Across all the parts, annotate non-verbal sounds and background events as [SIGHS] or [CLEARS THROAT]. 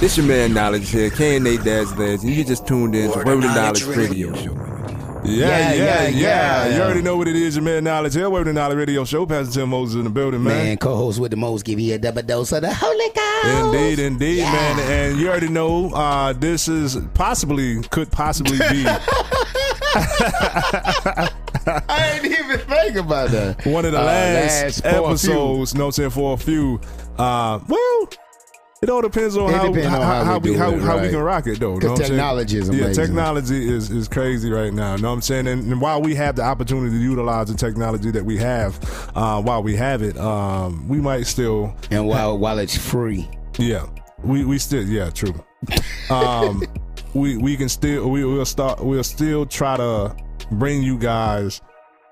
This your man Knowledge here, K&A Dad's Lads, and you just tuned in to Word of Knowledge Radio Show. Yeah, Yeah, yeah, yeah, yeah, yeah. You already know what it is, your man Knowledge here, Word of Knowledge Radio Show. Pastor Tim Moses in the building, man. Man, co-host with the most give you a double dose of the Holy Ghost. Indeed, indeed, Yeah. man. And you already know uh, this is possibly, could possibly be [LAUGHS] [LAUGHS] I ain't even think about that. one of the Uh, last, last for a few. episodes, no, know saying, for a few. Uh, well, it all depends on how, depends on how, how we we, how, it, how we can rock it, though. you know 'Cause what I'm saying? technology is Yeah, technology is, is crazy right now. You know what I'm saying? And, and while we have the opportunity to utilize the technology that we have, uh, while we have it, um, we might still And while while it's free, Yeah, we we still yeah true. Um, [LAUGHS] we we can still we will start we'll still try to bring you guys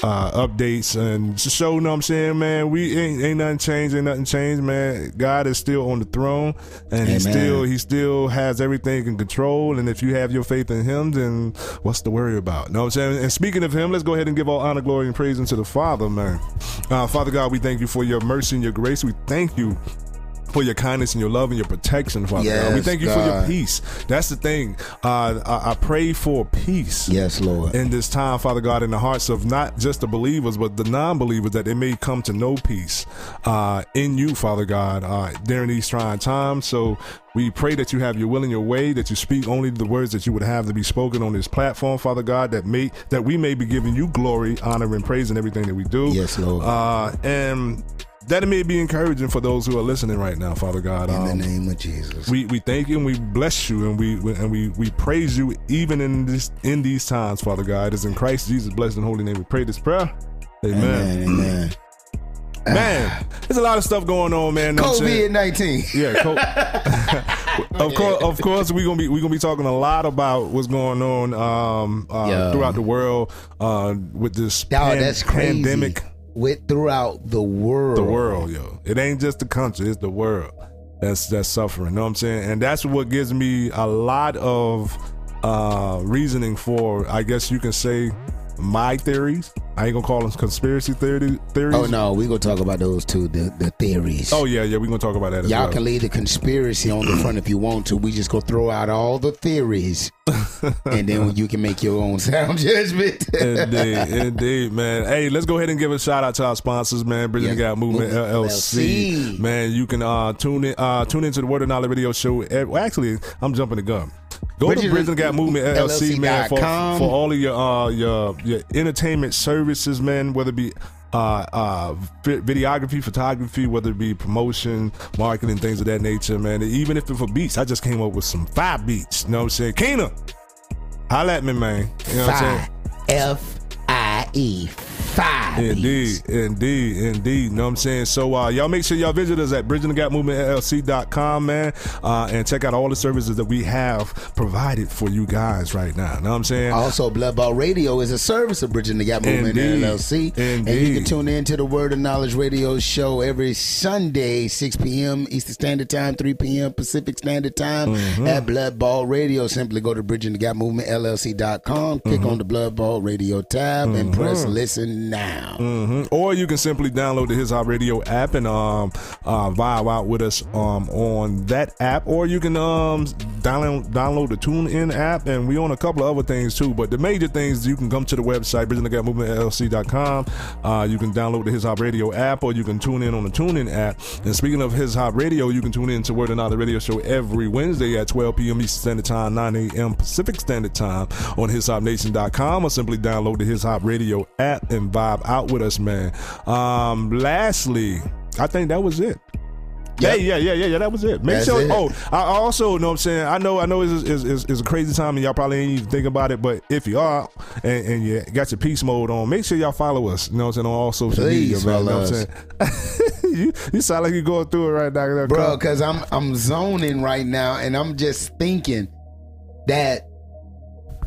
uh updates and show you know what I'm saying man? We ain't ain't nothing changed ain't nothing changed man. God is still on the throne and he still he still has everything in control. And if you have your faith in him then what's to worry about? You know what I'm saying? And speaking of him let's go ahead and give all honor glory and praise unto the Father man. Uh, Father God we thank you for your mercy and your grace. We thank you for your kindness and your love and your protection, Father God. We thank you for your peace. That's the thing. Uh, I, I pray for peace yes, Lord. in this time, Father God, in the hearts of not just the believers, but the non believers, that they may come to know peace uh, in you, Father God, uh, during these trying times. So we pray that you have your will and your way, that you speak only the words that you would have to be spoken on this platform, Father God, that may that we may be giving you glory, honor, and praise in everything that we do. Yes, Lord. Uh, and that it may be encouraging for those who are listening right now, Father God. in Um, the name of Jesus. we, we thank you and we bless you and we and we, we praise you even in this in these times, Father God. It is in Christ Jesus' blessed and holy name we pray this prayer. Amen. Amen. Amen. Man, there's a lot of stuff going on, man. know what I'm saying? COVID nineteen. Yeah, co- [LAUGHS] [LAUGHS] of course, of course, we're gonna be we're gonna be talking a lot about what's going on um, uh, throughout the world uh, with this Dog, pan- pandemic. With throughout the world. the world, yo. It ain't just the country, it's the world that's that's suffering. You know what I'm saying? And that's what gives me a lot of uh reasoning for I guess you can say my theories. I ain't gonna call them conspiracy theory, theories. Oh no, we gonna talk about those two, the the theories. Oh yeah, yeah, we're gonna talk about that Y'all well. can leave the conspiracy on the front if you want to. We just go throw out all the theories, and then you can make your own sound [LAUGHS] judgment. indeed, indeed, man. Hey, let's go ahead and give a shout out to our sponsors, man. Bridging Yes. Gap Movement LLC. LLC. Man, you can uh, tune in uh, tune into the Word of Knowledge Radio Show. Eh, Well, actually, I'm jumping the gun. Go Bridging to Bridging Gap Movement LLC, man, for, for all of your uh, your your entertainment services, man. Whether it be uh, uh, vi- videography, photography, whether it be promotion, marketing, things of that nature, man. Even if it's for beats, I just came up with some five beats. You know what I'm saying? Kena, holla at me, man. You know what I'm saying? F I E. Five. Indeed, indeed, indeed. You know what I'm saying? So uh, y'all make sure y'all visit us at bridgingthegapmovementllc.com, man, uh, and check out all the services that we have provided for you guys right now. Know what I'm saying? Also, Bloodball Radio is a service of Bridging the Gap Movement Indeed. LLC. And you can tune in to the Word of Knowledge Radio show every Sunday, 6 p.m. Eastern Standard Time, 3 p.m. Pacific Standard Time Mm-hmm. at Bloodball Radio. Simply go to Bridging the Gap Movement LLC.com, click Mm-hmm. on the Bloodball Radio tab, and press listen now. hmm Or you can simply download the His Hop Radio app and um uh, vibe out with us um on that app, or you can um download download the TuneIn app, and we own a couple of other things too. But the major things you can come to the website bridgingthegapmovementllc.com. Uh, you can download the His Hop Radio app, or you can tune in on the TuneIn app. And speaking of His Hop Radio, you can tune in to Word and Out the Radio Show every Wednesday at 12 p.m. Eastern Standard Time, 9 a.m. Pacific Standard Time on HipHopNation.com, or simply download the His Hop Radio app and vibe out with us, man. Um, lastly, I think that was it. Yeah, yeah, yeah, yeah, yeah. That was it. Make That's sure. it. Oh, I also know what I'm saying. I know, I know, it's, it's, it's, it's a crazy time, and y'all probably ain't even thinking about it. But if you are, and, and you got your peace mode on, make sure y'all follow us. You know what I'm saying on all social Please media, man. You know what I'm saying. [LAUGHS] you, you sound like you're going through it right now, Bro, because I'm I'm zoning right now, and I'm just thinking that.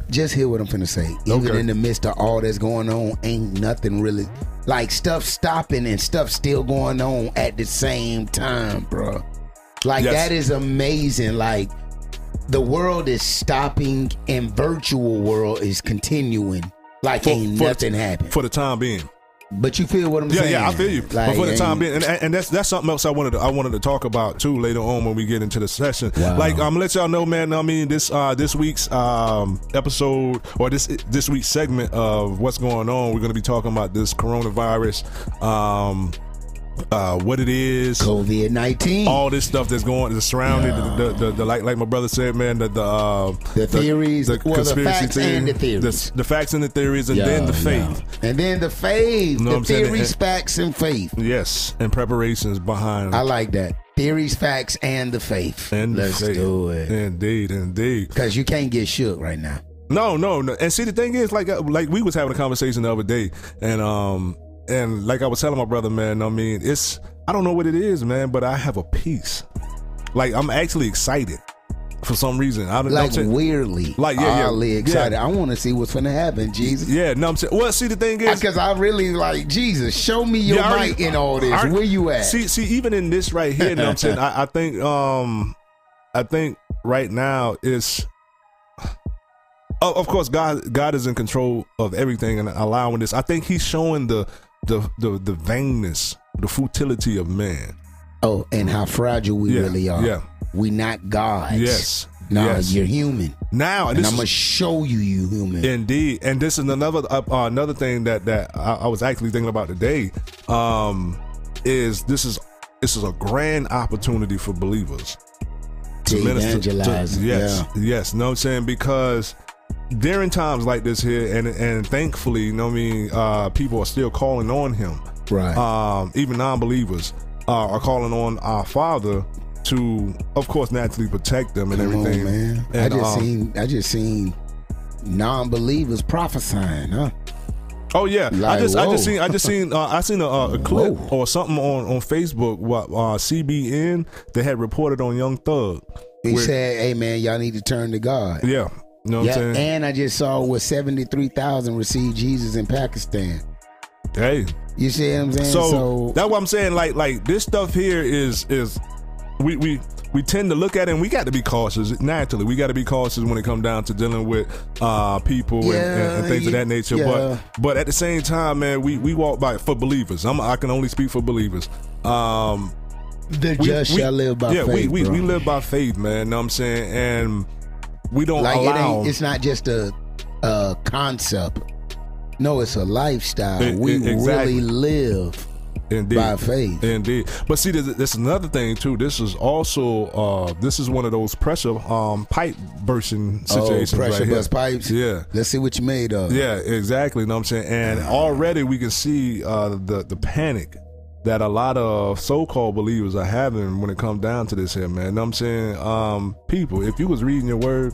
Just hear what I'm finna say. Even Okay. in the midst of all that's going on, ain't nothing really like stuff stopping and stuff still going on at the same time, bro. Like Yes. that is amazing. Like the world is stopping and virtual world is continuing. Like For- ain't for- nothing happened. for the time being. But you feel what I'm Yeah, saying? yeah, yeah, I feel you. Like, but for the time being, and, and that's that's something else I wanted to, I wanted to talk about too later on when we get into the session. Wow. Like I'm gonna let y'all know, man. I mean this uh this week's um episode or this this week's segment of what's going on. We're gonna be talking about this coronavirus, um, uh, what it is. COVID nineteen. All this stuff that's going that's surrounding the, the, the, the like like my brother said, man, the the uh, The theories, well, the facts and the theories. the, the facts and the theories, and then the faith. And then the faith, know what the theories, And- facts, and faith. Yes, and preparations behind I like that. Theories, facts, and the faith. and the Let's faith. do it. Indeed, indeed. Because you can't get shook right now. No, no, no. And see, the thing is, like, uh, like we was having a conversation the other day, and um, and like I was telling my brother, man. I mean, it's I don't know what it is, man, but I have a peace. Like I'm actually excited for some reason. I don't Like weirdly, Like, yeah, yeah. oddly Yeah. excited. I want to see what's going to happen, Jesus. Yeah, no, I'm saying. Well, see, the thing is, Because I really like Jesus. Show me your Yeah, already- might in all this. Already- Where you at? See, see, even in this right here, what I'm saying? [LAUGHS] I, I think, um, I think right now is, oh, of course, God, God is in control of everything and allowing this. I think He's showing the, the, the, the vainness, the futility of man. oh, and how fragile we Yeah, really are. yeah. We not gods. Yes, Nah, yes. you're human. Now, And this I'm to show you you human. Indeed, and this is another uh, uh, another thing that that I, I was actually thinking about today. Um, is this is this is a grand opportunity for believers To to minister? evangelize, yes, yes. Know what I'm saying because during times like this here, and and thankfully, you know what I mean, uh, people are still calling on Him. Right. Um, even non-believers uh, are calling on our Father to, of course, naturally protect them and Come on, everything. man. I just um, seen I just seen non-believers prophesying, huh? Oh yeah, I Like, just I just seen I just seen uh, I seen a, a, a clip Whoa. or something on on Facebook what uh, CBN they had reported on Young Thug. He where- said, "Hey man, y'all need to turn to God." yeah, you know what Yeah, I'm saying. and I just saw three thousand received Jesus in Pakistan. hey, You see what I'm saying? so, So, that's what I'm saying. Like like this stuff here is is we we. We tend to look at it and we got to be cautious. Naturally, we got to be cautious when it comes down to dealing with uh, people and, and, and Yeah, things of that nature. yeah. But but at the same time, man, we, we walk by for believers. I'm, I can only speak for believers. Um, the just we- shall live by yeah, faith. we, we, bro. we live by faith, man. Know what I'm saying? And we don't like it allow. ain't. It's not just a, a concept. No, it's a lifestyle. E- we exactly. really live indeed, by faith. Indeed. But see, there's, there's another thing too. This is also uh, this is one of those pressure um, pipe bursting situations. Oh, situations pressure right here. bust pipes. Yeah. Let's see what you made of. Yeah, exactly. You Know what I'm saying? And already we can see uh, the the panic that a lot of so-called believers are having when it comes down to this here, man. Know what I'm saying? Um, people, if you was reading your word,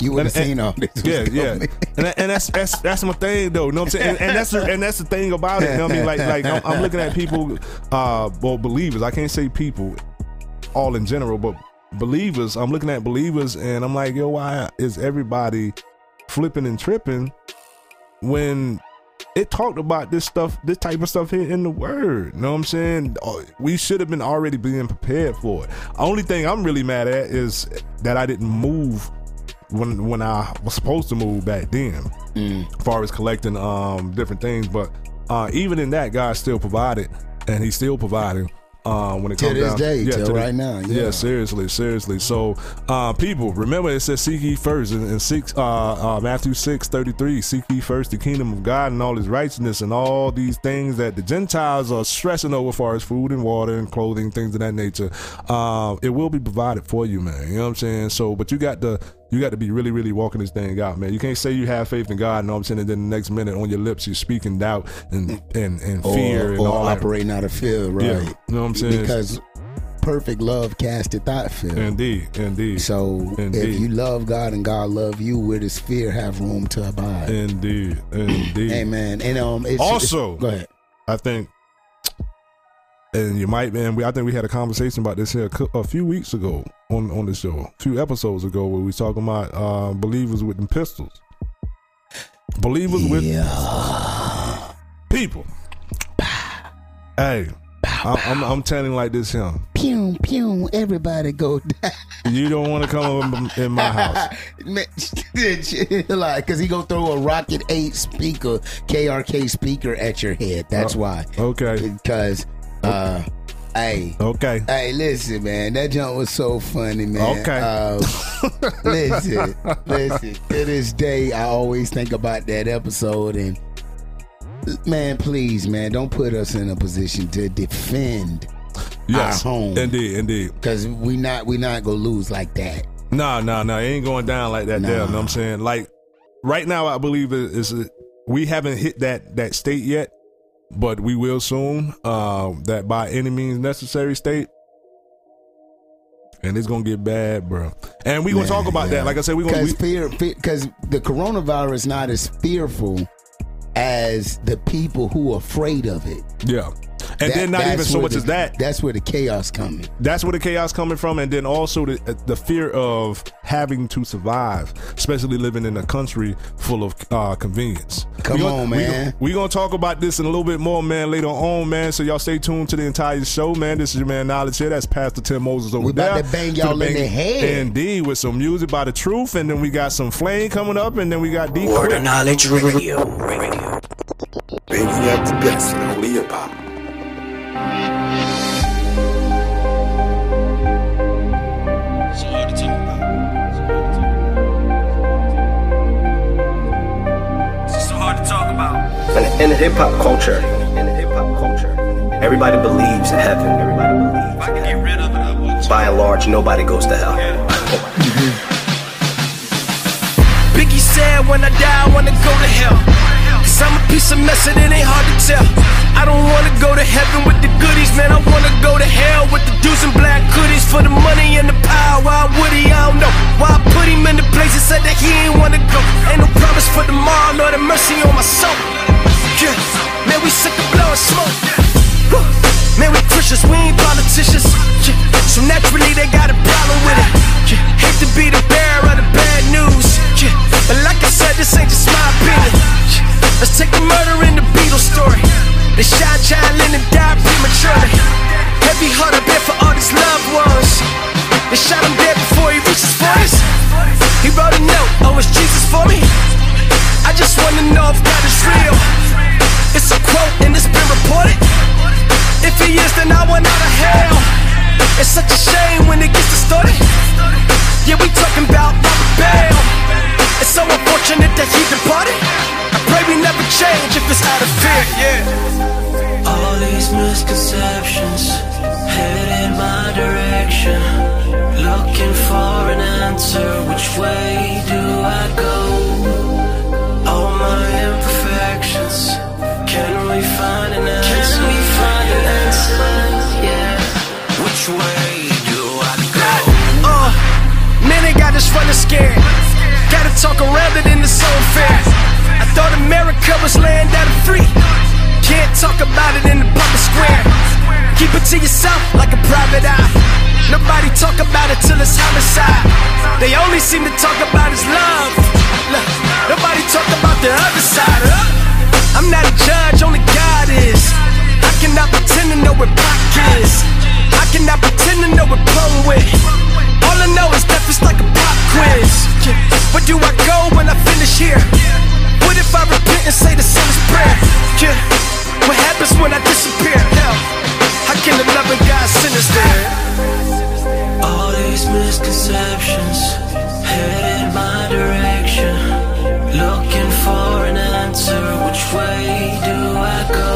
You would have seen all this. yeah, yeah, [LAUGHS] and, and that's that's that's my thing though. You know what I'm saying? And, and that's the, and that's the thing about it. You know what I mean? Like like I'm, I'm looking at people, uh, well, believers. I can't say people, all in general, but believers. I'm looking at believers, and I'm like, yo, why is everybody flipping and tripping when it talked about this stuff, this type of stuff here in the word. You know what I'm saying? Oh, We should have been already being prepared for it. Only thing I'm really mad at is that I didn't move when when I was supposed to move back then, as far as collecting um different things. But uh, even in that, God still provided, and He's still providing. Uh, when it comes this down, day, yeah, till to the- right now, yeah. seriously, seriously. So, uh, people, remember it says seek ye first in, in six, uh, uh, Matthew six thirty three. Seek ye first the kingdom of God and all His righteousness and all these things that the Gentiles are stressing over, far as food and water and clothing, things of that nature. Uh, it will be provided for you, man. You know what I'm saying? So, but you got to you got to be really, really walking this thing out, man. You can't say you have faith in God, what I'm saying, and then the next minute on your lips you're speaking doubt and and, and or, fear and or all that. operating out of fear, right? Yeah, you know what I'm saying? Because perfect love casteth out fear. Indeed, indeed. So Indeed. if you love God and God love you, where does fear have room to abide? Indeed, indeed. Amen. And um, it's, Also- it's- go ahead. I think, and you might, man. We I think we had a conversation about this here a, a few weeks ago on on the show, a few episodes ago, where we was talking about uh, believers with pistols, believers with Yeah. people. Hey, I, I'm, I'm telling like this, him. Pew pew. Everybody go down. You don't want to come in- in my house. [LAUGHS] [LAUGHS] Like, cause he gonna throw a Rokit Eight speaker, KRK speaker at your head. That's why. Okay. Because, uh, hey, Okay. hey, listen, man, that jump was so funny, man. Okay. Uh, [LAUGHS] listen, listen. To this day, I always think about that episode and. Man, please, man, don't put us in a position to defend Yes. our home. Indeed. Indeed. because we not we not gonna lose like that. No, no, no. It ain't going down like that. There. You know what I'm saying? Like right now, I believe it is. We haven't hit that that state yet, but we will soon. Um, that by any means necessary state. And it's gonna get bad, bro. And we gonna talk about that. Like I said, we gonna. because fear because the coronavirus not as fearful as the people who are afraid of it. yeah. And That- then not even so much the- as that. That's where the chaos coming. That's where the chaos coming from, and then also the the fear of having to survive, especially living in a country full of uh, convenience. Come We gonna- on, we man. gonna- We gonna talk about this in a little bit more, man, later on, man. So y'all stay tuned to the entire show, man. This is your man Knowledge here. That's Pastor Tim Moses over there. We about to bang y'all in the head. Indeed, with some music by the truth, and then we got some flame coming up, and then we got deep. Word of Knowledge Radio. Radio. Bringing out the best in holy hip hop. In, hip hop culture, in hip hop culture, everybody believes in heaven. Everybody believes. By and large, nobody goes to hell. Biggie said, when I die, I wanna go to hell. Cause I'm a piece of mess and it ain't hard to tell. I don't wanna go to heaven with the goodies, man. I wanna go to hell with the dudes in black hoodies for the money and the power. Why would he? I don't know. Why I put him in the place and said that he ain't wanna go. Ain't no promise for tomorrow, nor the mercy on my soul. Yeah, man, we sick of blowing smoke. Whew. Man, we Christians, we ain't politicians. Yeah. So naturally, they got a problem with it. Yeah. Hate to be the bearer of the bad news. Yeah. But like I said, this ain't just my opinion. Yeah. Let's take the murder in the Beatles story. They shot John Lennon, died prematurely. Heavy heart up here for all these loved ones. They shot him dead before he reached his 40s. He wrote a note, oh, it's Jesus for me. I just wanna know if God is real. It's a quote and it's been reported. If he is, then I want out of hell. It's such a shame when it gets distorted. Yeah, we talking about Robert Bell. It's so unfortunate that he departed. I pray we never change if it's out of fear. Yeah. These misconceptions head in my direction. Looking for an answer. Which way do I go? All my imperfections. Can we find an answer? Can we find an answer? Yeah. Which way do I go? Uh, man, they got us running scared. Gotta talk around it in the so fair. I thought America was land down and free. Can't talk about it in the public square. Keep it to yourself like a private eye. Nobody talk about it till it's homicide. They only seem to talk about is love. Look, nobody talk about the other side. I'm not a judge, only God is. I cannot pretend to know what Pac is. I cannot pretend to know what plum with. All I know is death is like a pop quiz. Where do I go when I finish here? What if I repent and say the sinner's prayer? Yeah. What happens when I disappear? Hell, how can the loving God send us there? All these misconceptions head in my direction. Looking for an answer. Which way do I go?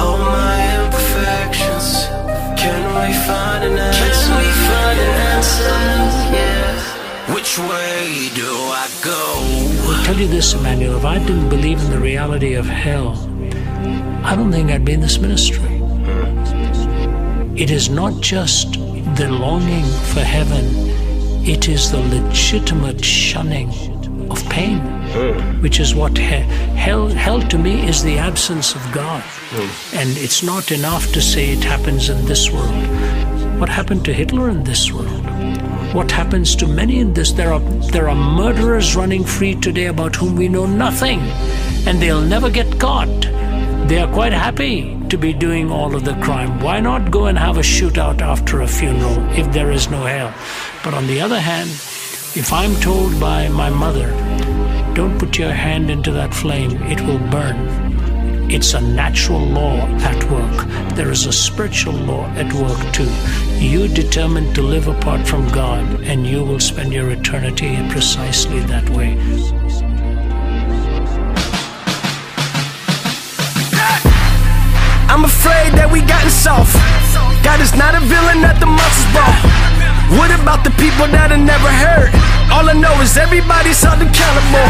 All my imperfections. Can we find an answer? Can we find an answer? Yeah. Which way do I go? I tell you this, Emmanuel, if I didn't believe in the reality of hell, I don't think I'd be in this ministry. It is not just the longing for heaven, it is the legitimate shunning of pain, which is what he- hell, hell to me is the absence of God. And it's not enough to say it happens in this world. What happened to Hitler in this world? what happens to many in this there are there are murderers running free today about whom we know nothing and they'll never get caught they are quite happy to be doing all of the crime? Why not go and have a shootout after a funeral if there is no hell? But on the other hand, if I'm told by my mother, don't put your hand into that flame, it will burn. It's a natural law at work. There is a spiritual law at work too. You determined to live apart from God, and you will spend your eternity precisely that way. I'm afraid that we gotten soft. God is not a villain that the monsters brought. What about the people that I never heard? All I know is everybody's held accountable.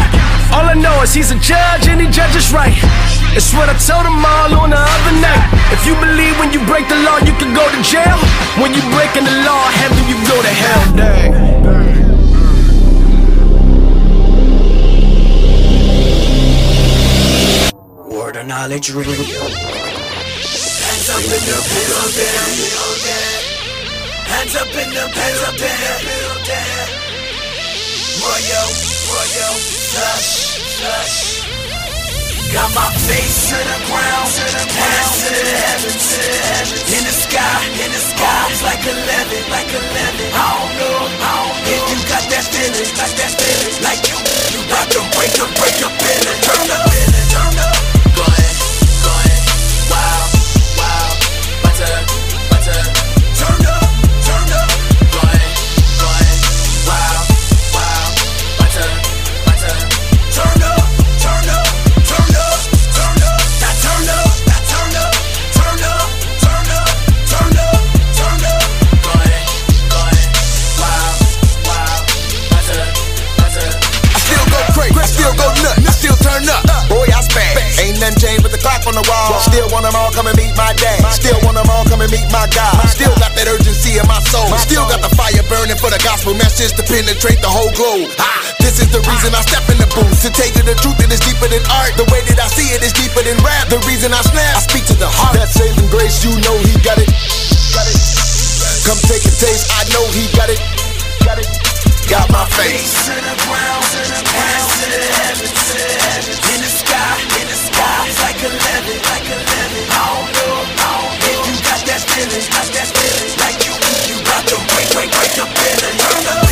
All I know is he's a judge and he judges right. It's what I told them all on the other night. If you believe when you break the law, you can go to jail. When you breaking the law, heaven, you go to hell. Dang. Knowledge radio. Hands up in the building. Hands up in the building. Royal, royal, flush, flush. Got my face to the ground, hands to the heavens, in the sky, in the sky, it's like eleven, like eleven. I don't know, I don't know if you got that feeling, got that feeling, like you, you got to break the, break the feeling, turn up, turn up. Butter, but the clock on the wall. Still want them all come and meet my dad. Still want them all come and meet my God. Still got that urgency in my soul. Still got the fire burning for the gospel message to penetrate the whole globe. Ah, this is the reason I step in the booth. To tell you the truth, it is deeper than art. The way that I see it is deeper than rap. The reason I snap, I speak to the heart. That saving grace, you know he got it. Got it. Come take a taste, I know he got it. Got it. Got my face. To the ground, to the heavens, in the sky, in the sky, like like know, I don't know if you got that feeling, got that feeling, like you, you got to break, break, break the feeling.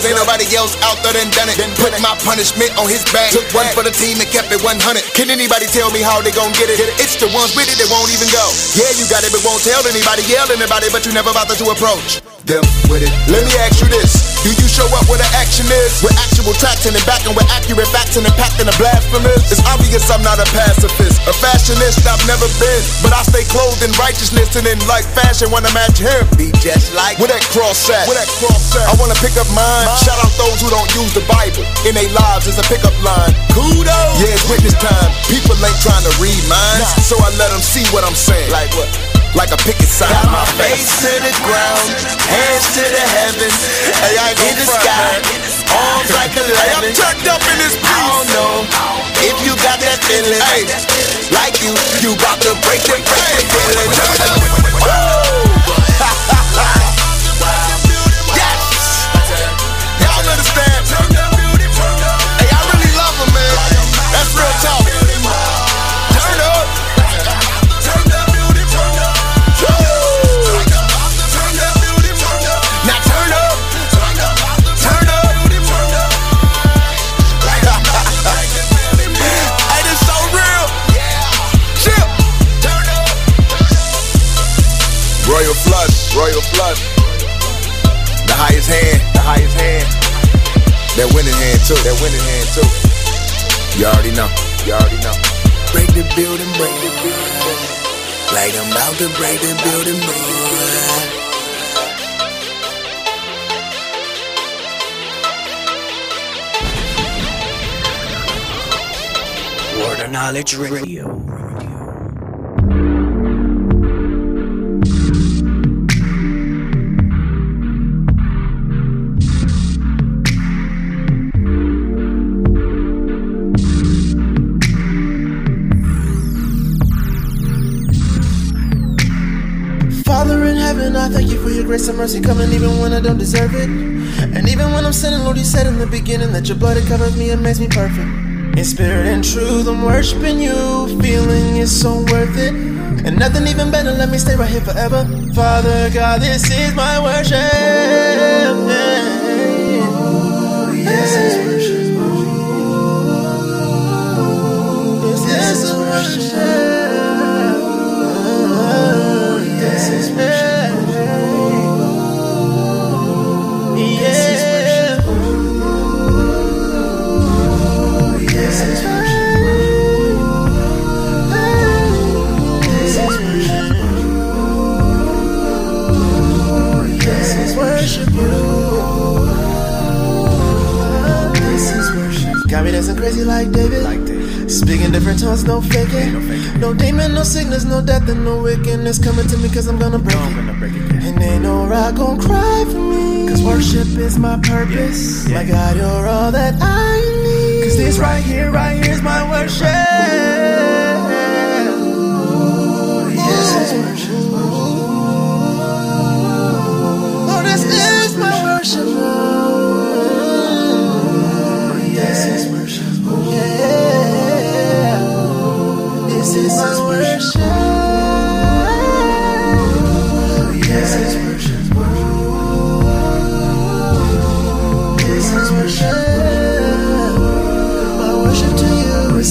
Cause ain't nobody else out there done done it. Put my punishment on his back. Took one for the team and kept it 100. Can anybody tell me how they gon' get it? It's the ones with it that won't even go. Yeah, you got it, but won't tell anybody. Yell anybody, but you never bother to approach them with it. Let me ask you this. Do you show up where the action is? With actual traction and backing with accurate facts and impacting the blasphemous? It's obvious I'm not a pacifist. A fashionist I've never been. But I stay clothed in righteousness and in like fashion wanna match him. Be just like where that cross at. Where that cross at. I wanna pick up mine. Shout out those who don't use the Bible. In their lives is a pickup line. Kudos. Yeah, it's witness time. People ain't trying to read minds. So I let them see what I'm saying. Like what? Like a picket sign. Got my face to the ground, hands to the heavens, Hey, I ain't in the front, sky, man. arms like a [LAUGHS] Hey, I'm turned up in this I piece. don't know if you got that feeling, Hey. like you, you about to break the break the too. That winning hand too. You already know. You already know. Break the building, break the building. Like I'm about to break the building, boy. Word of knowledge radio. Grace mercy coming even when I don't deserve it. And even when I'm sinning, Lord, you said in the beginning that your blood it covers me and makes me perfect. In spirit and truth, I'm worshiping you, feeling it's so worth it. And nothing even better, let me stay right here forever. Father God, this is my worship. This is worship. This is worship. This is worship. Got me dancing crazy like David. Like David. Speaking different tongues, no faking. No, faking. no demon, no sickness, no death, and no wickedness coming to me cause I'm gonna break it. Gonna break it and ain't no rock gonna cry for me. Cause worship is my purpose. My God, you're all that I need. Cause this right here, right here is my worship. This is worship. Oh, this is my worship.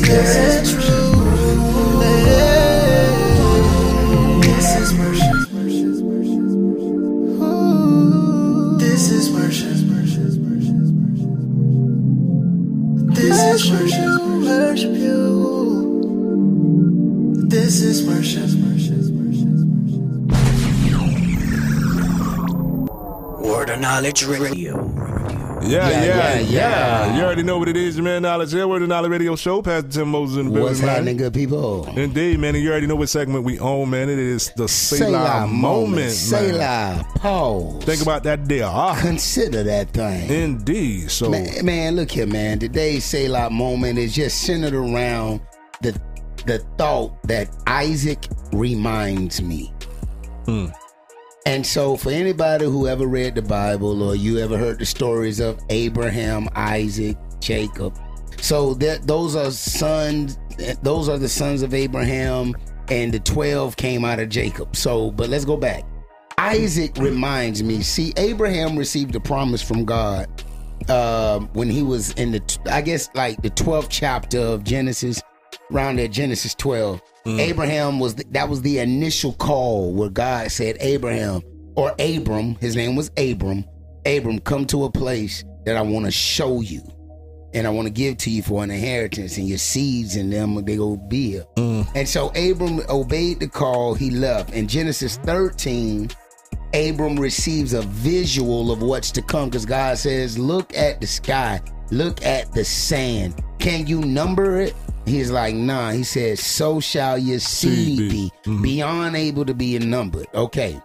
This is truth. This is worship. This is worship. This is worship. Worship you. This is worship. Word of Knowledge Radio. Yeah, Yeah, yeah. You already know what it is, man. Knowledge. We're the Knowledge Radio Show. Pastor Tim Moses in the building, What's happening, good people? Indeed, man. And you already know what segment we own, man. It is the Selah, moment. Selah. Pause. Think about that there. Ah, Consider that thing. indeed. So, Man, man, look here, man. Today's Selah moment is just centered around the the thought that Isaac reminds me. Hmm. And so, for anybody who ever read the Bible or you ever heard the stories of Abraham, Isaac, Jacob, so that those are sons. Those are the sons of Abraham, and the twelve came out of Jacob. So, but let's go back. Isaac reminds me. See, Abraham received a promise from God uh, when he was in the, I guess, like the twelfth chapter of Genesis, around there, Genesis twelve. Mm. Abraham was the, that was the initial call where God said, Abraham or Abram, his name was Abram. Abram, come to a place that I want to show you, and I want to give to you for an inheritance, and your seeds and them they go be here. Mm. And so Abram obeyed the call. He left. In Genesis thirteen, Abram receives a visual of what's to come because God says, Look at the sky, look at the sand. Can you number it? He's like, Nah. He says, So shall your seed be, beyond able to be numbered. Okay.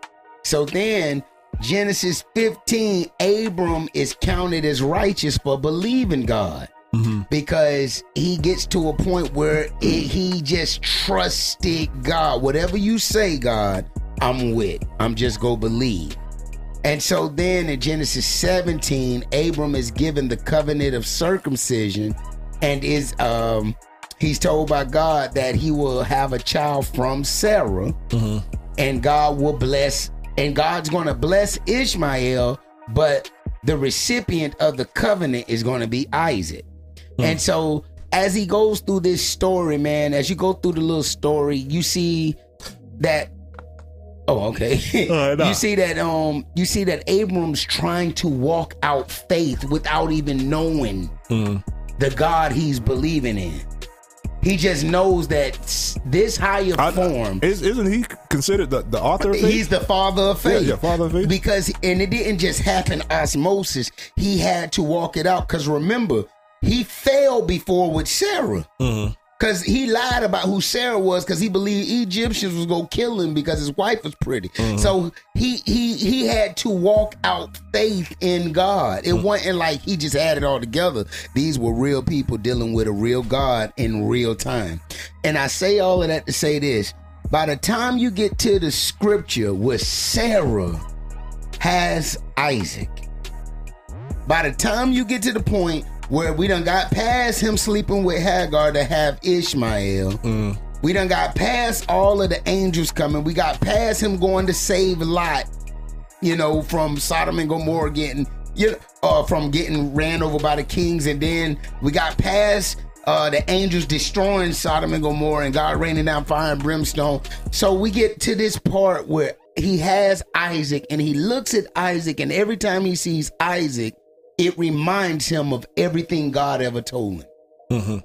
So then, Genesis 15, Abram is counted as righteous for believing God because he gets to a point where it, he just trusted God. Whatever you say, God, I'm with. I'm just go believe. And so then in Genesis 17, Abram is given the covenant of circumcision and is um he's told by God that he will have a child from Sarah mm-hmm. and God will bless and God's going to bless Ishmael, but the recipient of the covenant is going to be Isaac. Hmm. And so as he goes through this story, man, as you go through the little story, you see that Oh, okay. [LAUGHS] Right, nah. you see that um you see that Abram's trying to walk out faith without even knowing hmm. the God he's believing in. He just knows that this higher I- form is, isn't he considered the, the author of faith? He's the father of Yeah, faith. yeah, father of faith. Because and it didn't just happen osmosis. He had to walk it out. Cause remember, he failed before with Sarah. Mm-hmm. Cause he lied about who Sarah was because he believed Egyptians was gonna kill him because his wife was pretty. Mm-hmm. So he he he had to walk out faith in God. It Mm-hmm. wasn't like he just had it all together. These were real people dealing with a real God in real time. And I say all of that to say this. By the time you get to the scripture where Sarah has Isaac. By the time you get to the point where we done got past him sleeping with Hagar to have Ishmael, we done got past all of the angels coming. We got past him going to save Lot, you know, from Sodom and Gomorrah getting, you know, uh, from getting ran over by the kings, and then we got past uh, the angels destroying Sodom and Gomorrah and God raining down fire and brimstone. So we get to this part where he has Isaac and he looks at Isaac, and every time he sees Isaac, it reminds him of everything God ever told him. Mm-hmm.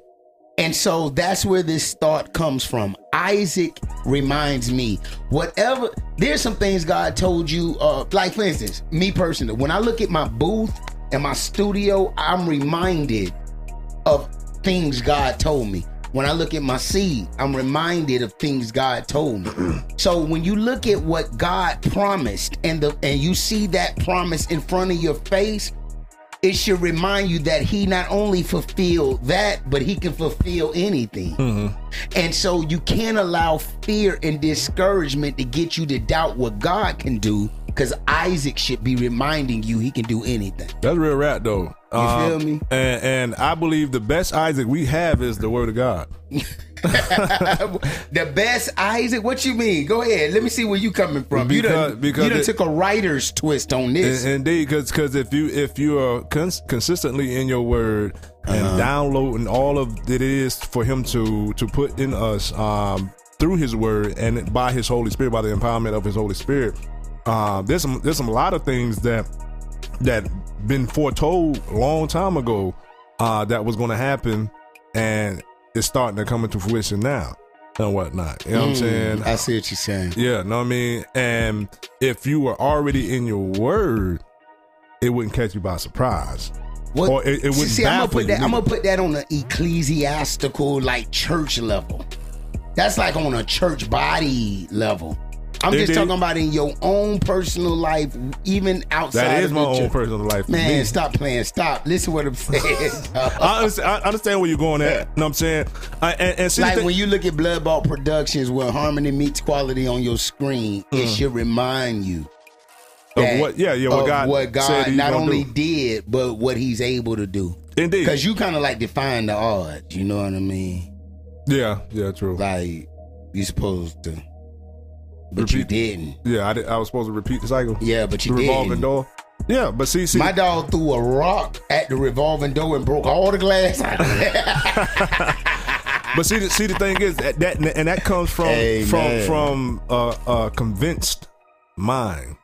And so that's where this thought comes from. Isaac reminds me, whatever, there's some things God told you, uh, like for instance, me personally, when I look at my booth and my studio, I'm reminded of things God told me. When I look at my seed, I'm reminded of things God told me. [CLEARS THROAT] so when you look at what God promised and the and you see that promise in front of your face, it should remind you that he not only fulfilled that, but he can fulfill anything. Mm-hmm. And so you can't allow fear and discouragement to get you to doubt what God can do, because Isaac should be reminding you he can do anything. That's real rap though. You feel um, me? And and I believe the best Isaac we have is the word of God. [LAUGHS] [LAUGHS] the best Isaac? What you mean? Go ahead. Let me see where you coming from. you Because- done, because you done it- took a writer's twist on this. Indeed, because because if you if you are cons- consistently in your word and Uh-huh. downloading all of it is for Him to to put in us um, through His word and by His Holy Spirit, by the empowerment of His Holy Spirit, um, there's some there's some a lot of things that that been foretold a long time ago uh, that was going to happen, and it's starting to come into fruition now and whatnot. You know what I'm Mm, saying? I see what you're saying. Yeah, know what I mean? And if you were already in your word, it wouldn't catch you by surprise. What, Or it, it wouldn't see, I'm gonna put that. I'm gonna put that on an ecclesiastical, like church level. That's like on a church body level. I'm just talking about in your own personal life, even outside. that is of my own church. personal life. Man, me. stop playing. Stop. Listen what I'm saying. [LAUGHS] I understand, I understand where you're going at. You know what I'm saying? I, and, and see, like when you look at Bloodball Productions, where harmony meets quality on your screen, it Mm. should remind you Of what- yeah, yeah, what God what God not only do. did, but what He's able to do. Indeed, Because you kind of like define the odds. You know what I mean? yeah, yeah, true. Like you're supposed to, but you didn't. Yeah, I, did, I was supposed to repeat the cycle. Yeah, but you the revolving didn't. door. Yeah, but see, see, My dog threw a rock at the revolving door and broke all the glass out of [LAUGHS] but see, the, see, the thing is that, that and that comes from Amen. from from uh, a convinced mind.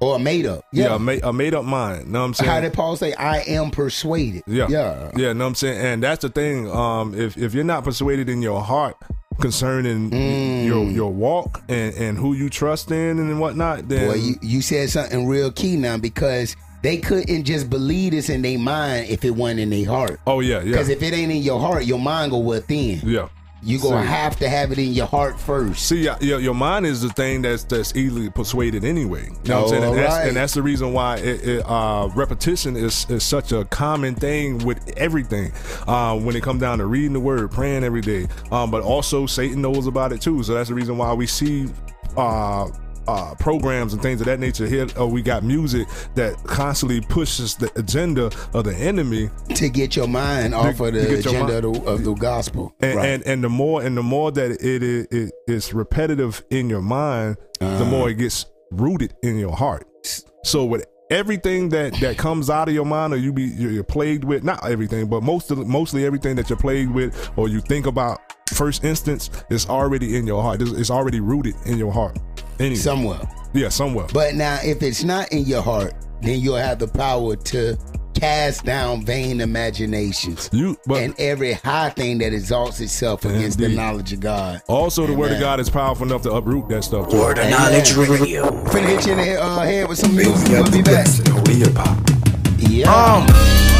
or a made up. Yeah, Yeah. a, made, a made up mind. Know what I'm saying? How did Paul say, I am persuaded? Yeah. Yeah. Yeah, know what I'm saying? And that's the thing. Um, if if you're not persuaded in your heart concerning Mm. your your walk and, and who you trust in and whatnot, then Boy, you, you said something real key now because they couldn't just believe this in their mind if it wasn't in their heart. oh yeah, yeah. Because if it ain't in your heart, your mind go within. yeah. You gonna See. have to have it in your heart first. See, your, your, mind is the thing that's that's easily persuaded anyway. You know what I'm saying? Oh, And that's, and that's the reason why it, it, uh, repetition is, is such a common thing with everything. Uh, when it comes down to reading the word, praying every day, um, but also Satan knows about it too. So that's the reason why we see. Uh, uh, programs and things of that nature here oh we got music that constantly pushes the agenda of the enemy To get your mind off of the agenda of the, of the gospel. and, right. and and the more and the more that it is it, it's repetitive in your mind, the Uh-huh. more it gets rooted in your heart. So with everything that that comes out of your mind, or you be you're you're plagued with not everything, but most of mostly everything that you're plagued with, or you think about first instance, is already in your heart. It's, it's already rooted in your heart. Anyway, Somewhere. yeah, somewhere. But now, if it's not in your heart, then you'll have the power to cast down vain imaginations you but and every high thing that exalts itself against the knowledge of God. also the word of God is powerful enough to uproot that stuff. Too. Word of knowledge radio. Finna hit you in the head, uh, head with some music. Big We'll be the back. best in holy hip hop. Yeah. Um.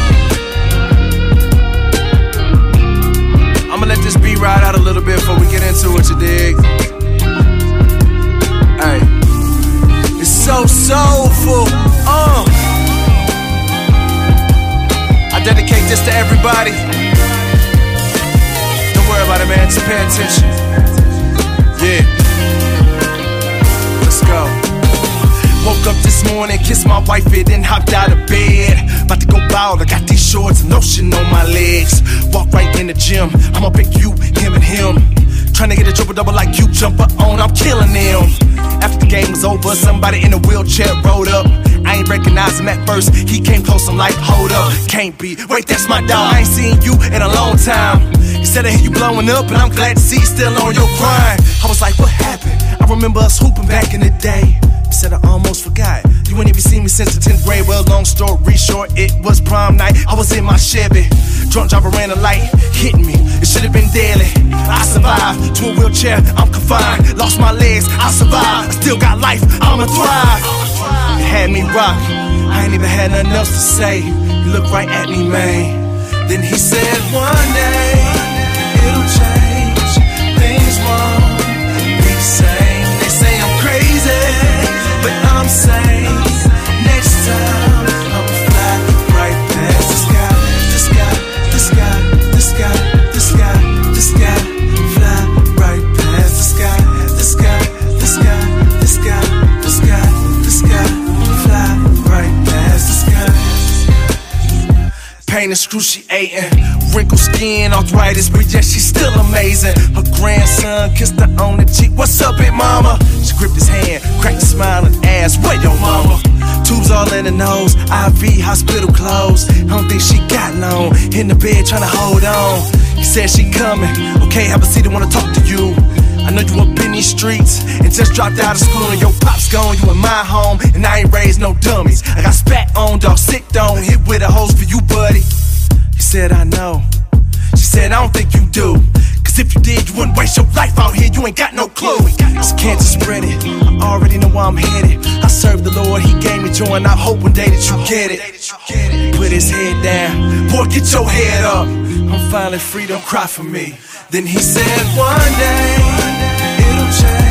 Let this beat ride out a little bit before we get into it, you dig? Hey. It's so soulful. Uh. I dedicate this to everybody. Don't worry about it, man. Just pay attention. This morning, kissed my wife, it then hopped out of bed. About to go ball, I got these shorts and lotion on my legs. Walk right in the gym, I'ma pick you, him, and him. Trying to get a triple double like you, jumper on, I'm killing them. After the game was over, somebody in a wheelchair rolled up. I ain't recognize him at first, he came close, I'm like, hold up, can't be. Wait, that's my dog, I ain't seen you in a long time. He said I hear you blowing up, and I'm glad to see you still on your grind. I was like, what happened? I remember us hooping back in the day. Said I almost forgot. You ain't even seen me since the 10th grade. Well, long story short, it was prom night. I was in my Chevy. Drunk driver ran a light, hit me. It should have been deadly. I survived to a wheelchair, I'm confined. Lost my legs, I survived. Still got life, I'ma thrive. It had me rock. I ain't even had nothing else to say. He looked right at me, man. Then he said, One day it'll change. Things won't be the but Pain excruciating, wrinkled skin, arthritis, but yet she's still amazing. Her grandson kissed her on the cheek. What's up, big mama? She gripped his hand, cracked a smile and asked, Where your mama? Tubes all in the nose, IV hospital closed. I don't think she got long. In the bed trying to hold on. He said she coming. Okay, have a seat. I wanna talk to you. I know you up in these streets and just dropped out of school and your pop's gone. You in my home and I ain't raised no dummies. I got spat on, dog, sick don't hit with a hose for you, buddy. He said, I know. She said, I don't think you do. Cause if you did, you wouldn't waste your life out here. You ain't got no clue. This cancer spread it. I already know where I'm headed. I serve the Lord, He gave me joy, and I hope one day that you get it. Put his head down. Boy, get your head up. I'm finally free, don't cry for me. Then he said, One day it'll change.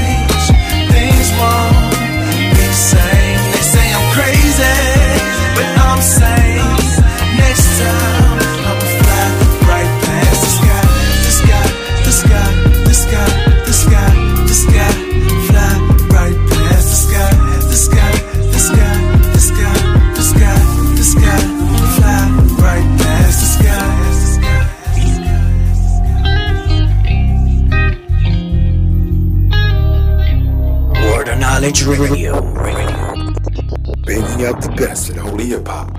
Word of Knowledge Radio. Banging out the best in holy hip hop.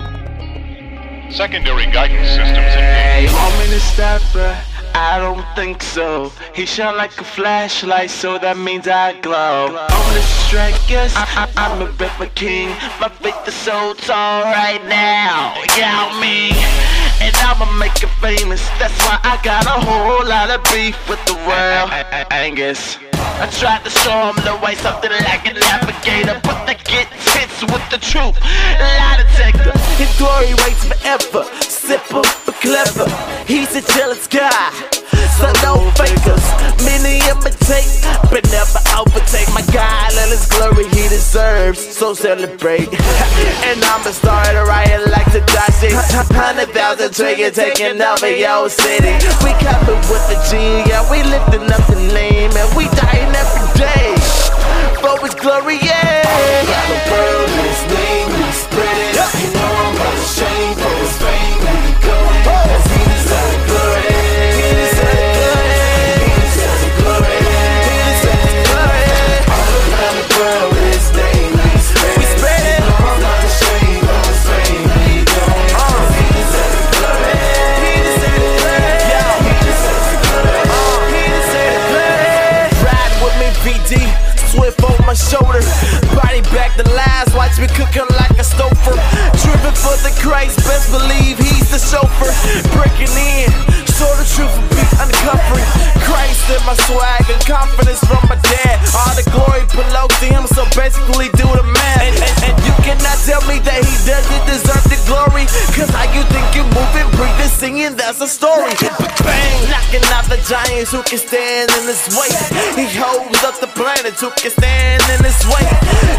Secondary guidance systems Hey, engaged. home in the stepper. I don't think so. He shine like a flashlight, so that means I glow. I'm the strikers, I, I, I'm a rapper king. My faith is so tall right now. Got me. And I'ma make it famous. That's why I got a whole lot of beef with the world. Angus. I tried to show him the way, something like a navigator, but they get hits with the truth. Lie detector, his glory waits forever. Simple but clever, he's a jealous guy. So no fakers, many imitate, but never overtake my guy. Let his glory he deserves, so celebrate. [LAUGHS] and I'm a riot like the Dashi. Hundred thousand trillion taking over your city. We coming with the G, yeah, we lifting up the name, and we dying every day. For his glory, yeah. The world is name, we it. The last. Watch me cooking like a stouffer. Driven for the Christ. Best believe he's the chauffeur. Breaking in. Show the truth uncovering. Christ in my swag and confidence from my dad. All the glory to him. So basically, do the math. And, and, and you cannot tell me that he doesn't deserve the glory. Cause how you think you moving, breathing, singing, that's a story. Bang! Knocking out the giants who can stand in his way. He holds up the planets who can stand in his way.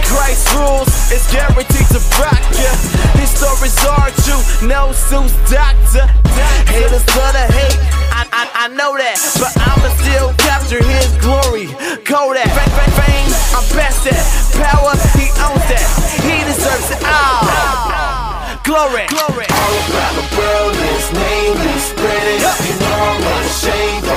Christ rules, it's guaranteed to rock ya. His stories are true, no Zeus doctor. Haters to hate. I, I know that, but I'ma still capture his glory. Kodak, fame, fame, fame, I'm best at. Power, he owns that. He deserves it all. Glory, glory. All around the world, his name we spread it. You know I'm ashamed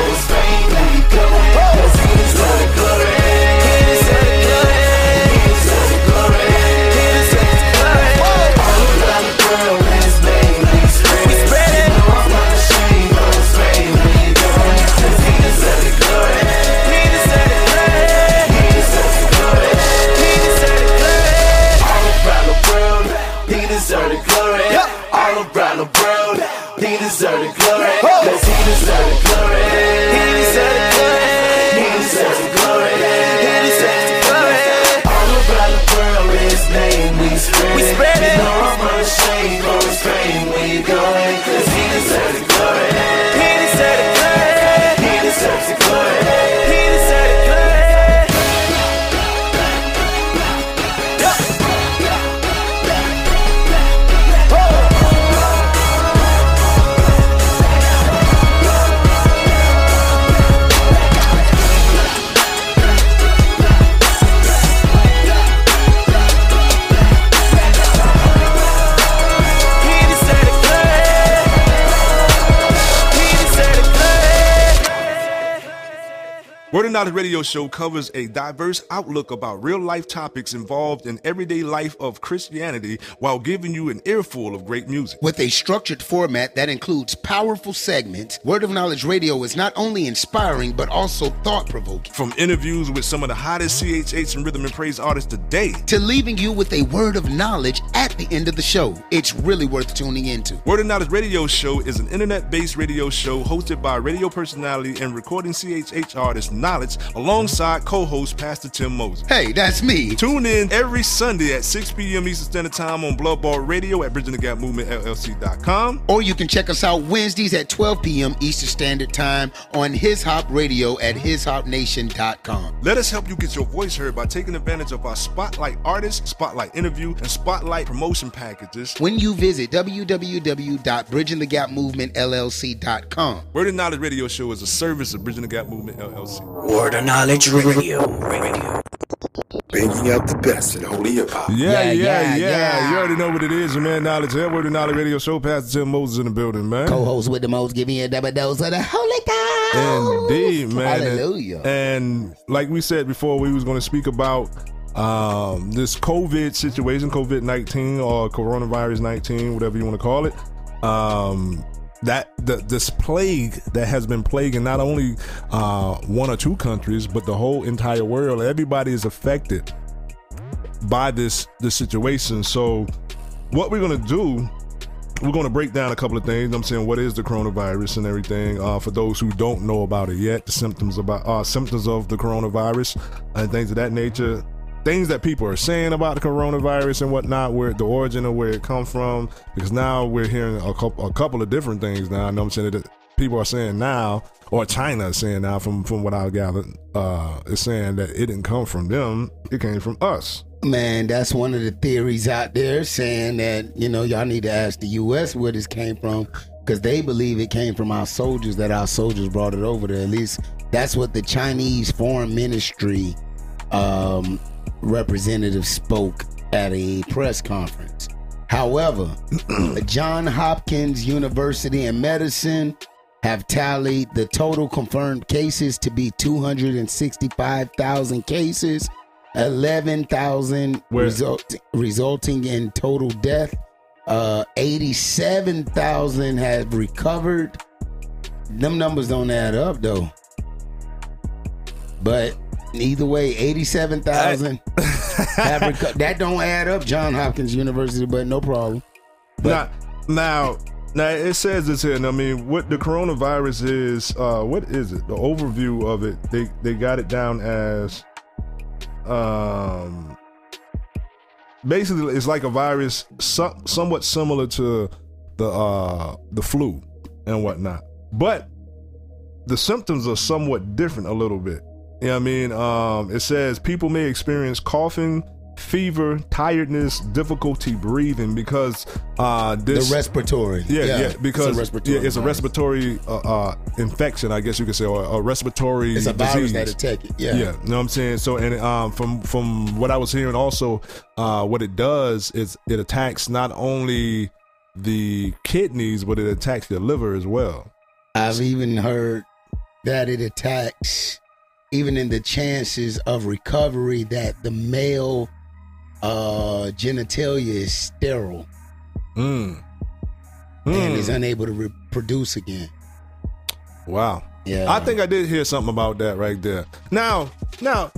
Word of Knowledge Radio Show covers a diverse outlook about real life topics involved in everyday life of Christianity while giving you an earful of great music. With a structured format that includes powerful segments, Word of Knowledge Radio is not only inspiring but also thought provoking. From interviews with some of the hottest CHH and rhythm and praise artists today, To leaving you with a word of knowledge at the end of the show. It's really worth tuning into. Word of Knowledge Radio Show is an internet based radio show hosted by radio personality and recording CHH artist Knowledge alongside co host Pastor Tim Moses. Hey, that's me. Tune in every Sunday at 6 p.m. Eastern Standard Time on Bloodball Radio at Bridging the Gap Movement LLC.com. Or you can check us out Wednesdays at 12 p.m. Eastern Standard Time on His Hop Radio at hishopnation.com. Let us help you get your voice heard by taking advantage of our Spotlight Artist, Spotlight Interview, and Spotlight Promotion packages. When you visit www.bridgingthegapmovementllc.com. Word of Knowledge Radio Show is a service of Bridging the Gap Movement LLC. Word of Knowledge Radio. Radio. Bringing out the best in holy hip hop. Yeah, yeah, yeah, yeah. You already know what it is, your man Knowledge here. Word of Knowledge Radio Show, Pastor Tim Moses in the building, man. Co-host with the most, giving you a double dose of the Holy Ghost. Indeed, man. And- Hallelujah. And, like we said before, we was going to speak about um, this COVID situation, COVID nineteen or coronavirus nineteen, whatever you want to call it. Um, that the, this plague that has been plaguing not only uh, one or two countries, but the whole entire world. Everybody is affected by this this situation. So, what we're gonna do we're going to break down a couple of things. I'm saying what is the coronavirus and everything. Uh, for those who don't know about it yet, the symptoms about uh, symptoms of the coronavirus and things of that nature. Things that people are saying about the coronavirus and whatnot, where the origin of where it come from. Because now we're hearing a couple a couple of different things now. I know I'm saying that people are saying now, or China is saying now, from from what I gathered, uh, is saying that it didn't come from them. It came from us. Man, that's one of the theories out there saying that, you know, y'all need to ask the U.S. where this came from because they believe it came from our soldiers, that our soldiers brought it over there. At least that's what the Chinese Foreign Ministry um, representative spoke at a press conference. However, [CLEARS THROAT] John Hopkins University in medicine have tallied the total confirmed cases to be 265,000 cases, 11,000 result, resulting in total death. Uh, 87,000 have recovered. Them numbers don't add up though. But either way, 87,000 have [LAUGHS] reco- that don't add up. John Hopkins University, but no problem. now, now, now it says this here. And I mean, what the coronavirus is? Uh, what is it? The overview of it. They they got it down as, um, basically it's like a virus, so, somewhat similar to the uh the flu and whatnot, but the symptoms are somewhat different a little bit. You know what I mean? Um, it says people may experience coughing, fever, tiredness, difficulty breathing because uh this the respiratory. yeah, yeah, because it's a respiratory. yeah, it's a respiratory uh, uh, infection, I guess you could say, or a respiratory. It's a virus disease. that attack it. Yeah. yeah, you know what I'm saying. So, and um, from from what I was hearing, also, uh, what it does is it attacks not only the kidneys, but it attacks your liver as well. I've even heard that it attacks, even in the chances of recovery, that the male uh, genitalia is sterile Mm. and Mm. is unable to reproduce again. Wow. Yeah. I think I did hear something about that right there. Now, now,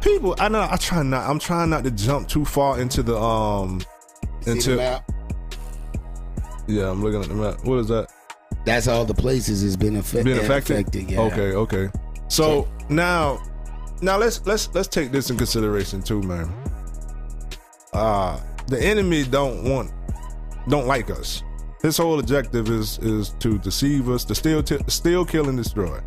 people, I know I try not. I'm trying not to jump too far into the um See into. the map? Yeah, I'm looking at the map. What is that? That's all the places it's been affected. Being affected. yeah. Okay, okay. So, now, now let's let's let's take this in consideration too, man. Uh the enemy don't want don't like us. His whole objective is is to deceive us, to steal, t- steal, kill, and destroy.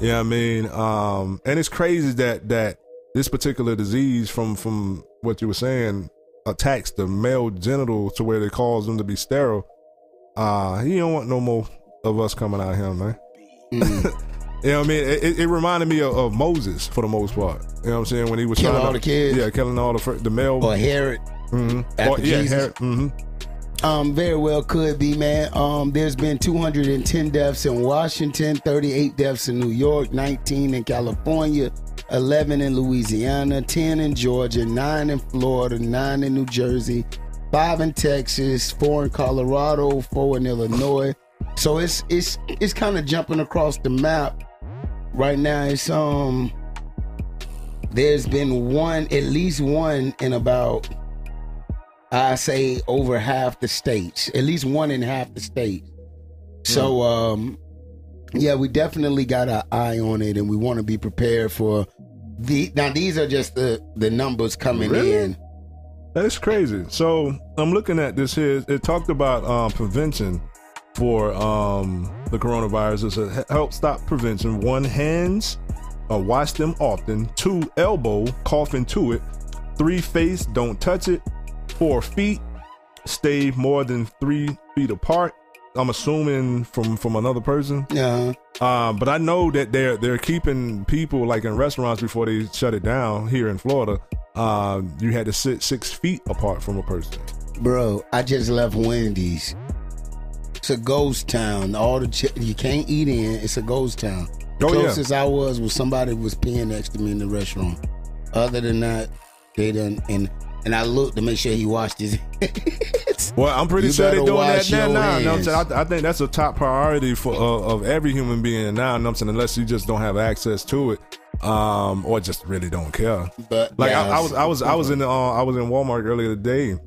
Yeah, I mean, um, and it's crazy that that this particular disease, from from what you were saying, attacks the male genital to where they cause them to be sterile. Uh, he don't want no more of us coming out here, man. Mm. [LAUGHS] You know what I mean? It, it- reminded me of, of Moses for the most part. You know what I'm saying? When he was killing all to, the kids? Yeah, killing all the the male Or Herod. Mm-hmm. After yeah, Jesus? Herod. hmm Um, very well could be, man. Um, there's been 210 deaths in Washington, 38 deaths in New York, 19 in California, 11 in Louisiana, 10 in Georgia, 9 in Florida, 9 in New Jersey, 5 in Texas, 4 in Colorado, 4 in Illinois. So it's it's it's kind of jumping across the map. Right now it's um there's been one at least one in about I say over half the states, at least one in half the states. So, um, yeah, we definitely got our eye on it, and we want to be prepared for the. Now, these are just the the numbers coming Really? in. That's crazy. So I'm looking at this here. It talked about um, prevention for um, the coronavirus. It said help stop prevention. One, hands, uh, wash them often. Two, elbow, cough into it. Three, face, don't touch it. Four, feet, stay more than three feet apart. I'm assuming from from another person. Yeah. Uh, but I know that they're they're keeping people like in restaurants before they shut it down here in Florida. Uh, you had to sit six feet apart from a person. Bro, I just left Wendy's. It's a ghost town. All the ch- you can't eat in. It's a ghost town. The Oh, yeah. closest I was was somebody was peeing next to me in the restaurant. Other than that, they done and and I looked to make sure he washed his. [LAUGHS] Well, I'm pretty You sure they're doing that now. now you know I'm saying? I, I think that's a top priority for uh, of every human being now. You know I'm saying? Unless you just don't have access to it, um, or just really don't care. But Like yeah, I, I was, I was, I was in the, uh, I was in Walmart earlier today,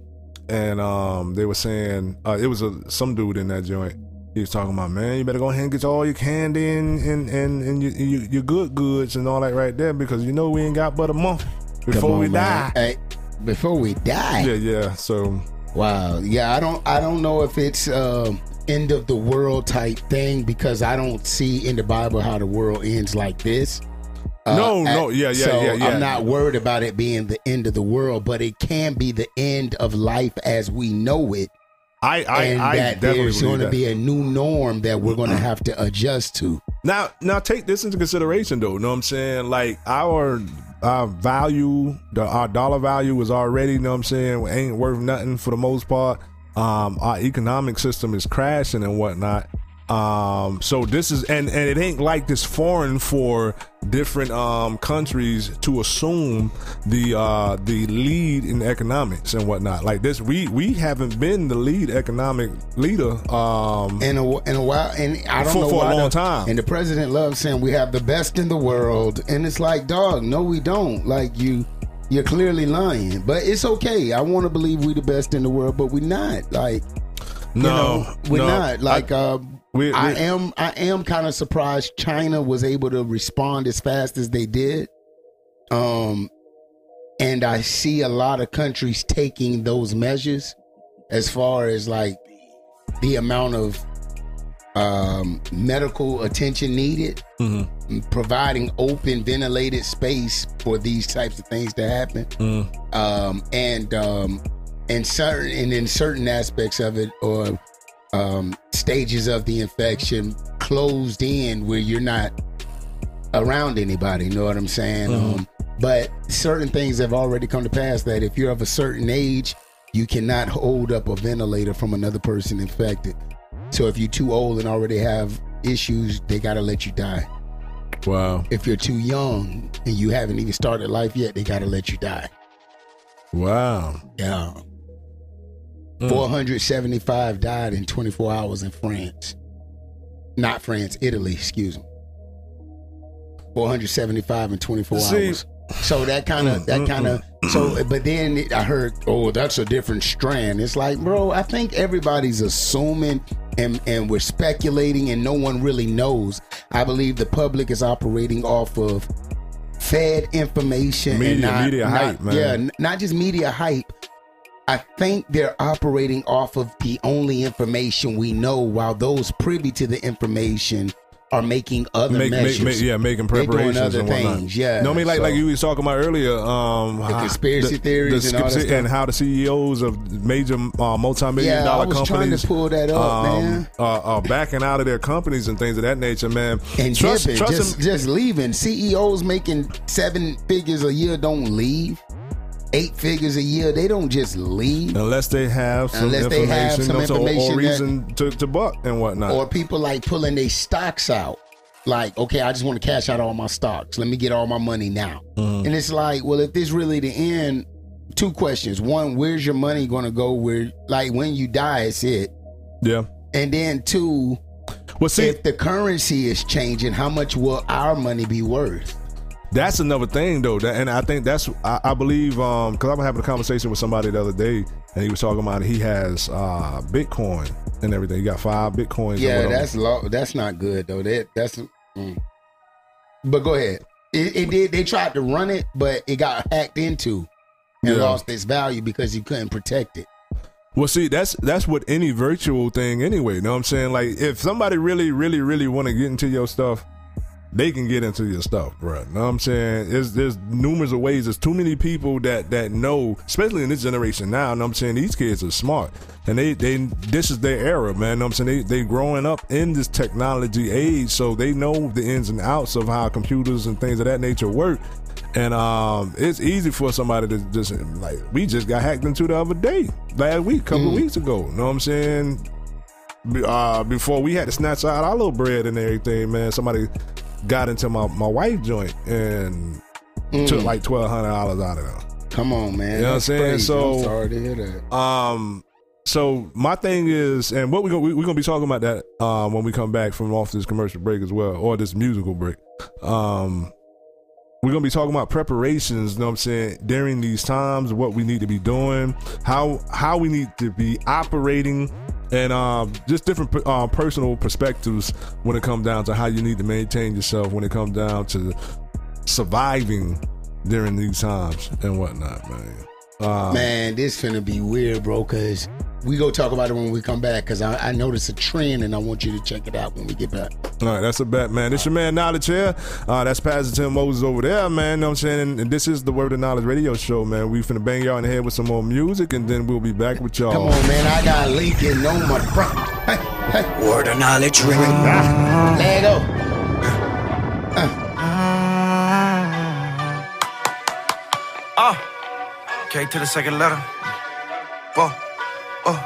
and um, they were saying uh, it was a some dude in that joint. He was talking about, man, you better go ahead and get all your candy and and and, and your, your, your good goods and all that right there because you know we ain't got but a month before Come we on, die. Hey, before we die. Yeah, yeah. So Wow. Yeah, I don't I don't know if it's um end of the world type thing because I don't see in the Bible how the world ends like this. No, no, yeah, yeah, so yeah, yeah. I'm not worried about it being the end of the world, but it can be the end of life as we know it. I, I, and I that definitely there's going to be a new norm that we're going to [CLEARS THROAT] have to adjust to. Now, now take this into consideration, though. You know what I'm saying? Like our our value, the, our dollar value is already, you know what I'm saying, ain't worth nothing for the most part. Um, our economic system is crashing and whatnot. Um, so this is and and it ain't like this foreign for different um countries to assume the uh the lead in economics and whatnot. Like this, we we haven't been the lead economic leader um in a in a while, and I don't For- know for a why long the- time. And the president loves saying we have the best in the world, and it's like, dog, no, we don't. Like you, you're clearly lying. But it's okay. I want to believe we the best in the world, but we're not. Like, you No, know, we're no. not. Like, I- uh, we- I am. I am kind of surprised China was able to respond as fast as they did. Um, and I see a lot of countries taking those measures as far as like the amount of um, medical attention needed, Mm-hmm. providing open, ventilated space for these types of things to happen, Mm. um, and um, and certain and in certain aspects of it or um, stages of the infection closed in where you're not around anybody. You know what I'm saying? Mhm. Um, but certain things have already come to pass that if you're of a certain age, you cannot hold up a ventilator from another person infected. So if you're too old and already have issues, they gotta let you die. Wow. If you're too young and you haven't even started life yet, they gotta let you die. Wow. Yeah. Mm. 475 died in 24 hours in France. Not France, Italy, excuse me. 475 in 24 See- hours. So that kind of, mm, that mm, kind of, mm. so, but then it- I heard, oh, that's a different strand. It's like, bro, I think everybody's assuming and, and we're speculating and no one really knows. I believe the public is operating off of fed information and Media- not, media not- hype, man. Yeah, not just media hype. I think they're operating off of the only information we know, while those privy to the information are making other Make, make, measures. make, yeah, making They're doing preparations other and whatnot. things. Yeah, no, I mean like so- like you was talking about earlier. Um, The conspiracy theories and all that stuff. and how the CEOs of major uh, multi-million Yeah, dollar was trying companies to pull that up, man. uh, are backing out of their companies and things of that nature, man. and trust, dipping, trust just just leaving. CEOs making seven figures a year don't leave. Eight figures a year, they don't just leave. unless they have some Unless they information, have some you know, so- information or, that- reason to, to buck and whatnot. or people like pulling their stocks out. Like, okay, I just want to cash out all my stocks. Let me get all my money now. Mhm. And it's like, well, if this really the end, two questions. One, where's your money going to go? Where, like, when you die, it's it. yeah. And then two, well, see, if the currency is changing, how much will our money be worth? That's another thing though, that, and I think that's I, I believe um because I'm having a conversation with somebody the other day, and he was talking about he has uh Bitcoin and everything. He got five Bitcoins. Yeah, that's low. That's not good though. That that's. Mm. But go ahead. It, it did. They tried to run it, but it got hacked into and Yeah. lost its value because you couldn't protect it. Well, see, that's that's what any virtual thing anyway. You know what I'm saying? Like, if somebody really, really, really want to get into your stuff, they can get into your stuff, bro. Know what I'm saying? There's there's numerous of ways. There's too many people that that know, especially in this generation now. Know what I'm saying? These kids are smart, and they they this is their era, man. Know what I'm saying? They they growing up in this technology age, so they know the ins and outs of how computers and things of that nature work. And um, it's easy for somebody to just like we just got hacked into the other day, last week, couple of weeks ago. You know what I'm saying? Uh, before we had to snatch out our little bread and everything, man. Somebody got into my my wife joint and took Mm. like twelve hundred dollars out of there. Come on, man. You know what I'm saying? crazy. So I'm sorry to hear that. um, so my thing is, and what we gonna we, we're gonna be talking about that um when we come back from off this commercial break as well, or this musical break. Um, we're gonna be talking about preparations. You know what I'm saying during these times, what we need to be doing, how how we need to be operating. And um, just different uh, personal perspectives when it comes down to how you need to maintain yourself when it comes down to surviving during these times and whatnot, man. Um, Man, this finna be weird, bro. Cause we go talk about it when we come back. Cause I, I noticed a trend, and I want you to check it out when we get back. All right, that's a bet, man. This your man Knowledge here. Uh, that's Pastor Tim Moses over there, man. You Know what I'm saying? And, and this is the Word of Knowledge radio show, man. We finna bang y'all in the head with some more music, and then we'll be back with y'all. Come on, man. I got Lincoln on my front. Hey, hey. Word of knowledge radio. Let go. Okay, to the second letter. Whoa, oh,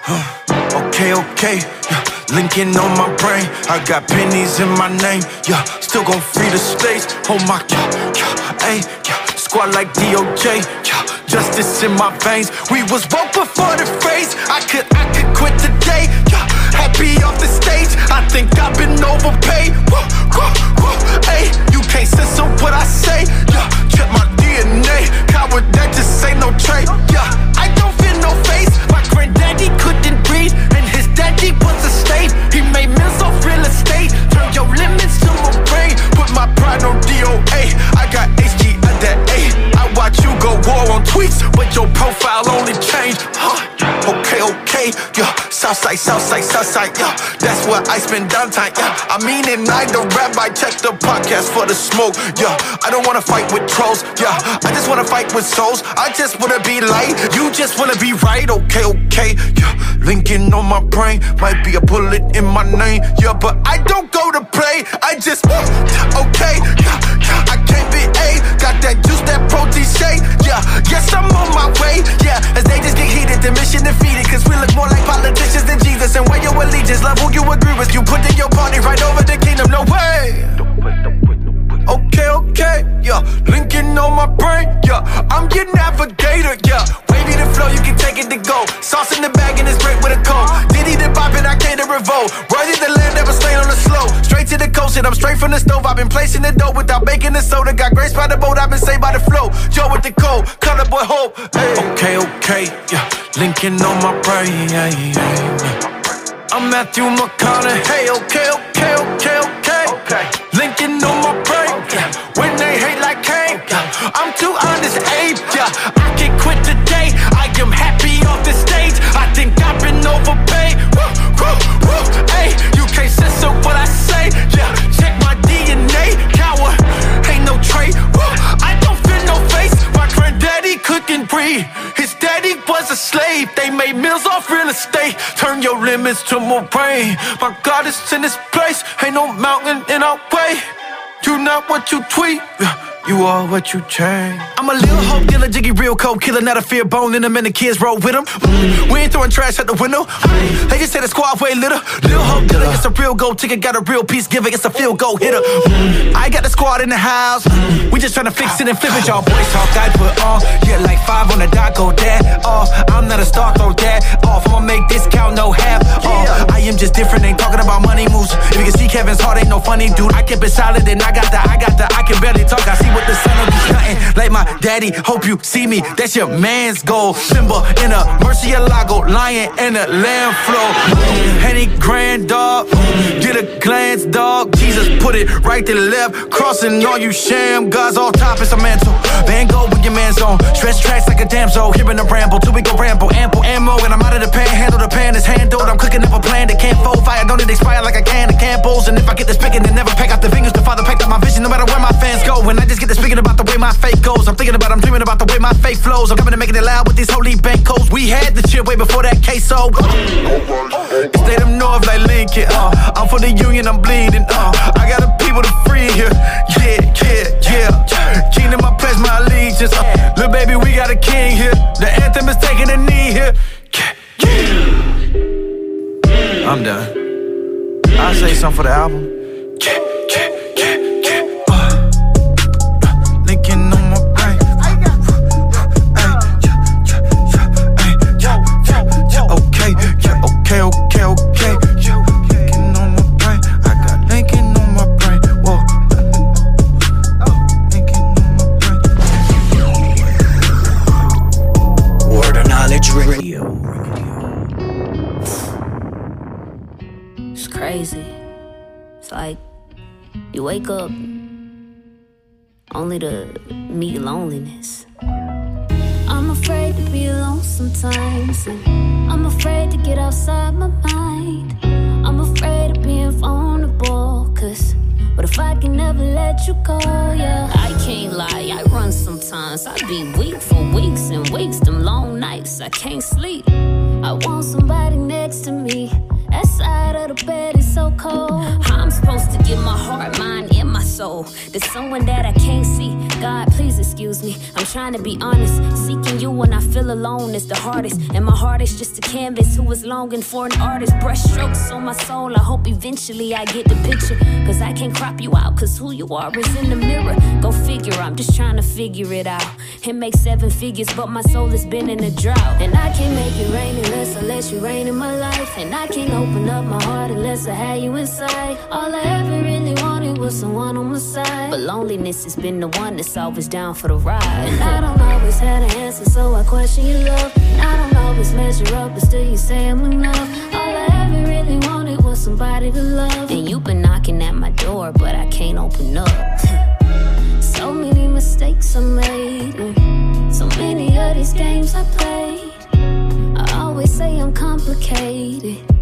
huh. Okay, okay, yeah. Lincoln on my brain. I got pennies in my name. Yeah, still gon' free the states. Oh my, yeah, yeah, ayy, yeah. Squad like DOJ. Yeah, justice in my veins. We was woke before the phrase. I could, I could quit today. Yeah, happy off the stage. I think I've been overpaid. Whoa, whoa, whoa, ayy, you can't censor what I say. Yeah, check my DNA. Coward, that just ain't no trait. Yeah, I don't feel no face. My granddaddy couldn't breathe, and his daddy was a slave. He made millions off real estate. Turn your limits to a brain. Put my pride on DOA. I got HG under A. I watch you go war on tweets, but your profile only changed. Huh. Okay, yeah. Southside, Southside, Southside, yeah. That's where I spend downtime, yeah. I mean it, I the rap, I check the podcast for the smoke, yeah. I don't wanna fight with trolls, yeah. I just wanna fight with souls. I just wanna be light, you just wanna be right, okay, okay, yeah. Lincoln on my brain, might be a bullet in my name, yeah. But I don't go to play, I just, uh, okay, yeah, that juice, that protein shake, yeah. Yes, I'm on my way, yeah. As they just get heated, the mission defeated, cause we look more like politicians than Jesus. And where your allegiance, love who you agree with, you put in your party right over the kingdom, no way. Okay, okay, yeah. Lincoln on my brain, yeah. I'm your navigator, yeah. Wavy the flow, you can take it to go. Sauce in the bag and it's great with a cold. Diddy the bop and I came to revolt. Worthy the land, never stay on the slow. Straight to the coast and I'm straight from the stove. I've been placing the dough without baking the soda. Got grace by the boat, I've been saved by the flow. Joe with the cold, color boy hope. Hey. Okay, okay, yeah. Lincoln on my brain, yeah, yeah, yeah. I'm Matthew McConaughey, okay, okay, okay, okay. okay. Lincoln on my brain, yeah. When they hate like Cain, yeah. I'm too honest, ape, yeah. I can quit today. I am happy off the stage. I think I've been overpaid. Couldn't breathe. His daddy was a slave. They made meals off real estate. Turn your limits to more brain. My God is in this place. Ain't no mountain in our way. You not what you tweet. You are what you change. I'm a little hope dealer, jiggy real cold killer, not a fear bone in them, and the kids roll with them. Mm. We ain't throwing trash at the window. Mm. They just say the squad way little. Little hope dealer, it's a real gold ticket, got a real piece giver, it's a field goal hitter. Mm. I got the squad in the house. We just tryna fix it and flip it, y'all boys talk. I put on, yeah, like five on the dot, go that off. I'm not a star, throw that off. I'ma make this count, no half off. I am just different, ain't talking about money moves. If you can see Kevin's heart, ain't no funny dude. I keep it solid, and I got the, I got the, I can barely talk. I see what the sun will be stunting. Like my daddy, hope you see me. That's your man's goal. Simba in a Murcielago, lion in a lamb flow. Henny grand dog, get a glance, dog. Jesus put it right to left, crossing all you sham gods. All top is a mantle. Van Gogh with your man's on. Stretch tracks like a damn soul. Hearing a ramble till we go ramble. Ample ammo, and I'm out of the pan. Handle the pan is handled. I'm cooking up a plan that can't fold. Fire don't it expire like a can of candles. And if I get this picking, then never pack out the fingers. The father packed up my vision, no matter where my fans go. And I just get to speaking about the way my faith goes. I'm thinking about, I'm dreaming about the way my faith flows. I'm coming to making it loud with these holy bank codes. We had the shit way before that queso. State up north like Lincoln, uh. I'm for the union, I'm bleeding, uh. I got the people to free here. Yeah, yeah, yeah. Kingdom, I pledge my allegiance. Uh. Little baby, we got a king here. The anthem is taking a knee here. Yeah. I'm done. I'll say something for the album. Yeah, wake up only to meet loneliness. I'm afraid to be alone sometimes. I'm afraid to get outside my mind. I'm afraid of being vulnerable. Cause what if I can never let you go? Yeah. I can't lie, I run sometimes. I be weak for weeks and weeks. Them long nights, I can't sleep. I want somebody next to me. That side of the bed is so cold. How I'm supposed to give my heart, mind, soul There's someone that I can't see. God, please excuse me. I'm trying to be honest. Seeking you when I feel alone is the hardest. And my heart is just a canvas who is longing for an artist. Brushstrokes on my soul. I hope eventually I get the picture. Cause I can't crop you out. Cause who you are is in the mirror. Go figure, I'm just trying to figure it out. It makes seven figures, but my soul has been in a drought. And I can't make it rain unless I let you rain in my life. And I can't open up my heart unless I had you inside. All I ever really wanted was someone side. But loneliness has been the one that's always down for the ride. And I don't always have an answer, so I question your love. And I don't always measure up, but still you say I'm enough. All I ever really wanted was somebody to love. And you've been knocking at my door, but I can't open up. [LAUGHS] so many mistakes I made. and So many of these games I played. I always say I'm complicated.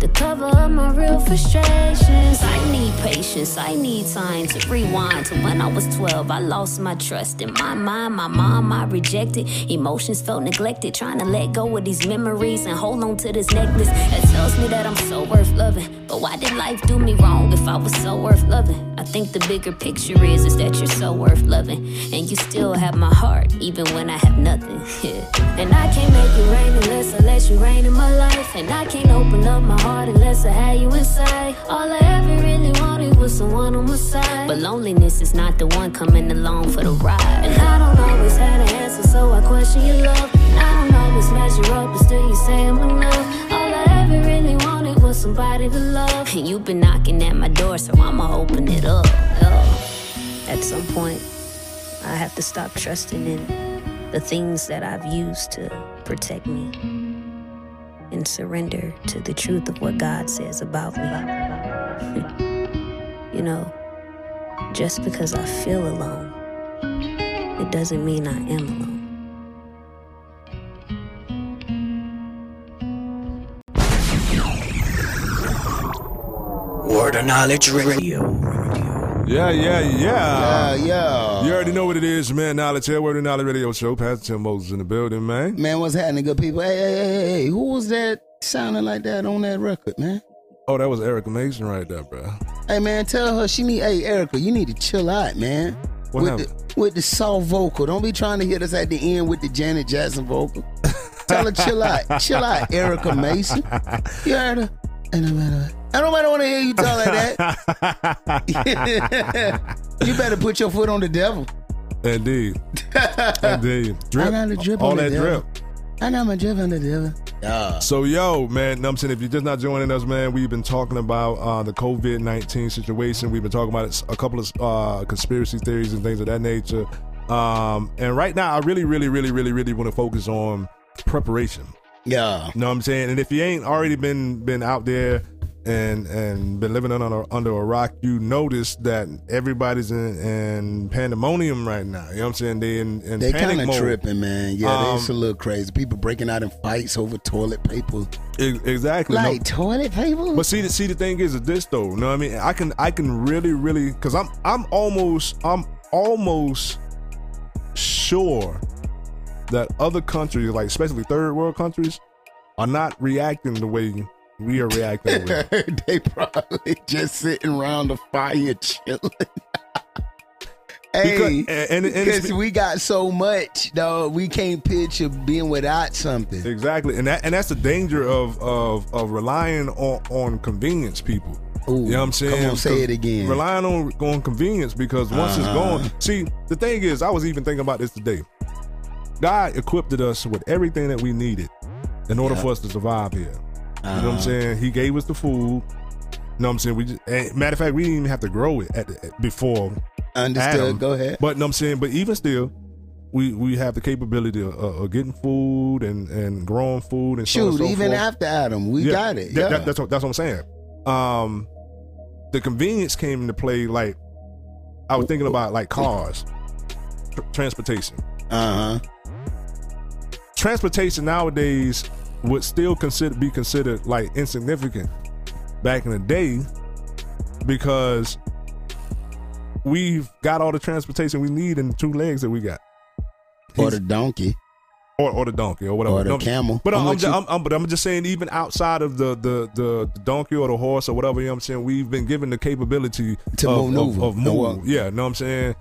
The cover of my real frustrations. I need patience, I need time to rewind to when I was 12. I lost my trust in my mind, my mom, I rejected. Emotions felt neglected, trying to let go of these memories and hold on to this necklace that tells me that I'm so worth loving. But why did life do me wrong if I was so worth loving? I think the bigger picture is, is that you're so worth loving. And you still have my heart, even when I have nothing. [LAUGHS] and I can't make it rain unless I let you rain in my life. And I can't open up my heart unless I had you inside. All I ever really wanted was someone on my side. But loneliness is not the one coming along for the ride. And I don't always have the answer, so I question your love. I don't always measure up, but still you say I'm enough. All I ever really wanted was somebody to love. And you've been knocking at my door, so I'ma open it up. Oh. At some point, I have to stop trusting in the things that I've used to protect me and surrender to the truth of what God says about me. [LAUGHS] you know, just because I feel alone, it doesn't mean I am alone. Word of Knowledge Radio. Yeah, yeah, yeah. Yeah, yeah. You already know what it is, man. Knowledge here, Word of Knowledge Radio Show. Pastor Tim Moses in the building, man. Man, what's happening, good people? Hey, hey, hey, hey, who was that sounding like that on that record, man? Oh, that was Erica Mason right there, bro. Hey, man, tell her she need. Hey, Erica, you need to chill out, man. What with happened? the, with the soft vocal. Don't be trying to hit us at the end with the Janet Jackson vocal. [LAUGHS] tell her chill out, chill out, Erica Mason. [LAUGHS] You heard her? Ain't nobody, ain't nobody want to hear you talk like that. [LAUGHS] you better put your foot on the devil. Indeed. Indeed. Drip. I got the drip All on the that devil. drip. I got my drip on the devil. Yeah. So yo, man, know I'm saying if you're just not joining us, man, we've been talking about uh, the COVID nineteen situation. We've been talking about a couple of uh, conspiracy theories and things of that nature. Um, and right now, I really, really, really, really, really want to focus on preparation. Yeah. You know what I'm saying? And if you ain't already been been out there and and been living under under a rock, you notice that everybody's in, in pandemonium right now. You know what I'm saying? They in, in They kind of tripping, man. Yeah, Um, it's a little crazy. People breaking out in fights over toilet paper. Exactly. No- Like toilet paper? But see, the see the thing is, is this though. You know what I mean? I can I can really really because I'm I'm almost I'm almost sure that other countries, like especially third world countries, are not reacting the way we are reacting. with. [LAUGHS] they probably just sitting around the fire chilling. [LAUGHS] hey, Because- and- and- and we got so much, though, we can't picture being without something. Exactly, and that and that's the danger of of of relying on on convenience, people. you know what I'm saying? come on, say it again. Relying on on convenience because once it's Uh-huh. gone. See, the thing is, I was even thinking about this today. God equipped us with everything that we needed in order Yeah. for us to survive here. You know what I'm Uh-huh. saying? He gave us the food. You know what I'm saying? We just, and matter of fact, we didn't even have to grow it at, the- before. Understood. Adam. Go ahead. But you know what I'm saying, but even still, we we have the capability of, uh, of getting food and and growing food and so on and Shoot, so even forth. after Adam, we Yeah, got it. that- Yeah. that- that's what that's what I'm saying. Um, the convenience came into play. Like I was thinking about like cars, tr- transportation. Uh huh. Transportation nowadays would still consider be considered like insignificant back in the day because we've got all the transportation we need in the two legs that we got. Or the donkey. or, or the donkey or whatever. Or the No, camel. But I'm, I'm I'm, with. I'm, I'm- but I'm just saying, even outside of the, the the the donkey or the horse or whatever, you know what I'm saying, we've been given the capability To of, maneuver. of, of move. Yeah, know what I'm saying?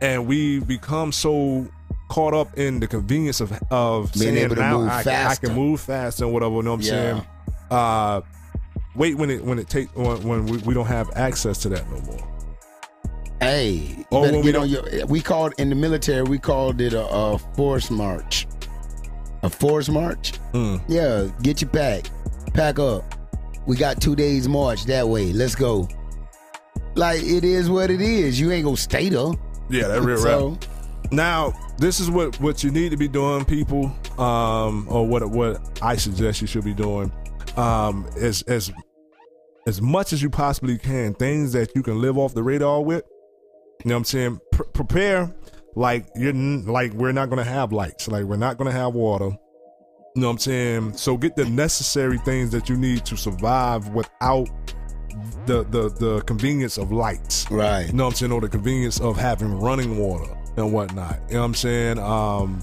And we've become so caught up in the convenience of of Being saying able to now move I, I can move fast and whatever. You know what I'm Yeah. saying? Uh, wait when it when it take when, when we, we don't have access to that no more. Hey, Or when we on your. We called in the military. We called it a, a force march. A force march. Hmm. Yeah, get your pack, pack up. We got two days march that way. Let's go. Like it is what it is. You ain't gonna stay there. Yeah, that real [LAUGHS] So- rap. Now, this is what what you need to be doing, people, um, or what what I suggest you should be doing. Um, as as as much as you possibly can, things that you can live off the radar with. You know what I'm saying? Pre- prepare like you're n- like we're not gonna have lights, like we're not gonna have water. You know what I'm saying? So get the necessary things that you need to survive without the the the convenience of lights. Right. You know what I'm saying? Or the convenience of having running water and whatnot. You know what I'm saying? Um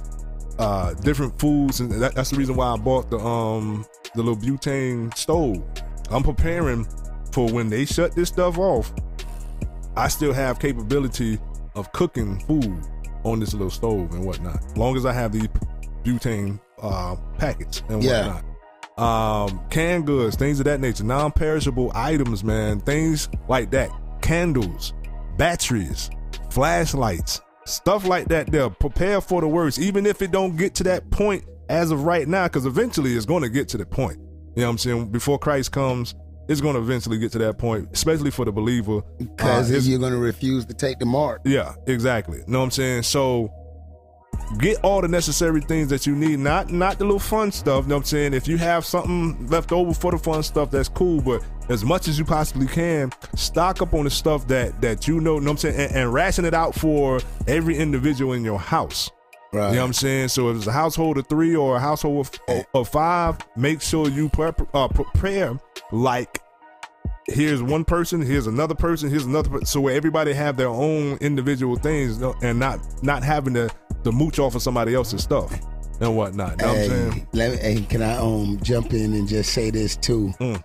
uh different foods and that, that's the reason why I bought the um the little butane stove. I'm preparing for when they shut this stuff off. I still have capability of cooking food on this little stove and whatnot. As long as I have these butane uh, packets and Yeah. whatnot. Um, canned goods, things of that nature, non-perishable items, man, things like that, candles, batteries, flashlights, stuff like that. They'll prepare for the worst, even if it don't get to that point as of right now, because eventually it's going to get to the point. You know what I'm saying? Before Christ comes, it's going to eventually get to that point, especially for the believer. Because Uh, you're going to refuse to take the mark. yeah, exactly. You Know what I'm saying? So get all the necessary things that you need, not not the little fun stuff. You know what I'm saying? If you have something left over for the fun stuff, that's cool. But as much as you possibly can, stock up on the stuff that that you know, know what I'm saying, and, and ration it out for every individual in your house. Right. You know what I'm saying? So if it's a household of three or a household of, of five, make sure you prep, uh, prepare like here's one person, here's another person, here's another person. So where everybody have their own individual things and not not having to, to mooch off of somebody else's stuff and whatnot. Know what I'm Hey, saying? let me, hey, can I um jump in and just say this too? Mm.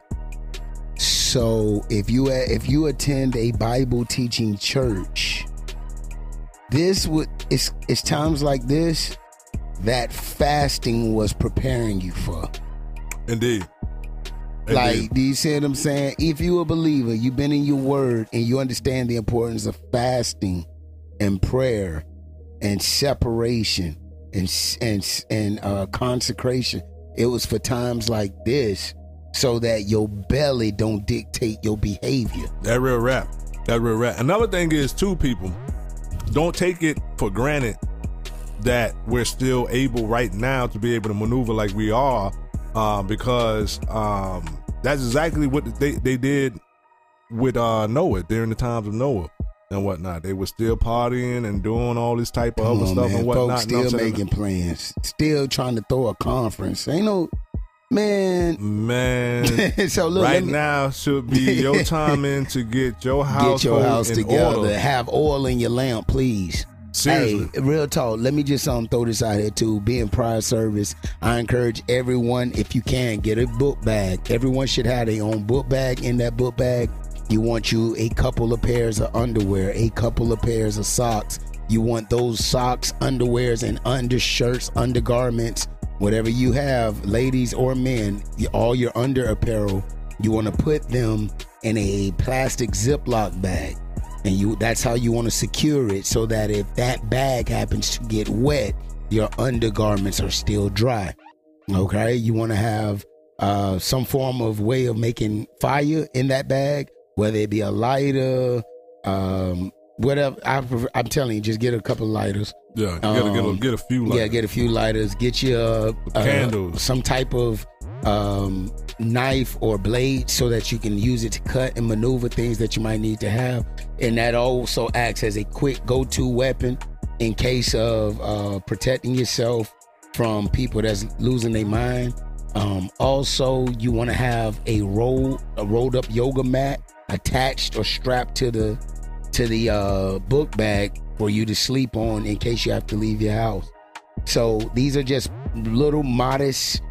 So if you if you attend a Bible teaching church, this would it's it's times like this that fasting was preparing you for. Indeed. Like, do you see what I'm saying? If you a believer, you've been in your word and you understand the importance of fasting and prayer and separation and and and uh, consecration. It was for times like this, so that your belly don't dictate your behavior. That real rap. That real rap. Another thing is too, people, don't take it for granted that we're still able right now to be able to maneuver like we are, uh, because um, that's exactly what they, they did with uh, Noah during the times of Noah and whatnot. They were still partying and doing all this type of Come other on, stuff man. and whatnot. Folks still what I'm saying? making plans, still trying to throw a conference. Ain't no man. Man, [LAUGHS] So look, right me- now should be your [LAUGHS] time in to get your house Get your house together. order. Have oil in your lamp, please. Seriously. Hey, real talk. Let me just um throw this out here too. Being prior service, I encourage everyone, if you can, get a book bag. Everyone should have their own book bag. In that book bag, you want you a couple of pairs of underwear, a couple of pairs of socks. You want those socks, underwears, and undershirts, undergarments, whatever you have, ladies or men, all your under apparel. You want to put them in a plastic Ziploc bag and you that's how you want to secure it so that if that bag happens to get wet your undergarments are still dry okay you want to have uh, some form of way of making fire in that bag whether it be a lighter um, whatever I prefer, i'm telling you just get a couple of lighters Yeah, you gotta get a- get a few yeah lighters. get a few lighters get you uh, uh, Candles. some type of um, knife or blade so that you can use it to cut and maneuver things that you might need to have. And that also acts as a quick go to weapon in case of uh, protecting yourself from people that's losing their mind. Um, also, you want to have a roll, a rolled up yoga mat attached or strapped to the to the uh, book bag for you to sleep on in case you have to leave your house. So these are just little modest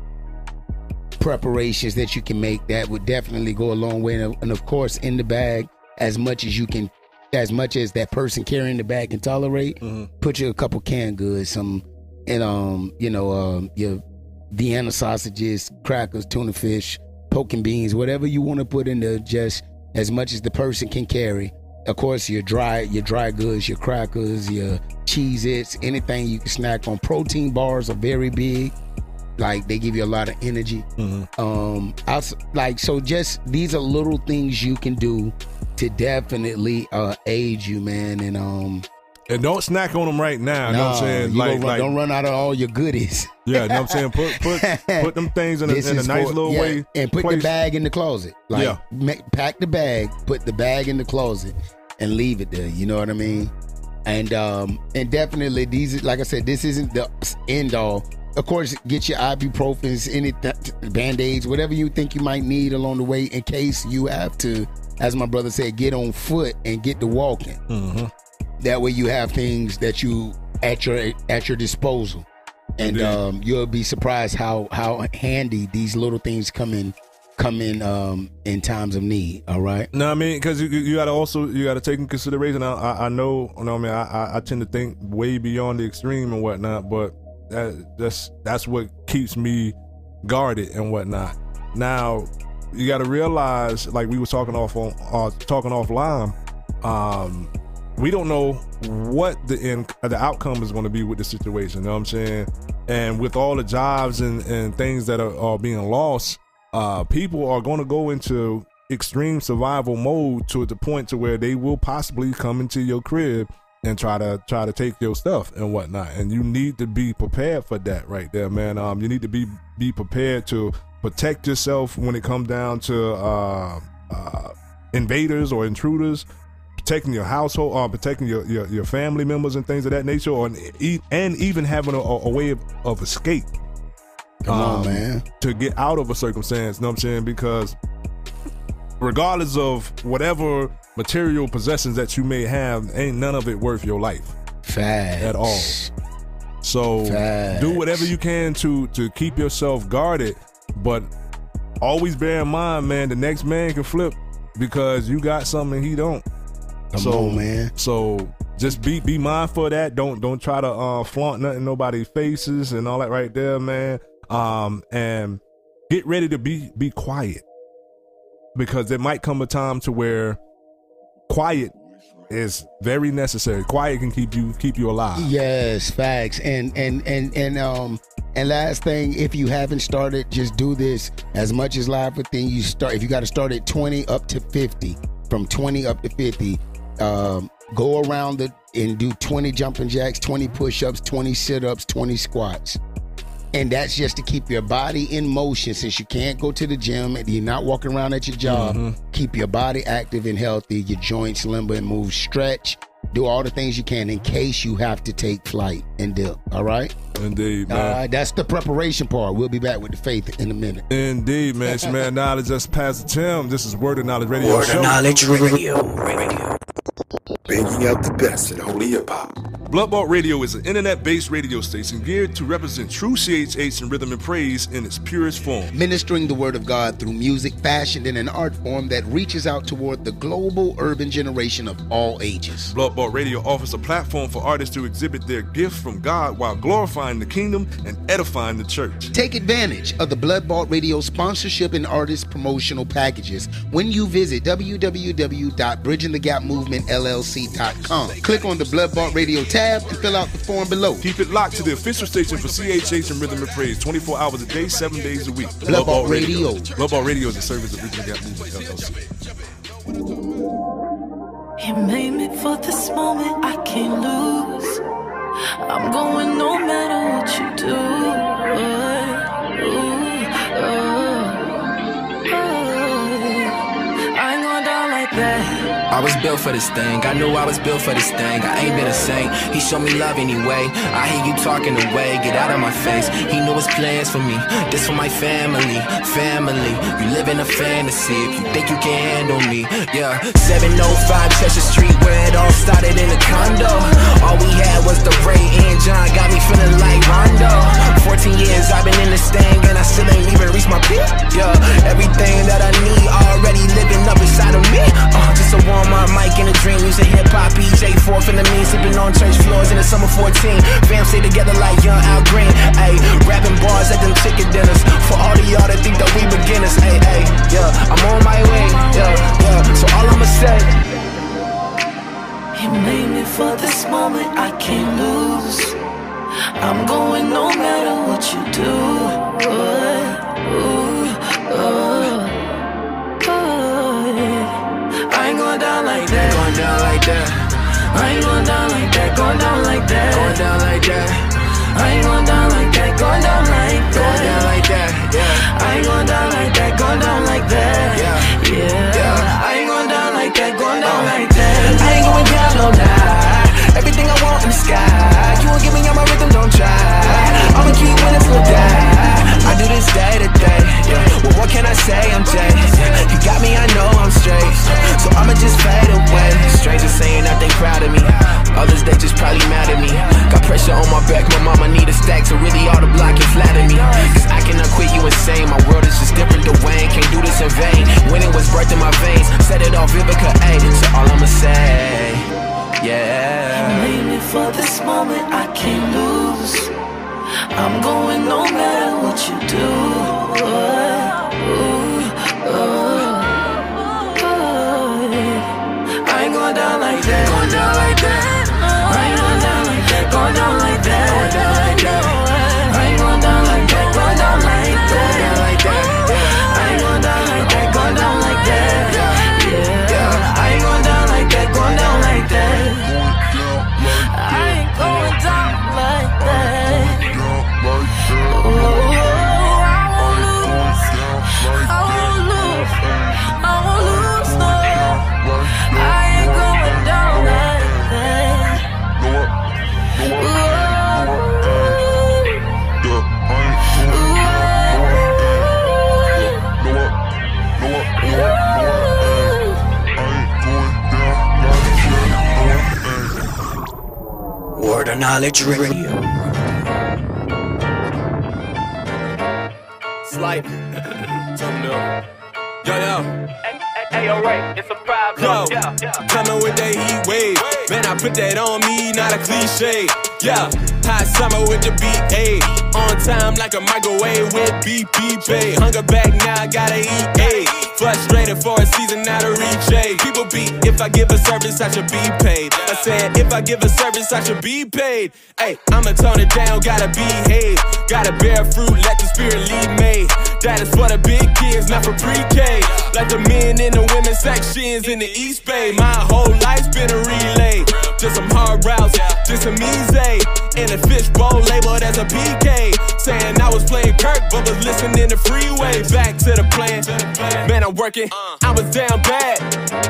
preparations that you can make that would definitely go a long way. And, of course, in the bag, as much as you can, as much as that person carrying the bag can tolerate, put you a couple canned goods, some, and um, you know, um, your Vienna sausages, crackers, tuna fish, poking beans, whatever you want to put in there, just as much as the person can carry. Of course, your dry, your dry goods, your crackers, your Cheez-Its, anything you can snack on. Protein bars are very big. Like they give you a lot of energy. Um outs- like so just these are little things you can do to definitely uh aid you man. And um and don't snack on them right now. you know what I'm saying? Like, run- like, don't run out of all your goodies yeah, you know what I'm saying? Put put [LAUGHS] put them things in a, in a nice for- little yeah, way. and put place. the bag in the closet like Yeah. ma- pack the bag put the bag in the closet and leave it there you know what i mean and um and definitely these like i said this isn't the end all of course, get your ibuprofens, any th- band aids, whatever you think you might need along the way in case you have to, as my brother said, get on foot and get to walking. Mm-hmm. That way you have things that you at your at your disposal. And um, you'll be surprised how how handy these little things come in come in um, in times of need. All right. No, I mean, because you, you got to also you got to take in consideration. I, I, I know, you know, I mean, I, I, I tend to think way beyond the extreme and whatnot, but that that's that's what keeps me guarded and whatnot. Now, you got to realize, like we were talking off on uh, talking offline, um, we don't know what the end the outcome is going to be with the situation. You know what I'm saying? And with all the jobs and, and things that are, are being lost, uh, people are going to go into extreme survival mode to the point to where they will possibly come into your crib and try to try to take your stuff and whatnot. And you need to be prepared for that right there, man. Um, you need to be be prepared to protect yourself when it comes down to uh, uh, invaders or intruders. Protecting your household, uh, protecting your, your, your family members and things of that nature, or and even having a, a way of, of escape. Come on, man. To get out of a circumstance, you know what I'm saying? Because regardless of whatever material possessions that you may have, ain't none of it worth your life. Facts. At all. So Facts. do whatever you can to to keep yourself guarded, but always bear in mind, man, the next man can flip because you got something he don't. Come so on, man. So just be be mindful of that. Don't don't try to uh, flaunt nothing nobody's faces and all that right there, man. Um, and get ready to be be quiet because there might come a time to where quiet is very necessary. Quiet can keep you keep you alive. Yes, facts. And and and and um and last thing, if you haven't started, just do this as much as live within you start. If you got to start at twenty up to fifty, from twenty up to fifty, um, go around the and do twenty jumping jacks, twenty push-ups, twenty sit-ups, twenty squats. And that's just to keep your body in motion since you can't go to the gym and you're not walking around at your job. Mhm. Keep your body active and healthy, your joints limber and move, stretch, do all the things you can in case you have to take flight and dip. All right? Indeed, uh, man. right, that's the preparation part. We'll be back with the faith in a minute. Indeed, man. It's your man [LAUGHS] Knowledge. That's Pastor Tim. This is Word of Knowledge Radio Word of Knowledge Radio. Bringing out the best in holy hip hop. Bloodbought Radio is an internet-based radio station geared to represent true CHH and rhythm and praise in its purest form. Ministering the word of God through music fashioned in an art form that reaches out toward the global urban generation of all ages. Bloodbought Radio offers a platform for artists to exhibit their gift from God while glorifying the kingdom and edifying the church. Take advantage of the Bloodbought Radio sponsorship and artist promotional packages when you visit www.bridgingthegapmovementllc.com. Click on the Bloodbought Radio tab and fill out the form below. Keep it locked to the official station for CHH and Rhythm and Praise 24 hours a day, 7 days a week. Bloodbought Radio. Bloodbought Radio is a service of Bridging the Gap Movement LLC. He made me for this moment, I can't lose. I'm going no matter what you do. Ooh, ooh, ooh. I ain't going down like that. I was built for this thing. I knew I was built for this thing. I ain't been a saint. He showed me love anyway. I hear you talking away. Get out of my face. He knew his plans for me. This for my family. Family. You live in a fantasy. If you think you can handle me. Yeah. 705 Chester Street where it all started in a condo. All we had was the Ray and John. Got me feeling like Rondo. 14 years I've been in this thing and I still ain't even reached my peak. Yeah. Everything that I need already living up inside of me. Uh, just a warm up mic in a dream. Using hip hop, EJ fourth in the mean. Sleeping on church floors in the summer 14. Fam stay together like young Al Green. Ayy, rapping bars at them chicken dinners. For all of y'all that think that we beginners. Ayy, ayy, yeah. I'm on my way. Yeah, yeah. So all I'ma say. He made me for this moment, I can't lose. I'm going no matter what you do. Ooh, ooh, ooh, going down like that. Going down like that. I ain't going down like that. Going down like that. Going down like that. I ain't going down like that. Going down like that. Going down like that. Yeah. I ain't going down like that. Going down like that. Yeah. Yeah. Yeah. I ain't going down like that. Going down like that. I ain't going down, no lie. Everything I want in the sky. You won't give me all my rhythm, don't try. I'ma keep winning say I'm Jay. You got me, I know I'm straight. So I'ma just fade away. Strangers saying that they proud of me. Others, they just probably mad at me. Got pressure on my back, my mama need a stack, so really all the block can flatter me. Cause I cannot quit you insane. My world is just different to Wayne. Can't do this in vain. Winning was birthed in my veins. Set it off Vivica A. So all I'ma say, yeah. made me for this moment, I can't lose. I'm going no matter what you do. Word Knowledge Radio. Slight. [LAUGHS] Something new. Yo, yo. Hey, yo, Ray, it's a problem. Yo, coming with that heat wave. Man, I put that on me, not a cliche. Yeah, hot summer with the BA. On time like a microwave with pay. Hunger back now, I gotta eat. A. Frustrated for a season, not a reach. People be, if I give a service, I should be paid. I said, if I give a service, I should be paid. Hey, I'ma tone it down, gotta behave. Gotta bear fruit, let the spirit lead me. That is for the big kids, not for pre-K. Like the men in the women's sections in the East Bay. My whole life's been a relay. Just some hard routes, just some easy. In a fishbowl labeled as a PK. Saying I was playing Kirk, but was listening to Freeway. Back to the plan. Man, I'm working. Uh. I was down bad,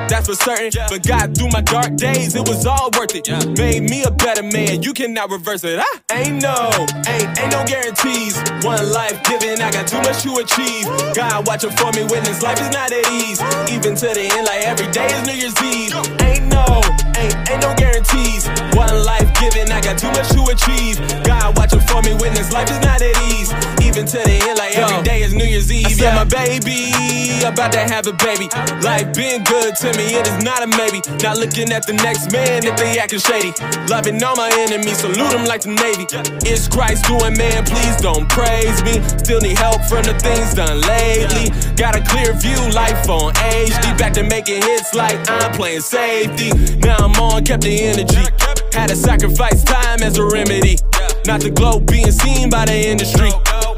that's for certain. But got through my dark days, it was all worth it. Made me a better man, you cannot reverse it. I ain't no, ain't, ain't no guarantees. One life given, I got too much to achieve. God watching for me when this life is not at ease. Even to the end, like every day is New Year's Eve. Ain't no, ain't, ain't no guarantees. One life given, I got too much to achieve. God watching for me when this life is not at ease. Even to the end, like every day is New Year's Eve. I said, my baby, about to have a baby. Life been good to me, it is not a maybe. Not looking at the next man if they acting shady. Loving all my enemies, salute them like the Navy. It's Christ doing, man, please don't praise me. Still need help from the things done lately. Got a clear view, life on HD. Back to making hits like I'm playing safety. Now I'm on, kept the energy. Had to sacrifice time as a remedy. Not the glow being seen by the industry.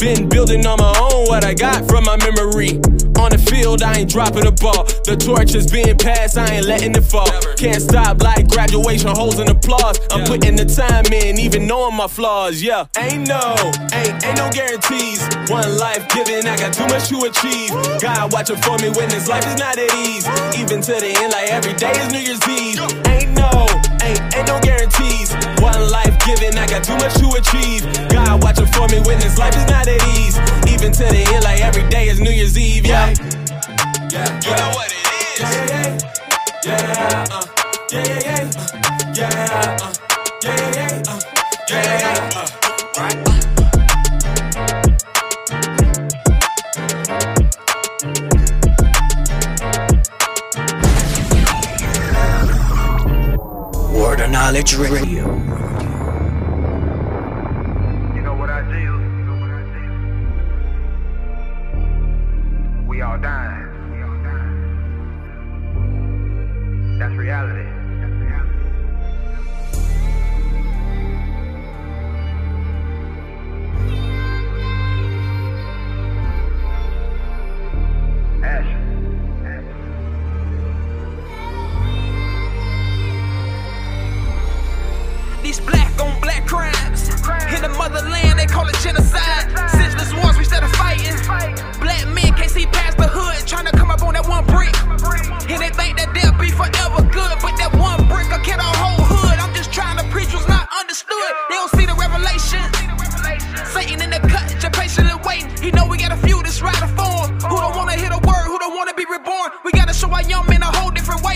Been building on my own what I got from my memory. On the field, I ain't dropping the ball. The torch is being passed, I ain't letting it fall. Can't stop like graduation holes in applause. I'm putting the time in, even knowing my flaws. Yeah, ain't no, ain't, ain't no guarantees. One life given, I got too much to achieve. God watching for me when this life is not at ease. Even to the end, like every day is New Year's Eve. Ain't no, ain't, ain't no guarantees. One life given, I got too much to achieve. God watching for me when this life is not at ease. Even to the end, like every day is New Year's Eve. Yeah, yeah, you know what it is. Yeah, yeah, uh, yeah, yeah, yeah, yeah, uh, yeah, yeah, uh, yeah, yeah, uh, right. Word of Knowledge Radio. All dying. That's reality. He know we got a few that's riding for him. Who don't wanna hear the word, who don't wanna be reborn. We gotta show our young men a whole different way.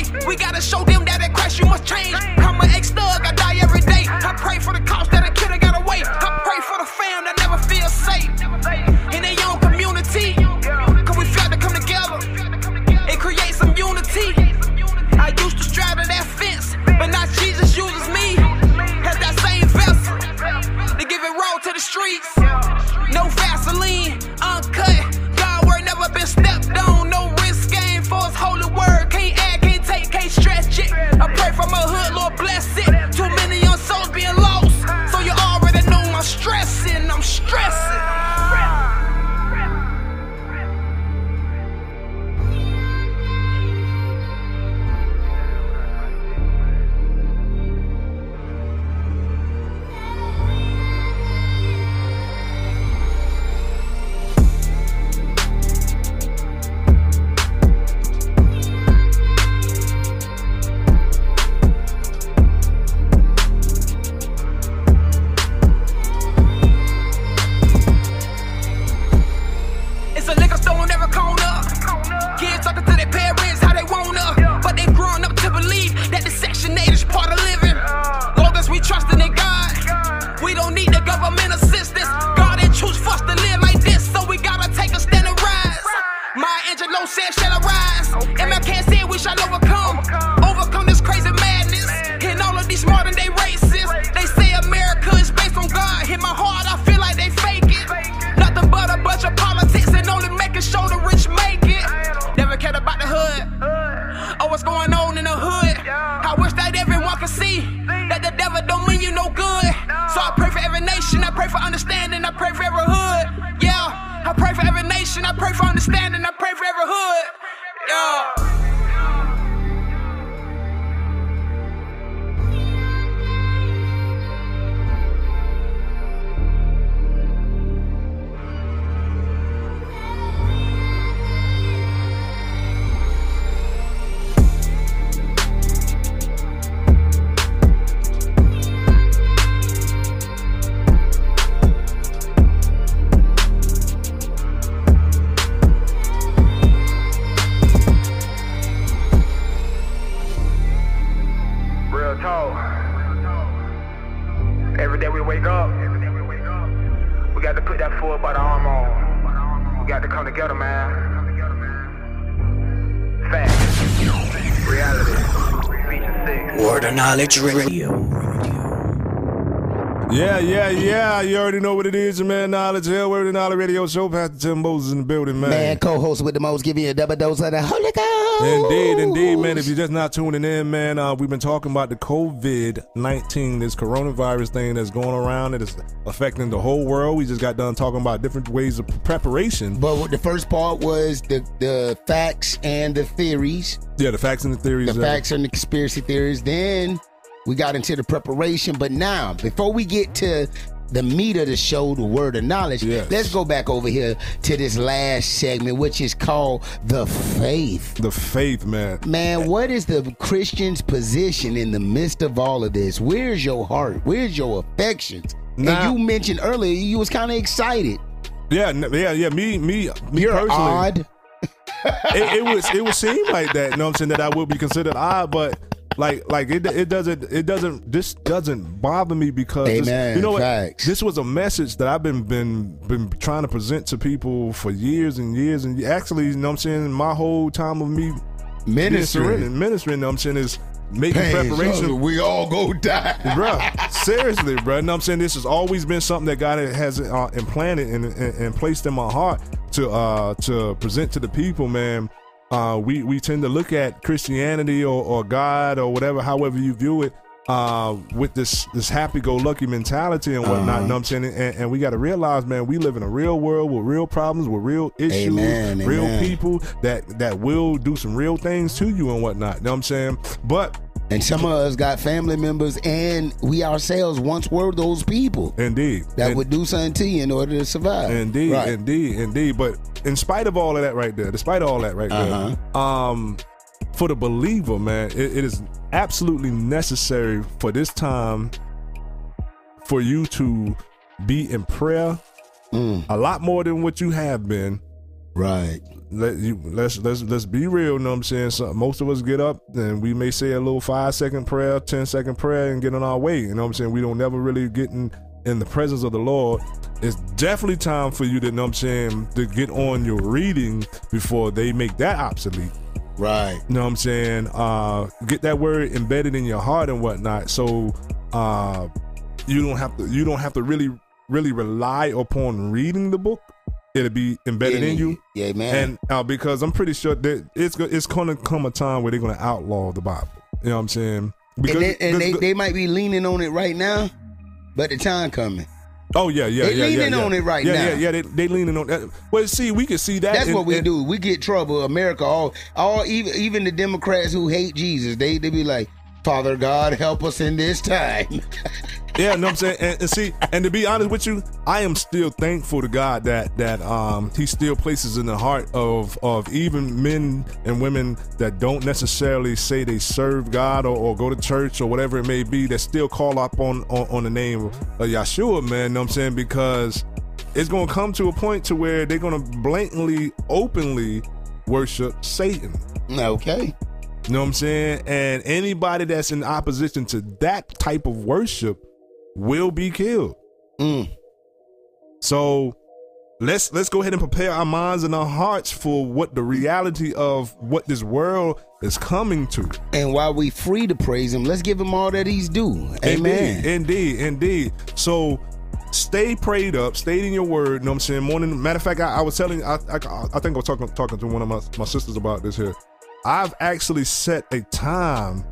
Knowledge Radio. Yeah, yeah, yeah. You already know what it is, your man. Knowledge Hell, Word of Knowledge Radio Show. Pastor Tim Moses in the building, man. Man, co-host with the most, give you a double dose of the Holy Ghost. Indeed, indeed, man. If you're just not tuning in, man, uh, we've been talking about the COVID 19, this coronavirus thing that's going around. It is affecting the whole world. We just got done talking about different ways of preparation. But what the first part was the the facts and the theories. Yeah, the facts and the theories. The facts and the conspiracy theories. Then we got into the preparation. But now, before we get to the meat of the show, the word of knowledge, yes. let's go back over here to this last segment, which is called the faith. The faith, man. Man, what is the Christian's position in the midst of all of this? Where's your heart? Where's your affections? Now- and you mentioned earlier you was kind of excited. Yeah, yeah, yeah. Me, me, me You're personally. odd. It, it was it would seem like that. You know what I'm saying? That I would be considered odd, but like like it it doesn't it doesn't this doesn't bother me because this- Amen. you know what? Facts. This was a message that I've been been been trying to present to people for years and years and actually, you know what I'm saying, my whole time of me Ministering. ministering, ministering, you know what I'm saying is making Pain, preparation. we all go die. bruh. [LAUGHS] Seriously, bruh. And I'm saying this has always been something that God has uh, implanted and, and, and placed in my heart to uh, to present to the people, man. Uh, we we tend to look at Christianity or, or God or whatever, however you view it, uh, with this this happy-go-lucky mentality and whatnot. Uh-huh. You know what I'm saying? And, and we got to realize, man, we live in a real world with real problems, with real issues, Amen, real amen. people that that will do some real things to you and whatnot. You know what I'm saying? But And some of us got family members, and we ourselves once were those people indeed that And- would do something to you in order to survive. Indeed, Right. indeed, indeed. But in spite of all of that right there, despite all that right Uh-huh. there, um, for the believer, man, it, it is absolutely necessary for this time for you to be in prayer Mm. a lot more than what you have been Right. Let you let's let's let's be real, you know what I'm saying? So most of us get up and we may say a little five second prayer, ten second prayer and get on our way. You know what I'm saying? We don't never really get in in the presence of the Lord. It's definitely time for you to you know what I'm saying to get on your reading before they make that obsolete. Right. You know what I'm saying? Uh get that word embedded in your heart and whatnot. So uh you don't have to you don't have to really really rely upon reading the book. It'll be embedded in you. Yeah, man. And uh, because I'm pretty sure that it's it's gonna come a time where they're gonna outlaw the Bible. You know what I'm saying? and they, and they, because- they might be leaning on it right now, but the time coming. Oh yeah, yeah, yeah. They yeah, leaning yeah, yeah. on it right yeah, now. Yeah, yeah, they they leaning on that. Well, see, we can see that. That's in- what we in- do. We get trouble. America, all, all, even, even the Democrats who hate Jesus, they, they be like, Father God, help us in this time. [LAUGHS] Yeah, know what I'm saying? And, and see, and to be honest with you, I am still thankful to God that that um he still places in the heart of of even men and women that don't necessarily say they serve God or, or go to church or whatever it may be, that still call up on on, on the name of Yeshua, man, know what I'm saying? Because it's gonna come to a point to where they're gonna blatantly, openly worship Satan. Okay. You know what I'm saying? And anybody that's in opposition to that type of worship will be killed. Mm. So let's let's go ahead and prepare our minds and our hearts for what the reality of what this world is coming to. And while we free to praise him, let's give him all that he's due. Amen. Indeed, indeed, indeed. So stay prayed up, stay in your word. You know what I'm saying? Morning. Matter of fact, I, I was telling, I, I, I think I was talking talking to one of my, my sisters about this here. I've actually set a time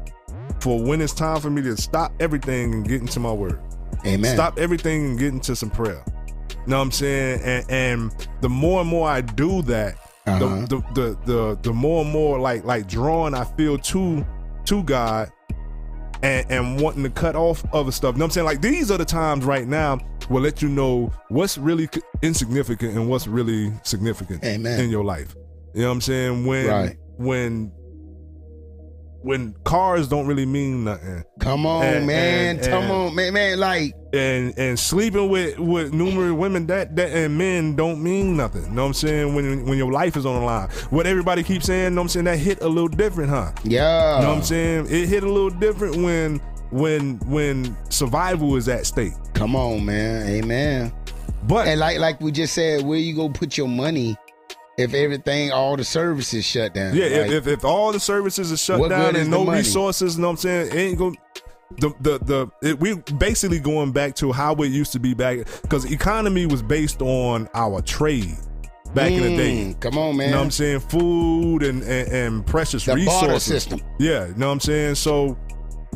for when it's time for me to stop everything and get into my word. Amen. Stop everything and get into some prayer. You know what I'm saying? And, and the more and more I do that, Uh-huh. the, the, the the the more and more like like drawn I feel to to God and, and wanting to cut off other stuff. You know what I'm saying? Like these are the times right now will let you know what's really insignificant and what's really significant Amen. in your life. You know what I'm saying? When Right. When when cars don't really mean nothing. Come on, And- man. and- Come and- on, man. Man, like, and and sleeping with with numerous women that that and men don't mean nothing. You know what I'm saying? When when your life is on the line. What everybody keeps saying, you know what I'm saying, that hit a little different, huh? yeah. You know what I'm saying? It hit a little different when when when survival is at stake. Come on, man. Amen. But and like like we just said, where you go put your money if everything, all the services shut down? Yeah, Like, if, if if all the services are shut down and no money? resources, you know what I'm saying? It ain't going the the the it, we basically going back to how it used to be back because economy was based on our trade back in the day. Mm, Come on, man. You know what I'm saying? Food and and, and precious The resources. system. Yeah, you know what I'm saying? So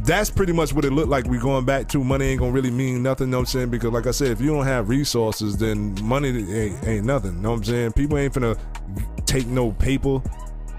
that's pretty much what it looked like. We going back to money ain't gonna really mean nothing, you know what I'm saying? Because like I said, if you don't have resources, then money ain't, ain't nothing. You know what I'm saying? People ain't finna take no paper.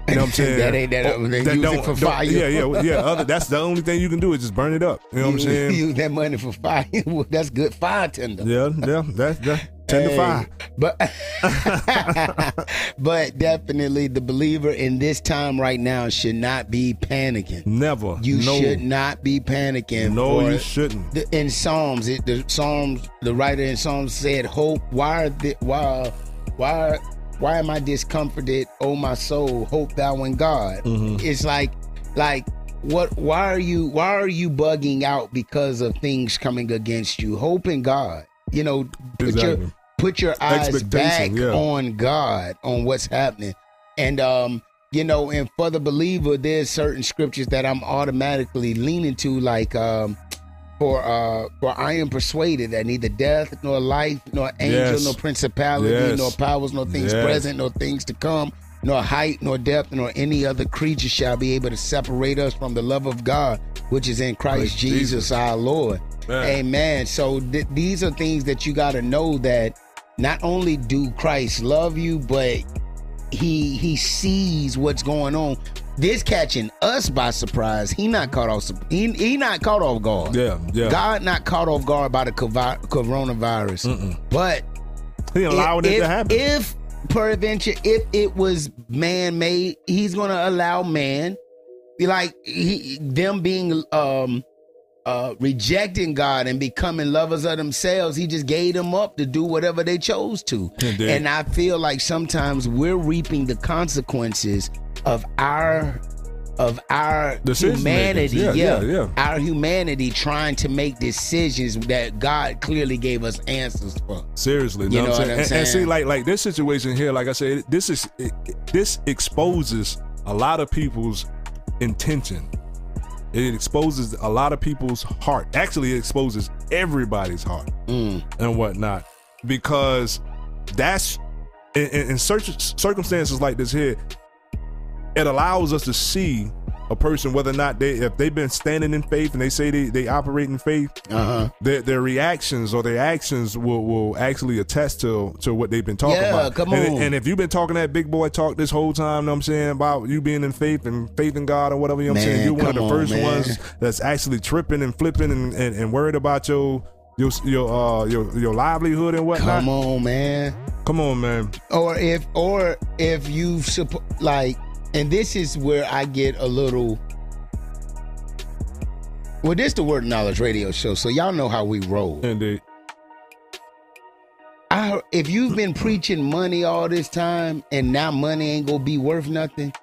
You know what I'm [LAUGHS] saying? That ain't that- Oh, they use it for fire. Yeah, yeah, yeah. Other, that's the only thing you can do is just burn it up. You know what I'm saying? [LAUGHS] Use that money for fire. [LAUGHS] That's good fire tender. yeah, yeah. That's that. Ten to five. But [LAUGHS] but definitely the believer in this time right now should not be panicking. Never. You No. should not be panicking. No, you shouldn't. the- in Psalms, it, the Psalms, the writer in Psalms said, "Hope. Why? Are the, why? Why? Why am I discomforted? Oh my soul, hope thou in God." Mhm. It's like, like, what? Why are you? Why are you bugging out because of things coming against you? Hope in God. You know, put Exactly. your put your eyes back yeah. on God, on what's happening, and um. You know, and for the believer, there's certain scriptures that I'm automatically leaning to, like um, for uh for I am persuaded that neither death nor life nor angel Yes. nor principality Yes. nor powers nor things Yes. present nor things to come nor height nor depth nor any other creature shall be able to separate us from the love of God which is in Christ Jesus, Jesus. our Lord. Man. Amen. So th- these are things that you got to know that not only do Christ love you but he he sees what's going on. This catching us by surprise. He not caught off. He, he not caught off guard. Yeah, yeah. God not caught off guard by the coronavirus, but He allowed it if, to happen. If peradventure, if it was man made, he's gonna allow man, like he, them being um uh, rejecting God and becoming lovers of themselves, He just gave them up to do whatever they chose to. Indeed. And I feel like sometimes we're reaping the consequences of our of our Decision humanity. Yeah, yeah, yeah. Our humanity trying to make decisions that God clearly gave us answers for. Seriously, You know what I'm what I'm saying? And, and see, like like this situation here, like I said, this is it- this exposes a lot of people's intention. It exposes a lot of people's heart. Actually, it exposes everybody's heart Mm. and whatnot because that's in, in, in circumstances like this here. It allows us to see a person whether or not they if they've been standing in faith and they say they, they operate in faith Uh-huh. their, their reactions or their actions will, will actually attest to to what they've been talking Yeah, about. come and, on. and if you've been talking that big boy talk this whole time, you know what I'm saying, about you being in faith and faith in God or whatever, you know what I'm saying, you're one of the on, first man. ones that's actually tripping and flipping and, and, and worried about your your your uh your your livelihood and whatnot. Come on, man. Come on, man. Or if or if you suppo- like and this is where I get a little Well, this the Word Knowledge Radio Show, so y'all know how we roll. Indeed. I if you've been preaching money all this time and now money ain't gonna be worth nothing,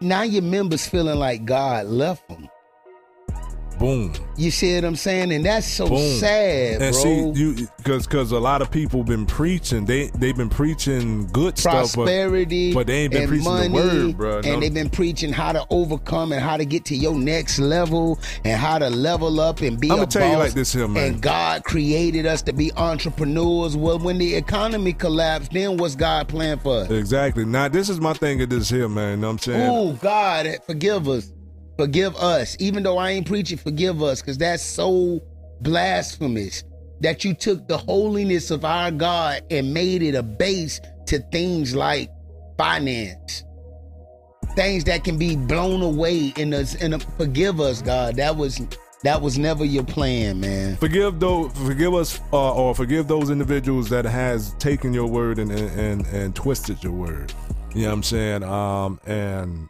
now your members feeling like God left them. Boom. You see what I'm saying? And that's so Boom. sad, and bro. see you because because a lot of people been preaching they they've been preaching good stuff prosperity but, but they ain't been preaching money, the word bro and they've been preaching how to overcome and how to get to your next level and how to level up and be I'ma a tell you like this here, man. And God created us to be entrepreneurs. Well, when the economy collapsed, then what's God plan for us? exactly now this is my thing of this here man you know what i'm saying Oh God, forgive us, forgive us. Even though I ain't preaching, forgive us, because that's so blasphemous that you took the holiness of our God and made it a base to things like finance, things that can be blown away in us. And forgive us, God. That was that was never your plan, man. forgive those forgive us uh, or forgive those individuals that has taken your word and and and, and twisted your word you know what i'm saying um and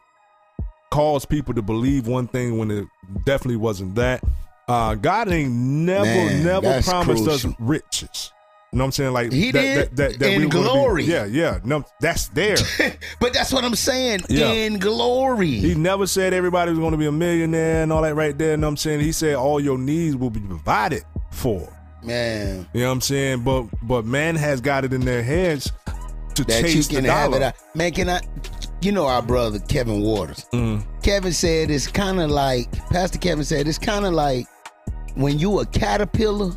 caused people to believe one thing when it definitely wasn't that uh god ain't never Man, never promised crucial. us riches you know what I'm saying? Like He did in we were gonna be- glory. yeah, yeah. No, that's there. [LAUGHS] But that's what I'm saying. Yeah. In glory. He never said everybody was going to be a millionaire and all that right there. You know what I'm saying? He said all your needs will be provided for. Man. You know what I'm saying? But but man has got it in their heads to that chase you can the have dollar. it. out. Man, can I? You know our brother Kevin Waters. Mm. Kevin said it's kind of like Pastor Kevin said it's kind of like when you a caterpillar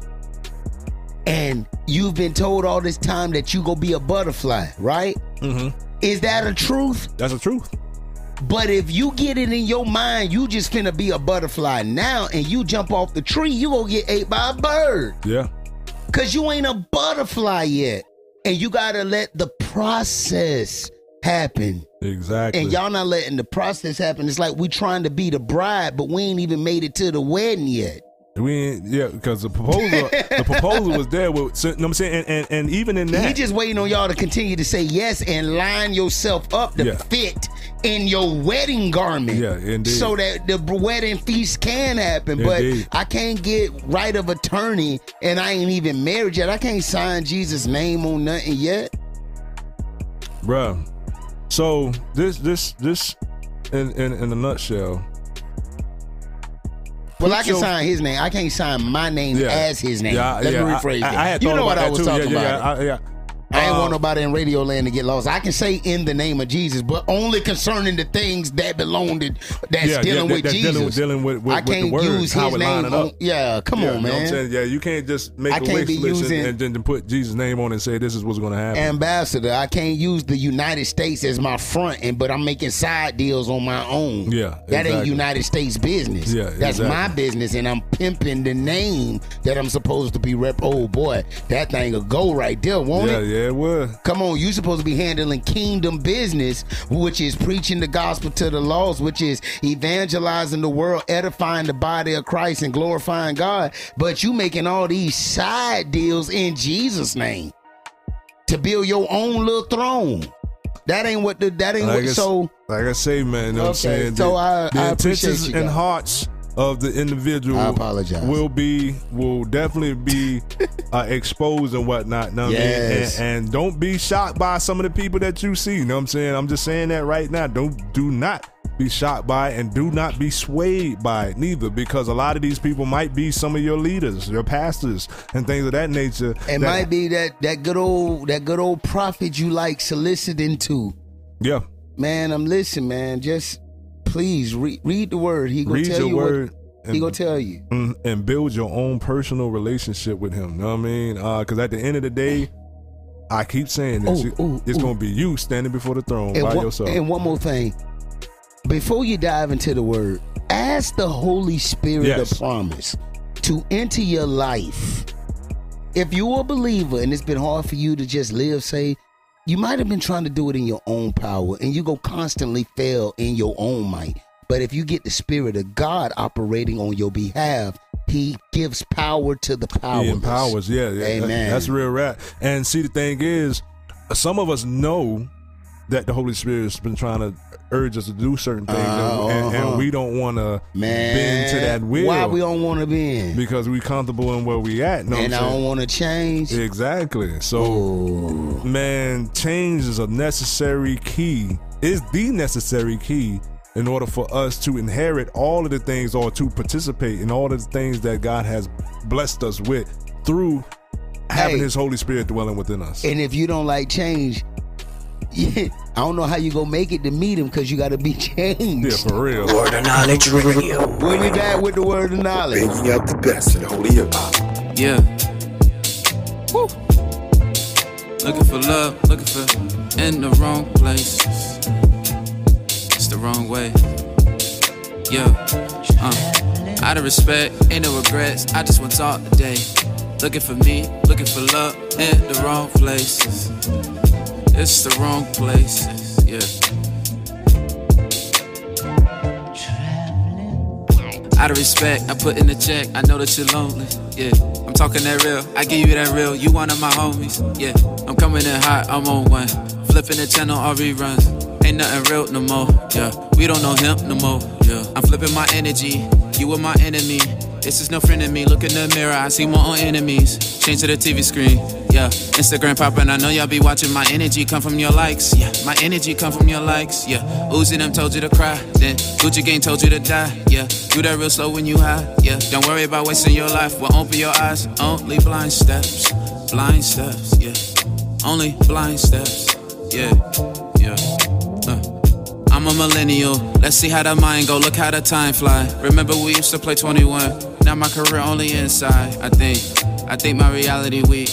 and you've been told all this time that you gonna be a butterfly, right? Mm-hmm. Is that a truth? That's a truth. But if you get it in your mind, you just finna be a butterfly now, and you jump off the tree, you gonna get ate by a bird. Yeah. Cause you ain't a butterfly yet. And you gotta let the process happen. Exactly. And y'all not letting the process happen. It's like we trying to be the bride, but we ain't even made it to the wedding yet. We ain't, yeah, because the proposal the [LAUGHS] proposal was there with so, you know what I'm saying and, and and even in that He just waiting on y'all to continue to say yes and line yourself up to Yeah. fit in your wedding garment. Yeah, indeed. So that the wedding feast can happen. Indeed. But I can't get right of attorney and I ain't even married yet. I can't sign Jesus' name on nothing yet. Bruh. So this this this in in, in a nutshell. Well, I can your- sign his name. I can't sign my name Yeah. as his name. Yeah, Let yeah, me rephrase I- that. I had you know what I was too. talking Yeah, yeah, about. yeah, I- ain't want um, nobody in radio land to get lost. I can say in the name of Jesus, but only concerning the things that belong to that's Yeah, dealing yeah, with that's Jesus. dealing with- dealing with- with- I with the can't words, use his name. On, yeah, come Yeah, on, you know what I'm man. saying? Yeah, you can't just make I a wish list and, and then put Jesus' name on and say this is what's going to happen. Ambassador, I can't use the United States as my front end, but I'm making side deals on my own. Yeah, that ain't. United States business. Yeah, that's exactly. my business, and I'm pimping the name that I'm supposed to be rep. Oh boy, that thing will go right there, won't yeah, it? yeah, it would. Come on, you supposed to be handling kingdom business, which is preaching the gospel to the lost, which is evangelizing the world, edifying the body of Christ, and glorifying God. But you making all these side deals in Jesus' name to build your own little throne. That ain't what the that ain't Like what I, so like I say, man, you know what I'm Okay, saying? so the, I- the I appreciate intentions and hearts of the individual I apologize. will be will definitely be [LAUGHS] uh, exposed and whatnot. Know what I mean? And, and don't be shocked by some of the people that you see. You know what I'm saying? I'm just saying that right now. Don't do not be shocked by it and do not be swayed by it neither because a lot of these people might be some of your leaders, your pastors, and things of that nature. It that- might be that that good old that good old prophet you like soliciting to. Yeah. Man, I'm listening, man. Just please read read the word. He gonna Read tell your you word. what he gonna tell you. Mm, and build your own personal relationship with him. Know what I mean? Because at the end of the day, I keep saying this. Ooh, ooh, it's ooh. going to be you standing before the throne And by one, yourself. and one more thing. Before you dive into the word, ask the Holy Spirit Yes. of promise to enter your life. If you're a believer and it's been hard for you to just live, say, you might have been trying to do it in your own power and you go constantly fail in your own might. But if you get the Spirit of God operating on your behalf, He gives power to the powerless. He empowers, yeah, yeah. Amen. that's real rap. And see, the thing is, some of us know that the Holy Spirit has been trying to urge us to do certain things, and- and, and Uh-huh. we don't want to bend to that will. why we don't want to bend? Because we're comfortable in where we at. Know and I don't want to change. Exactly. So, man, change is a necessary key. Is the necessary key in order for us to inherit all of the things or to participate in all of the things that God has blessed us with through having Hey. His Holy Spirit dwelling within us. And if you don't like change, yeah, I don't know how you gonna make it to meet him because you got to be [LAUGHS] changed. Yeah, for real. Word of Knowledge Radio. We'll be back with the word of knowledge. Bringing out the best in holy hip hop. Yeah. Woo. Looking for love, looking for in the wrong places. It's the wrong way. Yeah. Uh. Out of respect, ain't no regrets. I just want to talk today. Looking for me, looking for love in the wrong places. It's the wrong places. Yeah. Out of respect, I put in the check. I know that you're lonely. Yeah, I'm talking that real. I give you that real. You one of my homies. Yeah, I'm coming in hot. I'm on one. Flipping the channel, all reruns. Ain't nothing real no more. Yeah, we don't know him no more. Yeah, I'm flipping my energy. You were my enemy. This is no friend of me. Look in the mirror, I see my own enemies. Change to the TV screen. Yeah, Instagram poppin'. I know y'all be watching. My energy come from your likes. Yeah, my energy come from your likes. Yeah, Uzi them told you to cry. Then Gucci Gang told you to die. Yeah, do that real slow when you high. Yeah, don't worry about wasting your life. Well, open your eyes. Only blind steps. Blind steps. Yeah, only blind steps. Yeah, yeah. I'm a millennial. Let's see how the mind go. Look how the time fly. Remember we used to play 21. Now my career only inside. I think, I think my reality weak.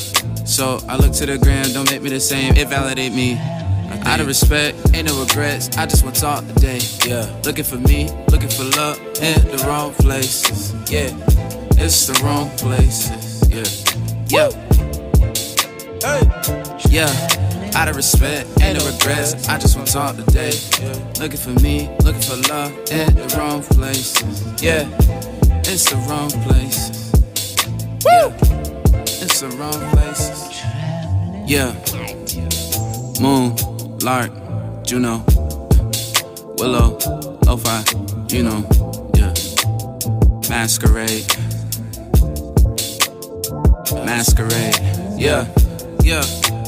So I look to the ground. Don't make me the same. It validate me. Out of respect, ain't no regrets. I just want to talk today. Yeah, looking for me, looking for love in the wrong places. Yeah, it's the wrong places. Yeah, yeah. Yeah. Out of respect, ain't no regrets. I just want to talk today. Looking for me, looking for love in the wrong places. Yeah, it's the wrong places. Yeah, it's the wrong places. Yeah. Moon, Lark, Juno, Willow, Lo-Fi, you know, yeah. Masquerade. Masquerade. Yeah, yeah.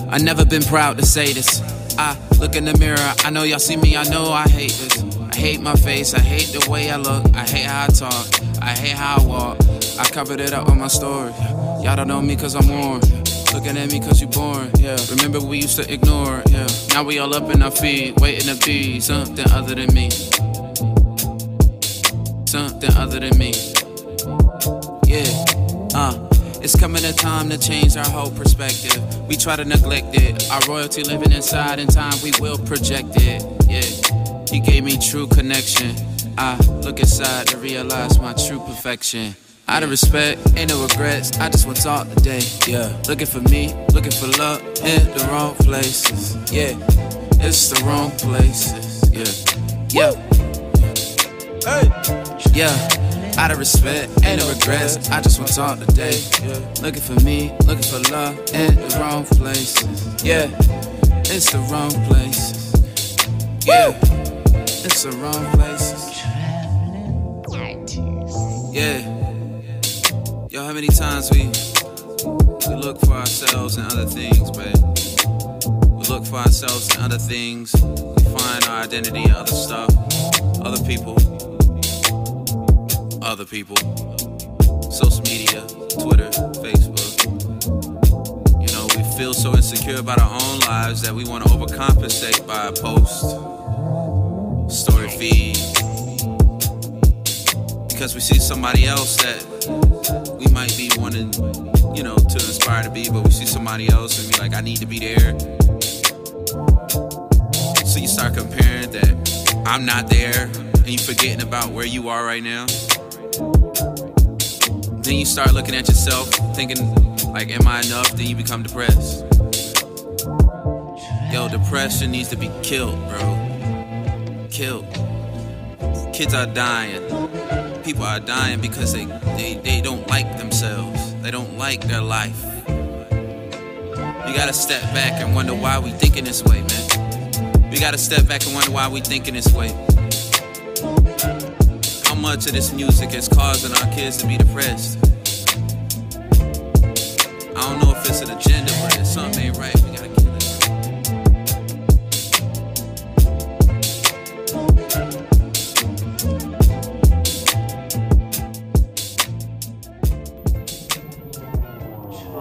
I never been proud to say this. I look in the mirror, I know y'all see me, I know I hate this. I hate my face, I hate the way I look, I hate how I talk, I hate how I walk. I covered it up on my story. Y'all don't know me cause I'm warm. Looking at me cause you born, yeah. Remember we used to ignore, yeah. Now we all up in our feet, waiting to be something other than me. Something other than me. Yeah, uh. It's coming a time to change our whole perspective. We try to neglect it. Our royalty living inside in time, we will project it. Yeah, he gave me true connection. I look inside to realize my true perfection. Out of respect, ain't no regrets. I just want to talk today. Yeah, looking for me, looking for love in the wrong places. Yeah, it's the wrong places. Yeah, yeah, hey, yeah. Out of respect, ain't no regrets. I just want to talk today. Looking for me, looking for love in the wrong places. Yeah, it's the wrong places. Yeah, it's the wrong places. Yeah, yo, how many times we we look for ourselves and other things, babe. We look for ourselves and other things. We find our identity other stuff, other people, other people, social media, Twitter, Facebook. You know, we feel so insecure about our own lives that we want to overcompensate by a post, story feed, because we see somebody else that we might be wanting, you know, to inspire to be, but we see somebody else and be like, I need to be there. So you start comparing that I'm not there, and you forgetting about where you are right now. Then you start looking at yourself, thinking, like, am I enough? Then you become depressed. Yo, depression needs to be killed, bro. Killed. Kids are dying. People are dying because they, they, they don't like themselves. They don't like their life. We gotta step back and wonder why we thinking this way, man. We gotta step back and wonder why we thinking this way. How much of this music is causing our kids to be depressed? I don't know if it's an agenda, but if something ain't right, we gotta kill it.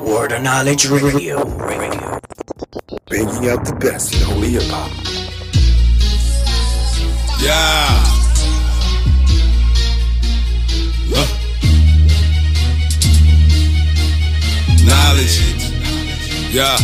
Word of Knowledge Radio. Radio. Bringing out the best in holy hip hop. Yeah. Knowledge. Yeah.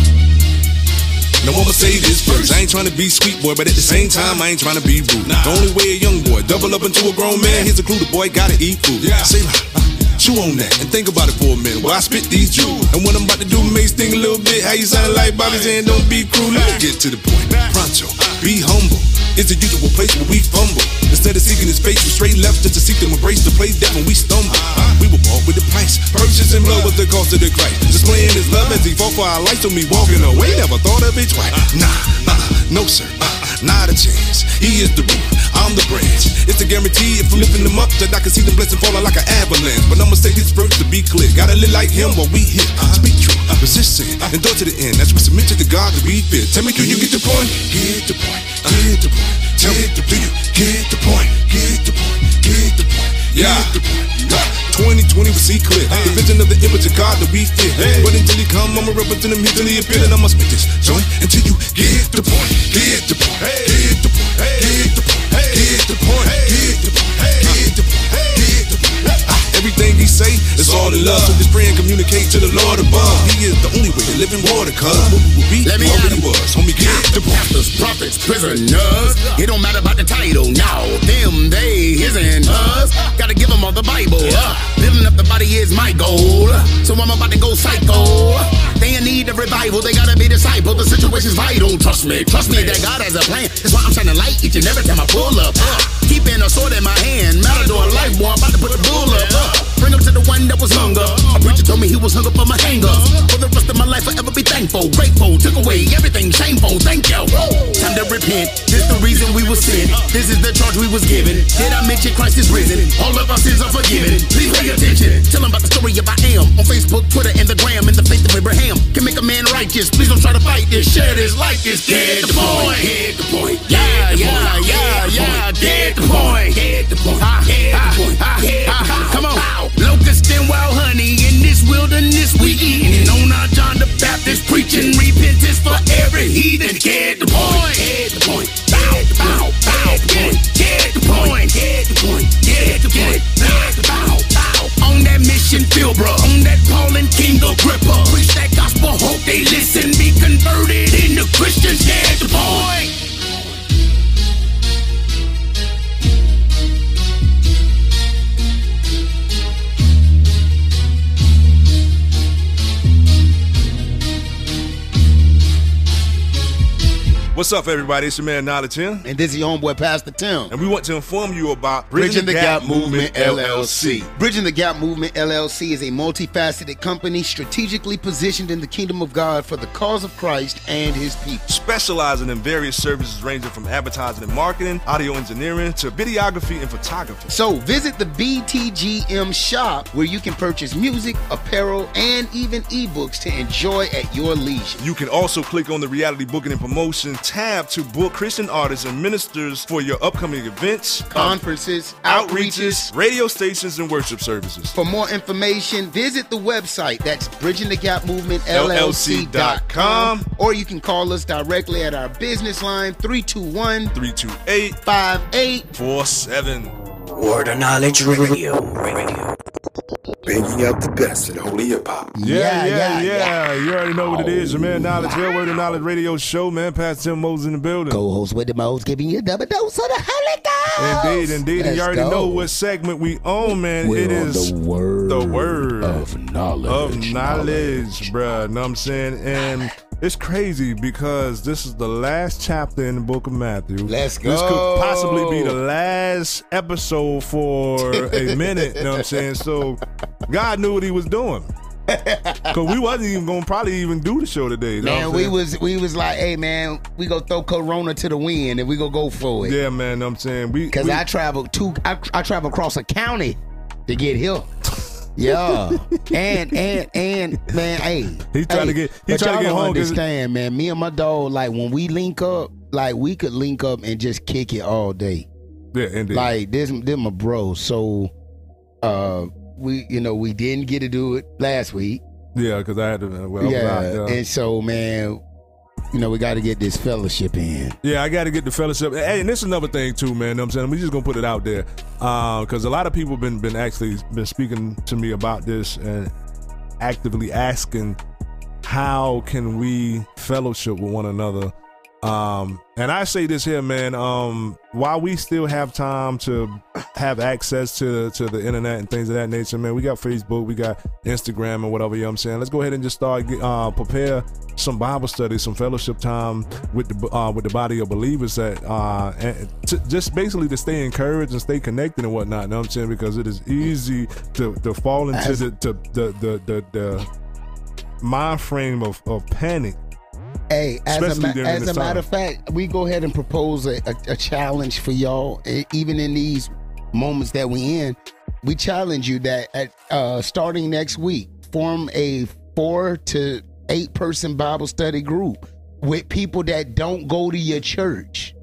Now I'ma say this first. I ain't trying to be sweet boy, but at the same time, I ain't trying to be rude. The only way a young boy double up into a grown man, here's a clue: the boy gotta eat food. Yeah. Say, uh, chew on that and think about it for a minute. While I spit these jewels, and what I'm about to do makes think a little bit. How you sound like Bobby saying, "Don't be cruel." Let me get to the point. Pronto, be humble. It's the usual place where we fumble. Instead of seeking his face, we straight left just to seek them embrace the play death when we stumble. We were bought with the price. Purchase and blood was the cost of the Christ. Displaying his love as he fought for our life, so me walking away. Never thought of it twice. Nah, uh, no sir, uh, not a chance. He is the root, I'm the branch. It's a guarantee if I'm lifting them up that I can see them blessing falling like an avalanche. But I'ma say this first to be clear. Gotta live like him while we here. Speak true, sin, endure to the end. As we submit to the God that we fear. Tell me, do you get the point? Get the point, get the point. Tell me, do you get the point? Get the point, get the point. Yeah. Get the point. Yeah. 2020 we see clear The vision of the image of God that we fear But until he come, I'ma represent him Until he appear and I'ma spit this joint Until you get the point Get the point Get the point Get the point Get the point Get the point Everything he say is all in love So just pray and communicate to the Lord above He is the only way to live in water Cause what we will be Let me already was Homie, get the Pastors, prophets, prisoners. It don't matter about the title now. Them, they, his and us. Gotta give them all the Bible. Building up the body is my goal. So I'm about to go psycho. They in need of revival. They gotta be discipled. The situation's vital. Trust me, trust me that God has a plan. That's why I'm shining light each and every time I pull up. Uh, keeping a sword in my hand. Matador life, boy. I'm about to put the bull up. Uh, bring him to the one that was hunger. A preacher told me he was hung up on my hanger. For the rest of my life, forever be thankful, grateful. Took away everything shameful. Thank you. Time to repent. This the reason we was sin. This is the charge we was given. Did I mention Christ is risen? All of our sins are forgiven. Please pay attention. Tell them about the story of I am on Facebook, Twitter, and the gram. And the faith of Abraham can make a man righteous. Please don't try to fight this. Share this, like this. Get the point. Get the point. Yeah, yeah, yeah, yeah. Get the point. Get the point. Get the point. Come on. We eating. On our John the Baptist preaching repentance for every heathen. Get the point. Get the point. Bow, bow, bow. Point. Get the point. Get the point. Get the point. Bow, bow. On that mission field, bro. On that Paul and King Agrippa. Preach that gospel, hope they listen. Be converted into Christians. Get the point. What's up, everybody? It's your man Knowledge Tim. And this is your homeboy, Pastor Tim. And we want to inform you about Bridging the Gap Movement LLC. Bridging the Gap Movement LLC is a multifaceted company strategically positioned in the kingdom of God for the cause of Christ and his people. Specializing in various services ranging from advertising and marketing, audio engineering, to videography and photography. So visit the BTGM shop where you can purchase music, apparel, and even ebooks to enjoy at your leisure. You can also click on the reality booking and promotion tab to book Christian artists and ministers for your upcoming events, Conferences, outreaches, radio stations, and worship services. For more information, visit the website. That's bridgingthegapmovementllc.com. Or you can call us directly at our business line 321 328 5847. Word of Knowledge Radio. Radio. Bringing out the best in holy hip hop. Yeah, yeah, yeah, You already know what it is. Your man Knowledge, Real Word of Knowledge Radio Show, man. Pastor Tim Moses in the building. Co-host with the most, giving you a double dose of the Holy Ghost. Indeed, indeed. and you Let's already go. know what segment we own, man. We're it on is the word the word of knowledge. Of knowledge, bruh. Know what I'm saying? And it's crazy because this is the last chapter in the book of Matthew. Let's go. This could possibly be the last episode for a [LAUGHS] minute. You know what I'm saying? So God knew what he was doing. [LAUGHS] Cause we wasn't even gonna probably even do the show today. Man, we was we was like, hey man, we go throw Corona to the wind and we go go for it. Yeah, man. know what I'm saying we Cause we- I traveled two, I, I traveled across a county to get here. [LAUGHS] Yeah, and and and man, hey, [LAUGHS] He trying to get- he trying to get home Understand, man? Me and my dog, like when we link up, like we could link up and just kick it all day. Yeah, indeed. Like this, this my bro. So, uh, we you know we didn't get to do it last week. yeah, because I had to. Well, yeah, out, yeah. and so man, you know we got to get this fellowship in. Yeah, I got to get the fellowship. Hey, and this is another thing too, man. know what I'm saying we just gonna put it out there because a lot of people been been actually been speaking to me about this and actively asking how can we fellowship with one another. Um, and I say this here, man. Um, while we still have time to have access to to the internet and things of that nature, man, we got Facebook, we got Instagram, and whatever. You know what I'm saying? Let's go ahead and just start uh, prepare some Bible study, some fellowship time with the uh, with the body of believers that uh, and to, just basically to stay encouraged and stay connected and whatnot. You know what I'm saying? Because it is easy to to fall into the to the the the, the mind frame of, of panic. Hey, as a, Especially during as a matter of fact, we go ahead and propose a, a, a challenge for y'all, even in these moments that we in. We challenge you that at uh, starting next week, form a four to eight person Bible study group with people that don't go to your church,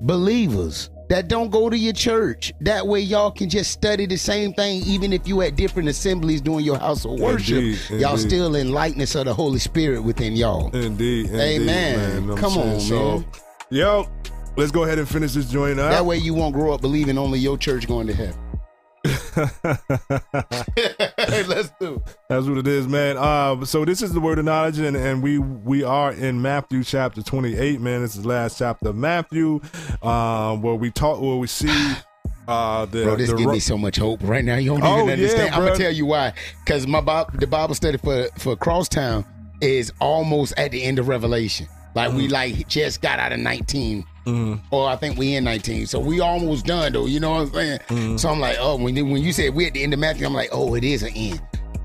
believers that don't go to your church. That way, y'all can just study the same thing, even if you at different assemblies doing your house of worship. Indeed, y'all indeed. still in lightness of the Holy Spirit within y'all. Indeed. indeed Amen. man, know what I'm Come on, saying? man. So, yo, let's go ahead and finish this joint up. That way you won't grow up believing only your church going to heaven. [LAUGHS] [LAUGHS] [LAUGHS] Let's do. That's what it is, man. Uh, so this is the word of knowledge, and, and we we are in Matthew chapter twenty eight, man. This is the last chapter of Matthew, um, where we talk, where we see [SIGHS] uh, the Bro, this the give ro- me so much hope right now. You don't Oh, even yeah, understand. I'm gonna tell you why. Because my Bob, the Bible study for for Crosstown is almost at the end of Revelation. Like Mm. we like just got out of 19. Mhm. Or I think we in 19. So we almost done though. You know what I'm saying? Mm-hmm. So I'm like, oh, when when you said we at the end of Matthew, I'm like, oh, it is an end.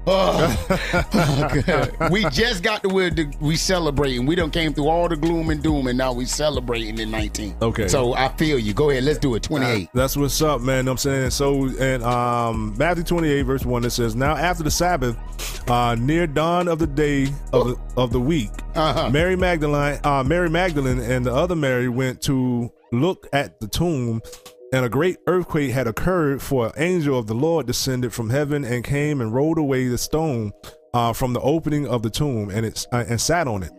Oh, Oh, [LAUGHS] we just got to where the, we celebrating. We done came through all the gloom and doom, and now we celebrating in 19. Okay. So I feel you. Go ahead. Let's do it. 28. That's what's up, man. I'm saying so, and um, Matthew 28, verse one, it says, "Now after the Sabbath, uh, near dawn of the day of the, of the week, Uh-huh. Mary Magdalene, uh, Mary Magdalene, and the other Mary went to look at the tomb." And a great earthquake had occurred, for an angel of the Lord descended from heaven and came and rolled away the stone uh, from the opening of the tomb, and it uh, and sat on it.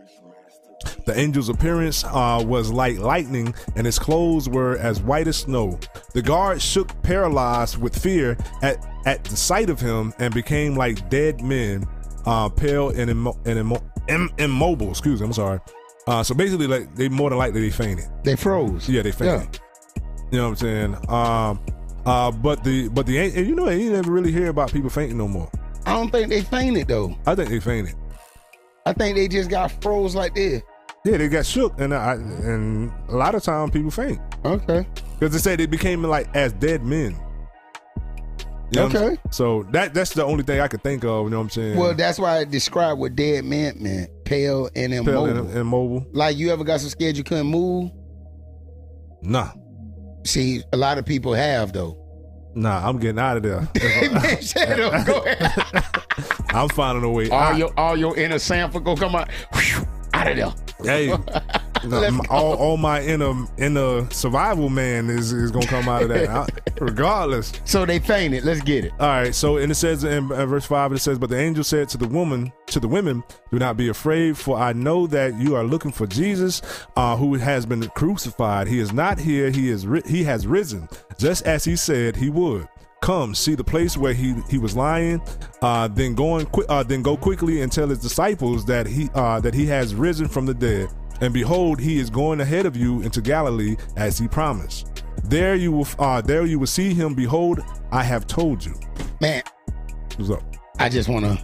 The angel's appearance uh, was like lightning, and his clothes were as white as snow. The guards shook, paralyzed with fear at, at the sight of him, and became like dead men, uh, pale and, immo- and immo- im- immobile. Excuse me, I'm sorry. Uh, so basically, like they more than likely they fainted. They froze. Yeah, they fainted. You know what I'm saying? Um, uh, but the but the and you know you never really hear about people fainting no more. I don't think they fainted though. I think they fainted. I think they just got froze like this. Yeah, they got shook, and I and a lot of time people faint. Okay. Because they said they became like as dead men. You know Okay. So that that's the only thing I could think of. You know what I'm saying? Well, that's why I described what dead meant, man. Pale and Pale immobile. and immobile. Like you ever got so scared you couldn't move? Nah, See, a lot of people have though. nah, I'm getting out of there. [LAUGHS] Man, shut up. Go ahead. [LAUGHS] I'm finding a way. All out. your all your inner sample go come out. Whew, out of there. Hey, go. all, all my inner inner survival man is is gonna come out of that, I- regardless. So they fainted. Let's get it. All right. So and it says in uh, verse five, it says, "But the angel said to the woman, to the women, do not be afraid, for I know that you are looking for Jesus, uh, who has been crucified. He is not here. He is ri- he has risen, just as he said he would." Come see the place where he he was lying. Uh, then going quick. Uh, then go quickly and tell his disciples that he uh, that he has risen from the dead. And behold, he is going ahead of you into Galilee as he promised. There you will uh, there you will see him. Behold, I have told you. Man, What's up? I just wanna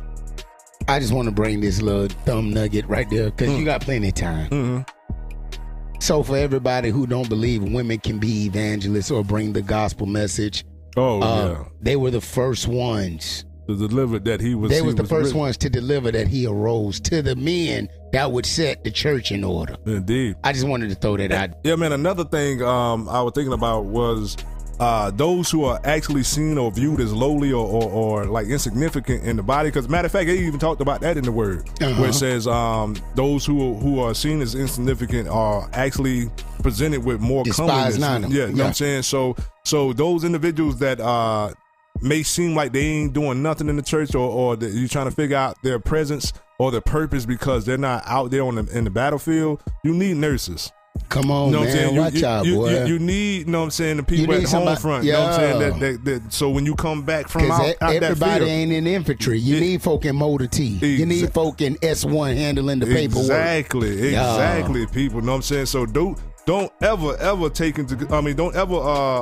I just wanna bring this little thumb nugget right there because you got plenty of time. Mm-hmm. So for everybody who don't believe women can be evangelists or bring the gospel message, Oh uh, yeah, they were the first ones. To deliver that he was. they he was the first risen. ones to deliver that he arose to the men that would set the church in order. Indeed. I just wanted to throw that out. Yeah, man. Another thing um, I was thinking about was uh, those who are actually seen or viewed as lowly or, or, or like insignificant in the body. Because matter of fact, they even talked about that in the word, Uh-huh. where it says um, those who who are seen as insignificant are actually presented with more Despise comeliness. not them. Yeah, know what I'm saying. So so those individuals that uh, may seem like they ain't doing nothing in the church or, or that you're trying to figure out their presence or their purpose because they're not out there on the, in the battlefield, you need nurses. Come on, You know what I'm man. saying? You- Watch you, out, you, boy. You, you need, you know what I'm saying, the people at home somebody- front. You know what I'm saying? That, that, that, so when you come back from out, out everybody field, ain't in infantry. You need folk in motor T. You need folk in S1 handling the paperwork. Exactly, exactly. People, know what I'm saying? So don't don't ever ever take into. I mean, don't ever uh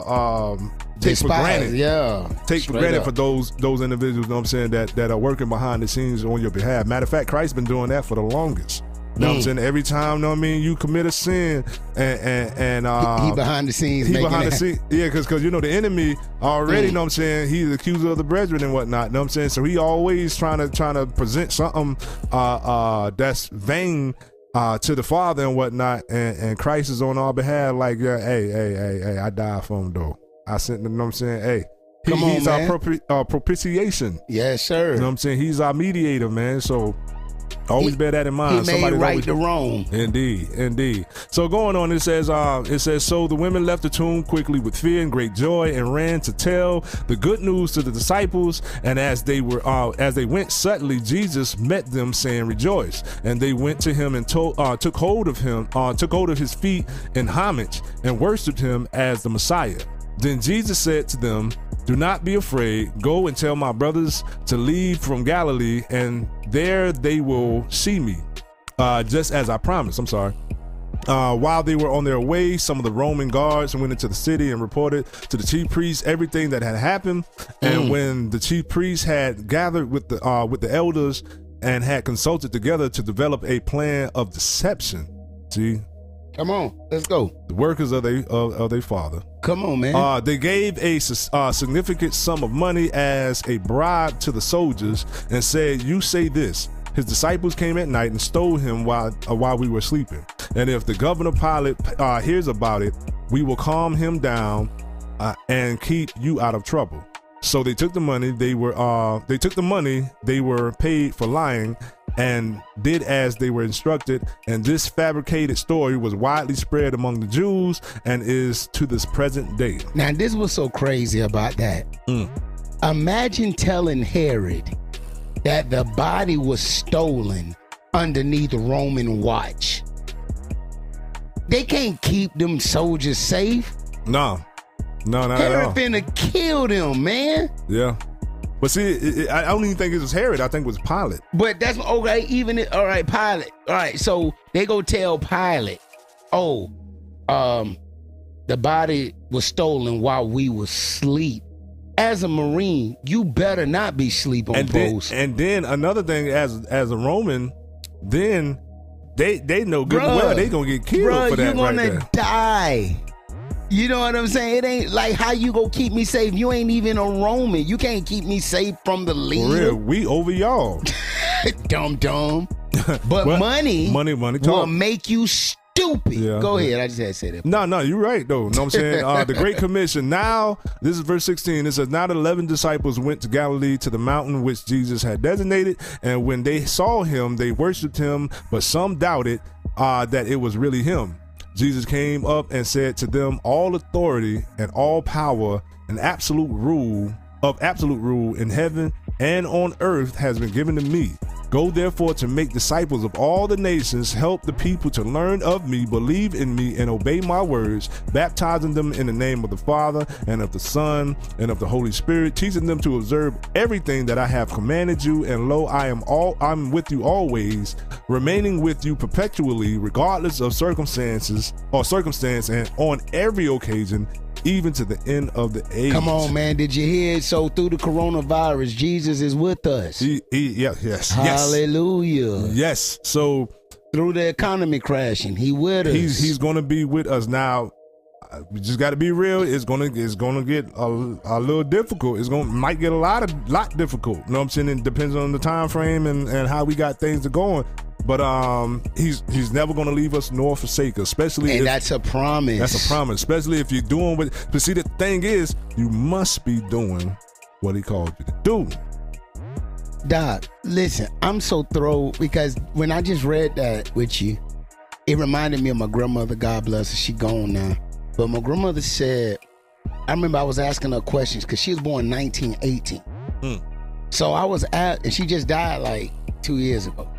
um take for granted. yeah. take for granted up. for those those individuals. you Know what I'm saying that that are working behind the scenes on your behalf. Matter of fact, Christ's been doing that for the longest. You know what I'm Mm. saying? Every time, you know what I mean, you commit a sin and and, and uh, he behind the scenes He behind the scenes. Yeah, because because you know the enemy already. Mm. Know what I'm saying? He's the accuser of the brethren and whatnot. You Know what I'm saying? So he always trying to trying to present something uh uh that's vain. Uh, to the Father and whatnot, and, and Christ is on our behalf. Like, yeah, hey, hey, hey, hey, I died for him though. I sent them. You know what I'm saying, hey, he- Come on, he's man. our propi- uh, propitiation. Yes, sir. You know what I'm saying? He's our mediator, man. So always bear that in mind. he made Somebody's right always- the wrong. Indeed, indeed. So going on, it says, uh, it says, so the women left the tomb quickly with fear and great joy, and ran to tell the good news to the disciples. And as they were, uh, as they went suddenly, Jesus met them, saying, "Rejoice!" And they went to him and told, uh, took hold of him, uh, took hold of his feet in homage, and worshipped him as the Messiah. Then Jesus said to them, Do not be afraid. Go and tell my brothers to leave from Galilee, and there they will see me, uh, just as I promised. I'm sorry. Uh, while they were on their way, some of the Roman guards went into the city and reported to the chief priests everything that had happened. And Mm. when the chief priests had gathered with the uh, with the elders and had consulted together to develop a plan of deception, see, Come on, let's go. the workers of their of, of their father. Come on, man. Uh, they gave a uh, significant sum of money as a bribe to the soldiers and said, "You say this." His disciples came at night and stole him while uh, while we were sleeping. And if the governor Pilate uh, hears about it, we will calm him down uh, and keep you out of trouble. So they took the money. They were uh, they took the money. They were paid for lying and did as they were instructed. And this fabricated story was widely spread among the Jews and is to this present day. Now, this was so crazy about that. Mm. Imagine telling Herod that the body was stolen underneath Roman watch. They can't keep them soldiers safe. No, no, not at Herod all. finna kill them, man. Yeah, but see, it, it- I don't even think it was Herod. I think it was Pilate. But that's okay. Even if, all right, Pilate. All right, so they go tell Pilate, "Oh, um, the body was stolen while we was asleep." As a Marine, you better not be sleep on and then, post. and then another thing, as as a Roman, then they they know good Bruh. well they gonna get killed Bruh, for that you're gonna there. die. You know what I'm saying? It ain't like how you gonna keep me safe. You ain't even a Roman. You can't keep me safe from the For leader. real, we over y'all. [LAUGHS] dumb dumb. [LAUGHS] But What? money, money, money will make you stupid. Yeah. Go ahead. I just had to say that. No, no, you're right though. Know what I'm saying? Uh, the Great [LAUGHS] Commission. Now, this is verse 16. It says, Now the eleven disciples went to Galilee to the mountain which Jesus had designated, and when they saw him, they worshipped him, but some doubted uh, that it was really him. Jesus came up and said to them, All authority and all power and absolute rule of absolute rule in heaven and on earth has been given to me. Go therefore to make disciples of all the nations, help the people to learn of me, believe in me, and obey my words, baptizing them in the name of the Father and of the Son and of the Holy Spirit, teaching them to observe everything that I have commanded you. And lo, I am all I'm with you always, remaining with you perpetually, regardless of circumstances or circumstance, and on every occasion, even to the end of the age. Come on, man. Did you hear it? So through the coronavirus, Jesus is with us. He, he, yeah, yes, yes. Hallelujah. Yes. So through the economy crashing, he with us. he's he's going to be with us now. uh, We just got to be real. It's gonna it's gonna get a, a little difficult. It's gonna might get a lot of lot difficult. You know what I'm saying? It depends on the time frame and and how we got things to going. But um, he's he's never gonna leave us nor forsake us. Especially and if, that's a promise. that's a promise. Especially if you're doing what. But see, the thing is, you must be doing what he called you to do. Doc, listen, I'm so thrilled because when I just read that with you, it reminded me of my grandmother. God bless her. She gone now. But my grandmother said, I remember I was asking her questions because she was born 1918. Hmm. So I was at, and she just died like two years ago.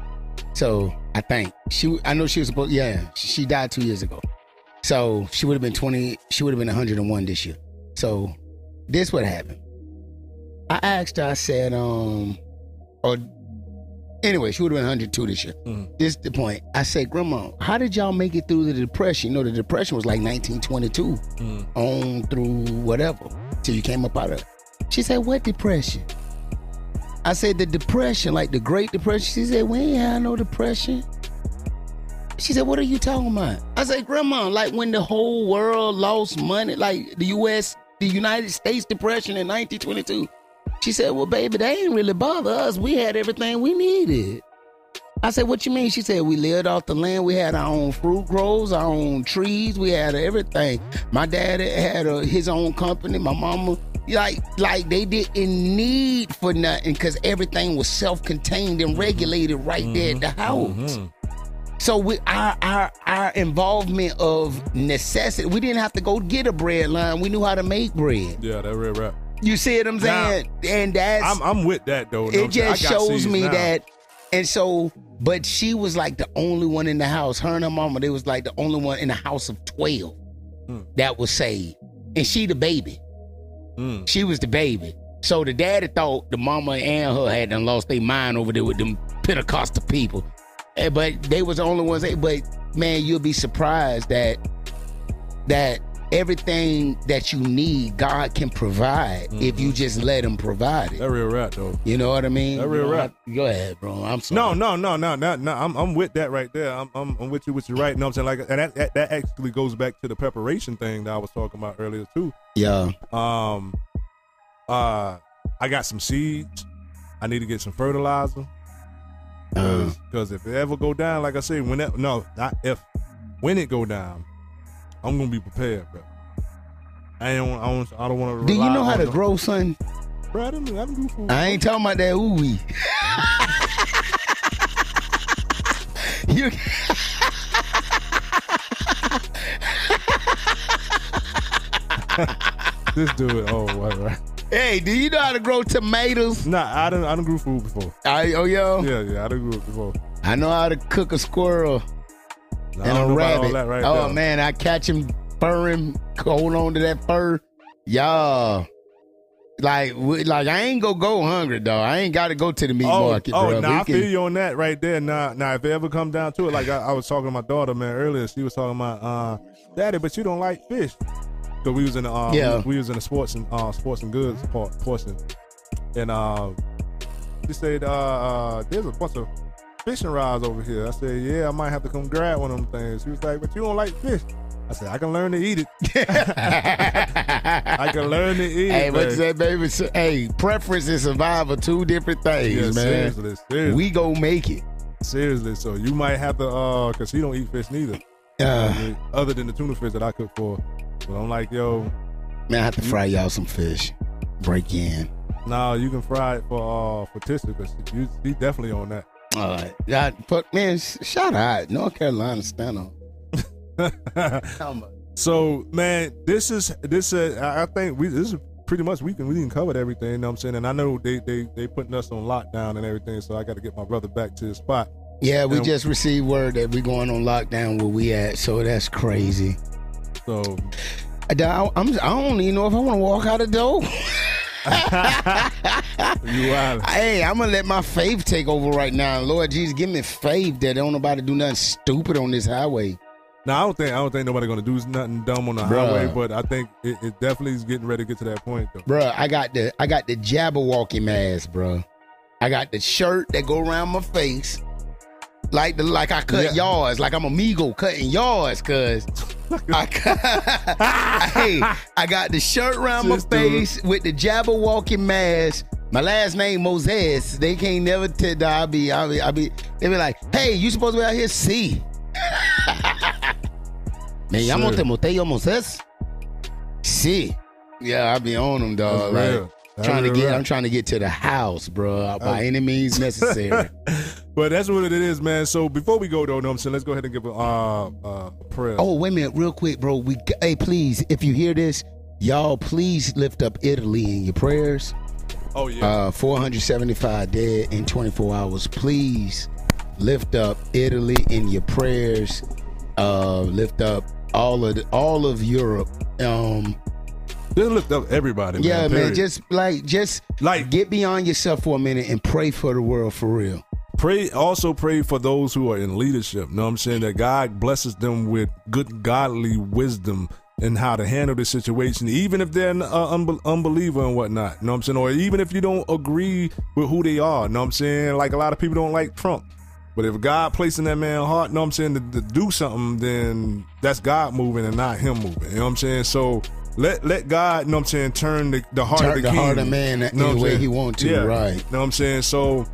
So I think she, I know she was supposed, yeah, she died two years ago. So she would have been 20, she would have been 101 this year. So this what happened. I asked her, I said, um, or anyway, she would have been 102 this year. This is the point. I said, Grandma, how did y'all make it through the depression? You know, the depression was like 1922 on through whatever till you came up out of it. She said, What depression? I said, The depression, like the Great Depression. She said, We ain't had no depression. She said, What are you talking about? I said, Grandma, like when the whole world lost money, like the US, the United States depression in 1922. She said, Well, baby, they ain't really bother us. We had everything we needed. I said, What you mean? She said, We lived off the land. We had our own fruit groves, our own trees. We had everything. My dad had a, his own company. My mama, like, like they didn't need for nothing because everything was self contained and regulated right there at the mm-hmm. house. Mm-hmm. So we our our our involvement of necessity, we didn't have to go get a bread line. We knew how to make bread. Yeah, that real rap. You see what I'm Now, saying? and that's I'm I'm with that though. it just shows me now. that and so but she was like the only one in the house. Her and her mama they was like the only one in the house of 12 Hmm. that was saved. And she the baby. Hmm. she was the baby. So the daddy thought the mama and her had done lost their mind over there with them pentecostal people. Eh, but they was the only ones. But man you'll be surprised that that everything that you need god can provide if you just let him provide it Mm-hmm. That real rap though. you know what I mean? That real You know, rap. I- Go ahead, bro. I'm sorry. No, no, no, no, no, no. I'm, I'm with that right there. I'm, I'm, I'm with you. With you right. You know what I'm saying? Like, and that, that, that actually goes back to the preparation thing that I was talking about earlier too. Yeah. Um, uh, I got some seeds. I need to get some fertilizer. Uh-huh. Because if it ever go down, like I said, when that no, not if, when it go down, I'm gonna be prepared, bro. I don't, I don't, I don't want to. Do you know how to grow, son? Bro, I don't, I do. I ain't talking about that ooey. [LAUGHS] you [LAUGHS] This dude, oh, whatever. Hey, do you know how to grow tomatoes? Nah, I don't, I don't grew food before. I, oh, yo. Yeah, yeah, I done grew it before. I know how to cook a squirrel and a rabbit. right oh there. man, I catch him furring, hold on to that fur. Y'all. Like, we- like I ain't gonna go hungry, dog. I ain't got to go to the meat Oh, market, oh, bro. nah, We I can- feel you on that right there. Now, now, if it ever come down to it, like I, I was talking to my daughter, man, earlier, she was talking about, uh, Daddy, but you don't like fish. Cause we was in the, uh, Yeah. we, we was in the sports and uh, sports and goods part portion, and uh, she said, uh, uh, there's a bunch of fishing rods over here. I said, yeah, I might have to come grab one of them things. She was like, but you don't like fish. I said, I can learn to eat it. [LAUGHS] I can learn to eat Hey, it. what you say, baby? Hey, preference and survival, two different things, Yeah, man. seriously, seriously. We go make it. Seriously, so you might have to, uh, cause he don't eat fish neither. Uh. other than the tuna fish that I cook for. But I'm like, yo, Man, I have to fry y'all some fish. Break in. nah, you can fry it for uh for Tissa, cause you, definitely on that. All right. Yeah, but man, shout out. North Carolina, stand [LAUGHS] on. So man, this is this uh, I think we this is pretty much we can we didn't cover everything. You know what I'm saying? And I know they they they putting us on lockdown and everything, so I got to get my brother back to his spot. Yeah, we And just received word that we going on lockdown where we at, so that's crazy. So I, don't- I'm, I don't even know if I want to walk out of the door. [LAUGHS] you. Hey, I'm gonna let my faith take over right now. Lord Jesus, give me faith that don't nobody do nothing stupid on this highway. Now I don't think I don't think nobody gonna do nothing dumb on the Bruh. highway, but I think it, it definitely is getting ready to get to that point though. Bruh, I got the I got the Jabbawockeez mask, bruh. I got the shirt that go around my face. Like the like I cut Yeah. yards, like I'm a amigo cutting yards, cause I [LAUGHS] [LAUGHS] hey, I got the shirt around my face with the Jabbawockeez mask. My last name Moses. They can't never tell. I be, I be, I be. They be like, "Hey, you supposed to be out here see." [LAUGHS] Me llamo. Timoteo Moses. See, yeah, I be on them, dog. That's Like, real. That's trying to real get. I'm trying to get to the house, bro, by any means necessary. But that's what it is, man. So before we go though, know what I'm saying, let's go ahead and give a uh uh prayer. Oh, wait a minute, real quick, bro. We hey, please, if you hear this, y'all, please lift up Italy in your prayers. Oh yeah. Uh, 475 dead in 24 hours. Please lift up Italy in your prayers. Uh, lift up all of the, all of Europe. Um, just lift up everybody. yeah, man. period. Just like just like get beyond yourself for a minute and pray for the world for real. Pray also pray for those who are in leadership. Know what I'm saying? That God blesses them with good godly wisdom and how to handle the situation, even if they're an uh, unbe- unbeliever and whatnot. You know what I'm saying? Or even if you don't agree with who they are. Know what I'm saying? Like a lot of people don't like Trump. But if God placing that man heart, know what I'm saying, to, to do something, then that's God moving and not him moving. You know what I'm saying? So let let God, you know what I'm saying, turn the, the heart Turn of the, the heart of man the way he want to, Yeah. right. You know what I'm saying? So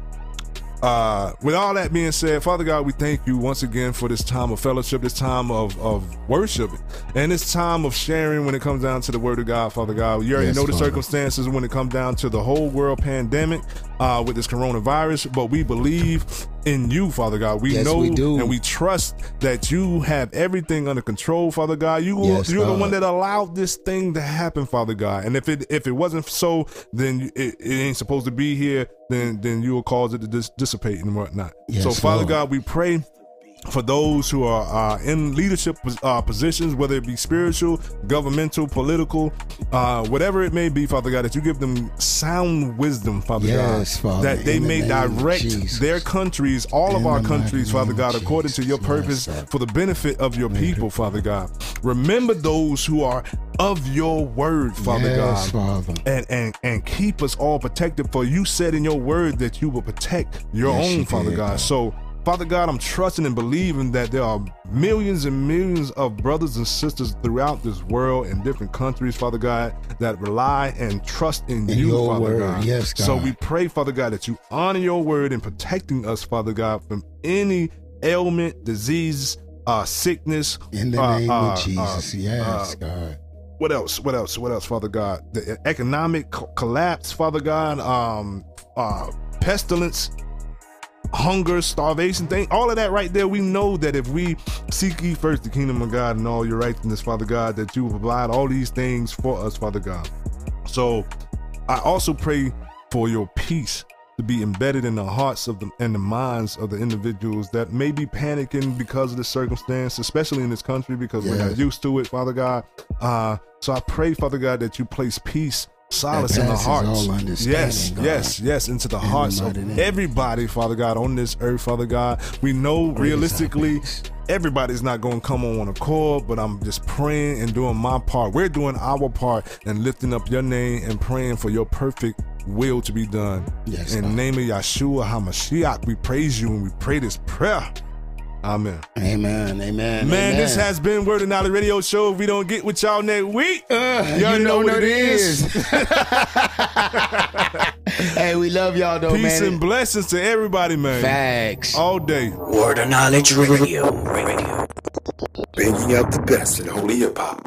uh, with all that being said, Father God, we thank you once again for this time of fellowship, this time of, of worship, and this time of sharing when it comes down to the Word of God, Father God. You already Yes, know the Father. circumstances when it comes down to the whole world pandemic uh, with this coronavirus, but we believe in you, Father God. We Yes, know we and we trust that you have everything under control, Father God. You Yes, you're the one that allowed this thing to happen, Father God. And if it if it wasn't so, then it, it ain't supposed to be here. Then then you will cause it to dis- dissipate and whatnot. Yes, so, Father Lord. God, we pray for those who are uh, in leadership uh, positions, whether it be spiritual, governmental, political, uh, whatever it may be, Father God, that you give them sound wisdom, Father Yes, God, Father, that they in the may direct their countries, all of our countries, Father God, of according to your purpose Yes, for the benefit of your people, Father God. Remember those who are of your word, Father Yes, God, Father. and and and keep us all protected. For you said in your word that you will protect your own, Father did. God. So. Father God, I'm trusting and believing that there are millions and millions of brothers and sisters throughout this world in different countries, Father God, that rely and trust in, In you, Father word. God. Yes, God. So we pray, Father God, that you honor your word in protecting us, Father God, from any ailment, disease, uh, sickness. In the uh, name uh, of Jesus. uh, yes, uh, God. what else? What else? What else, Father God? The economic co- collapse, Father God, um, uh, pestilence, hunger, starvation, thing, all of that right there. We know that if we seek ye first the kingdom of God and all your righteousness, Father God, that you will provide all these things for us, Father God. So I also pray for your peace to be embedded in the hearts of the and the minds of the individuals that may be panicking because of the circumstance, especially in this country because we're not used to it, Father God. Uh, so I pray, Father God, that you place peace, solace in the hearts. yes, God. yes, yes, into the In hearts of name. everybody, Father God, on this earth, Father God. We know Great realistically everybody's not going to come on one accord, but I'm just praying and doing my part. We're doing our part and lifting up your name and praying for your perfect will to be done. Yes, In the name of Yeshua HaMashiach, we praise you and we pray this prayer. Amen. Amen. Amen. Man, amen. this has been Word of Knowledge Radio Show. If we don't get with y'all next week, Uh, you already you know, know what what it it is. [LAUGHS] hey, we love y'all though, Peace man. and blessings to everybody, man. Facts. All day. Word of Knowledge Radio. Bringing out the best in holy hip hop.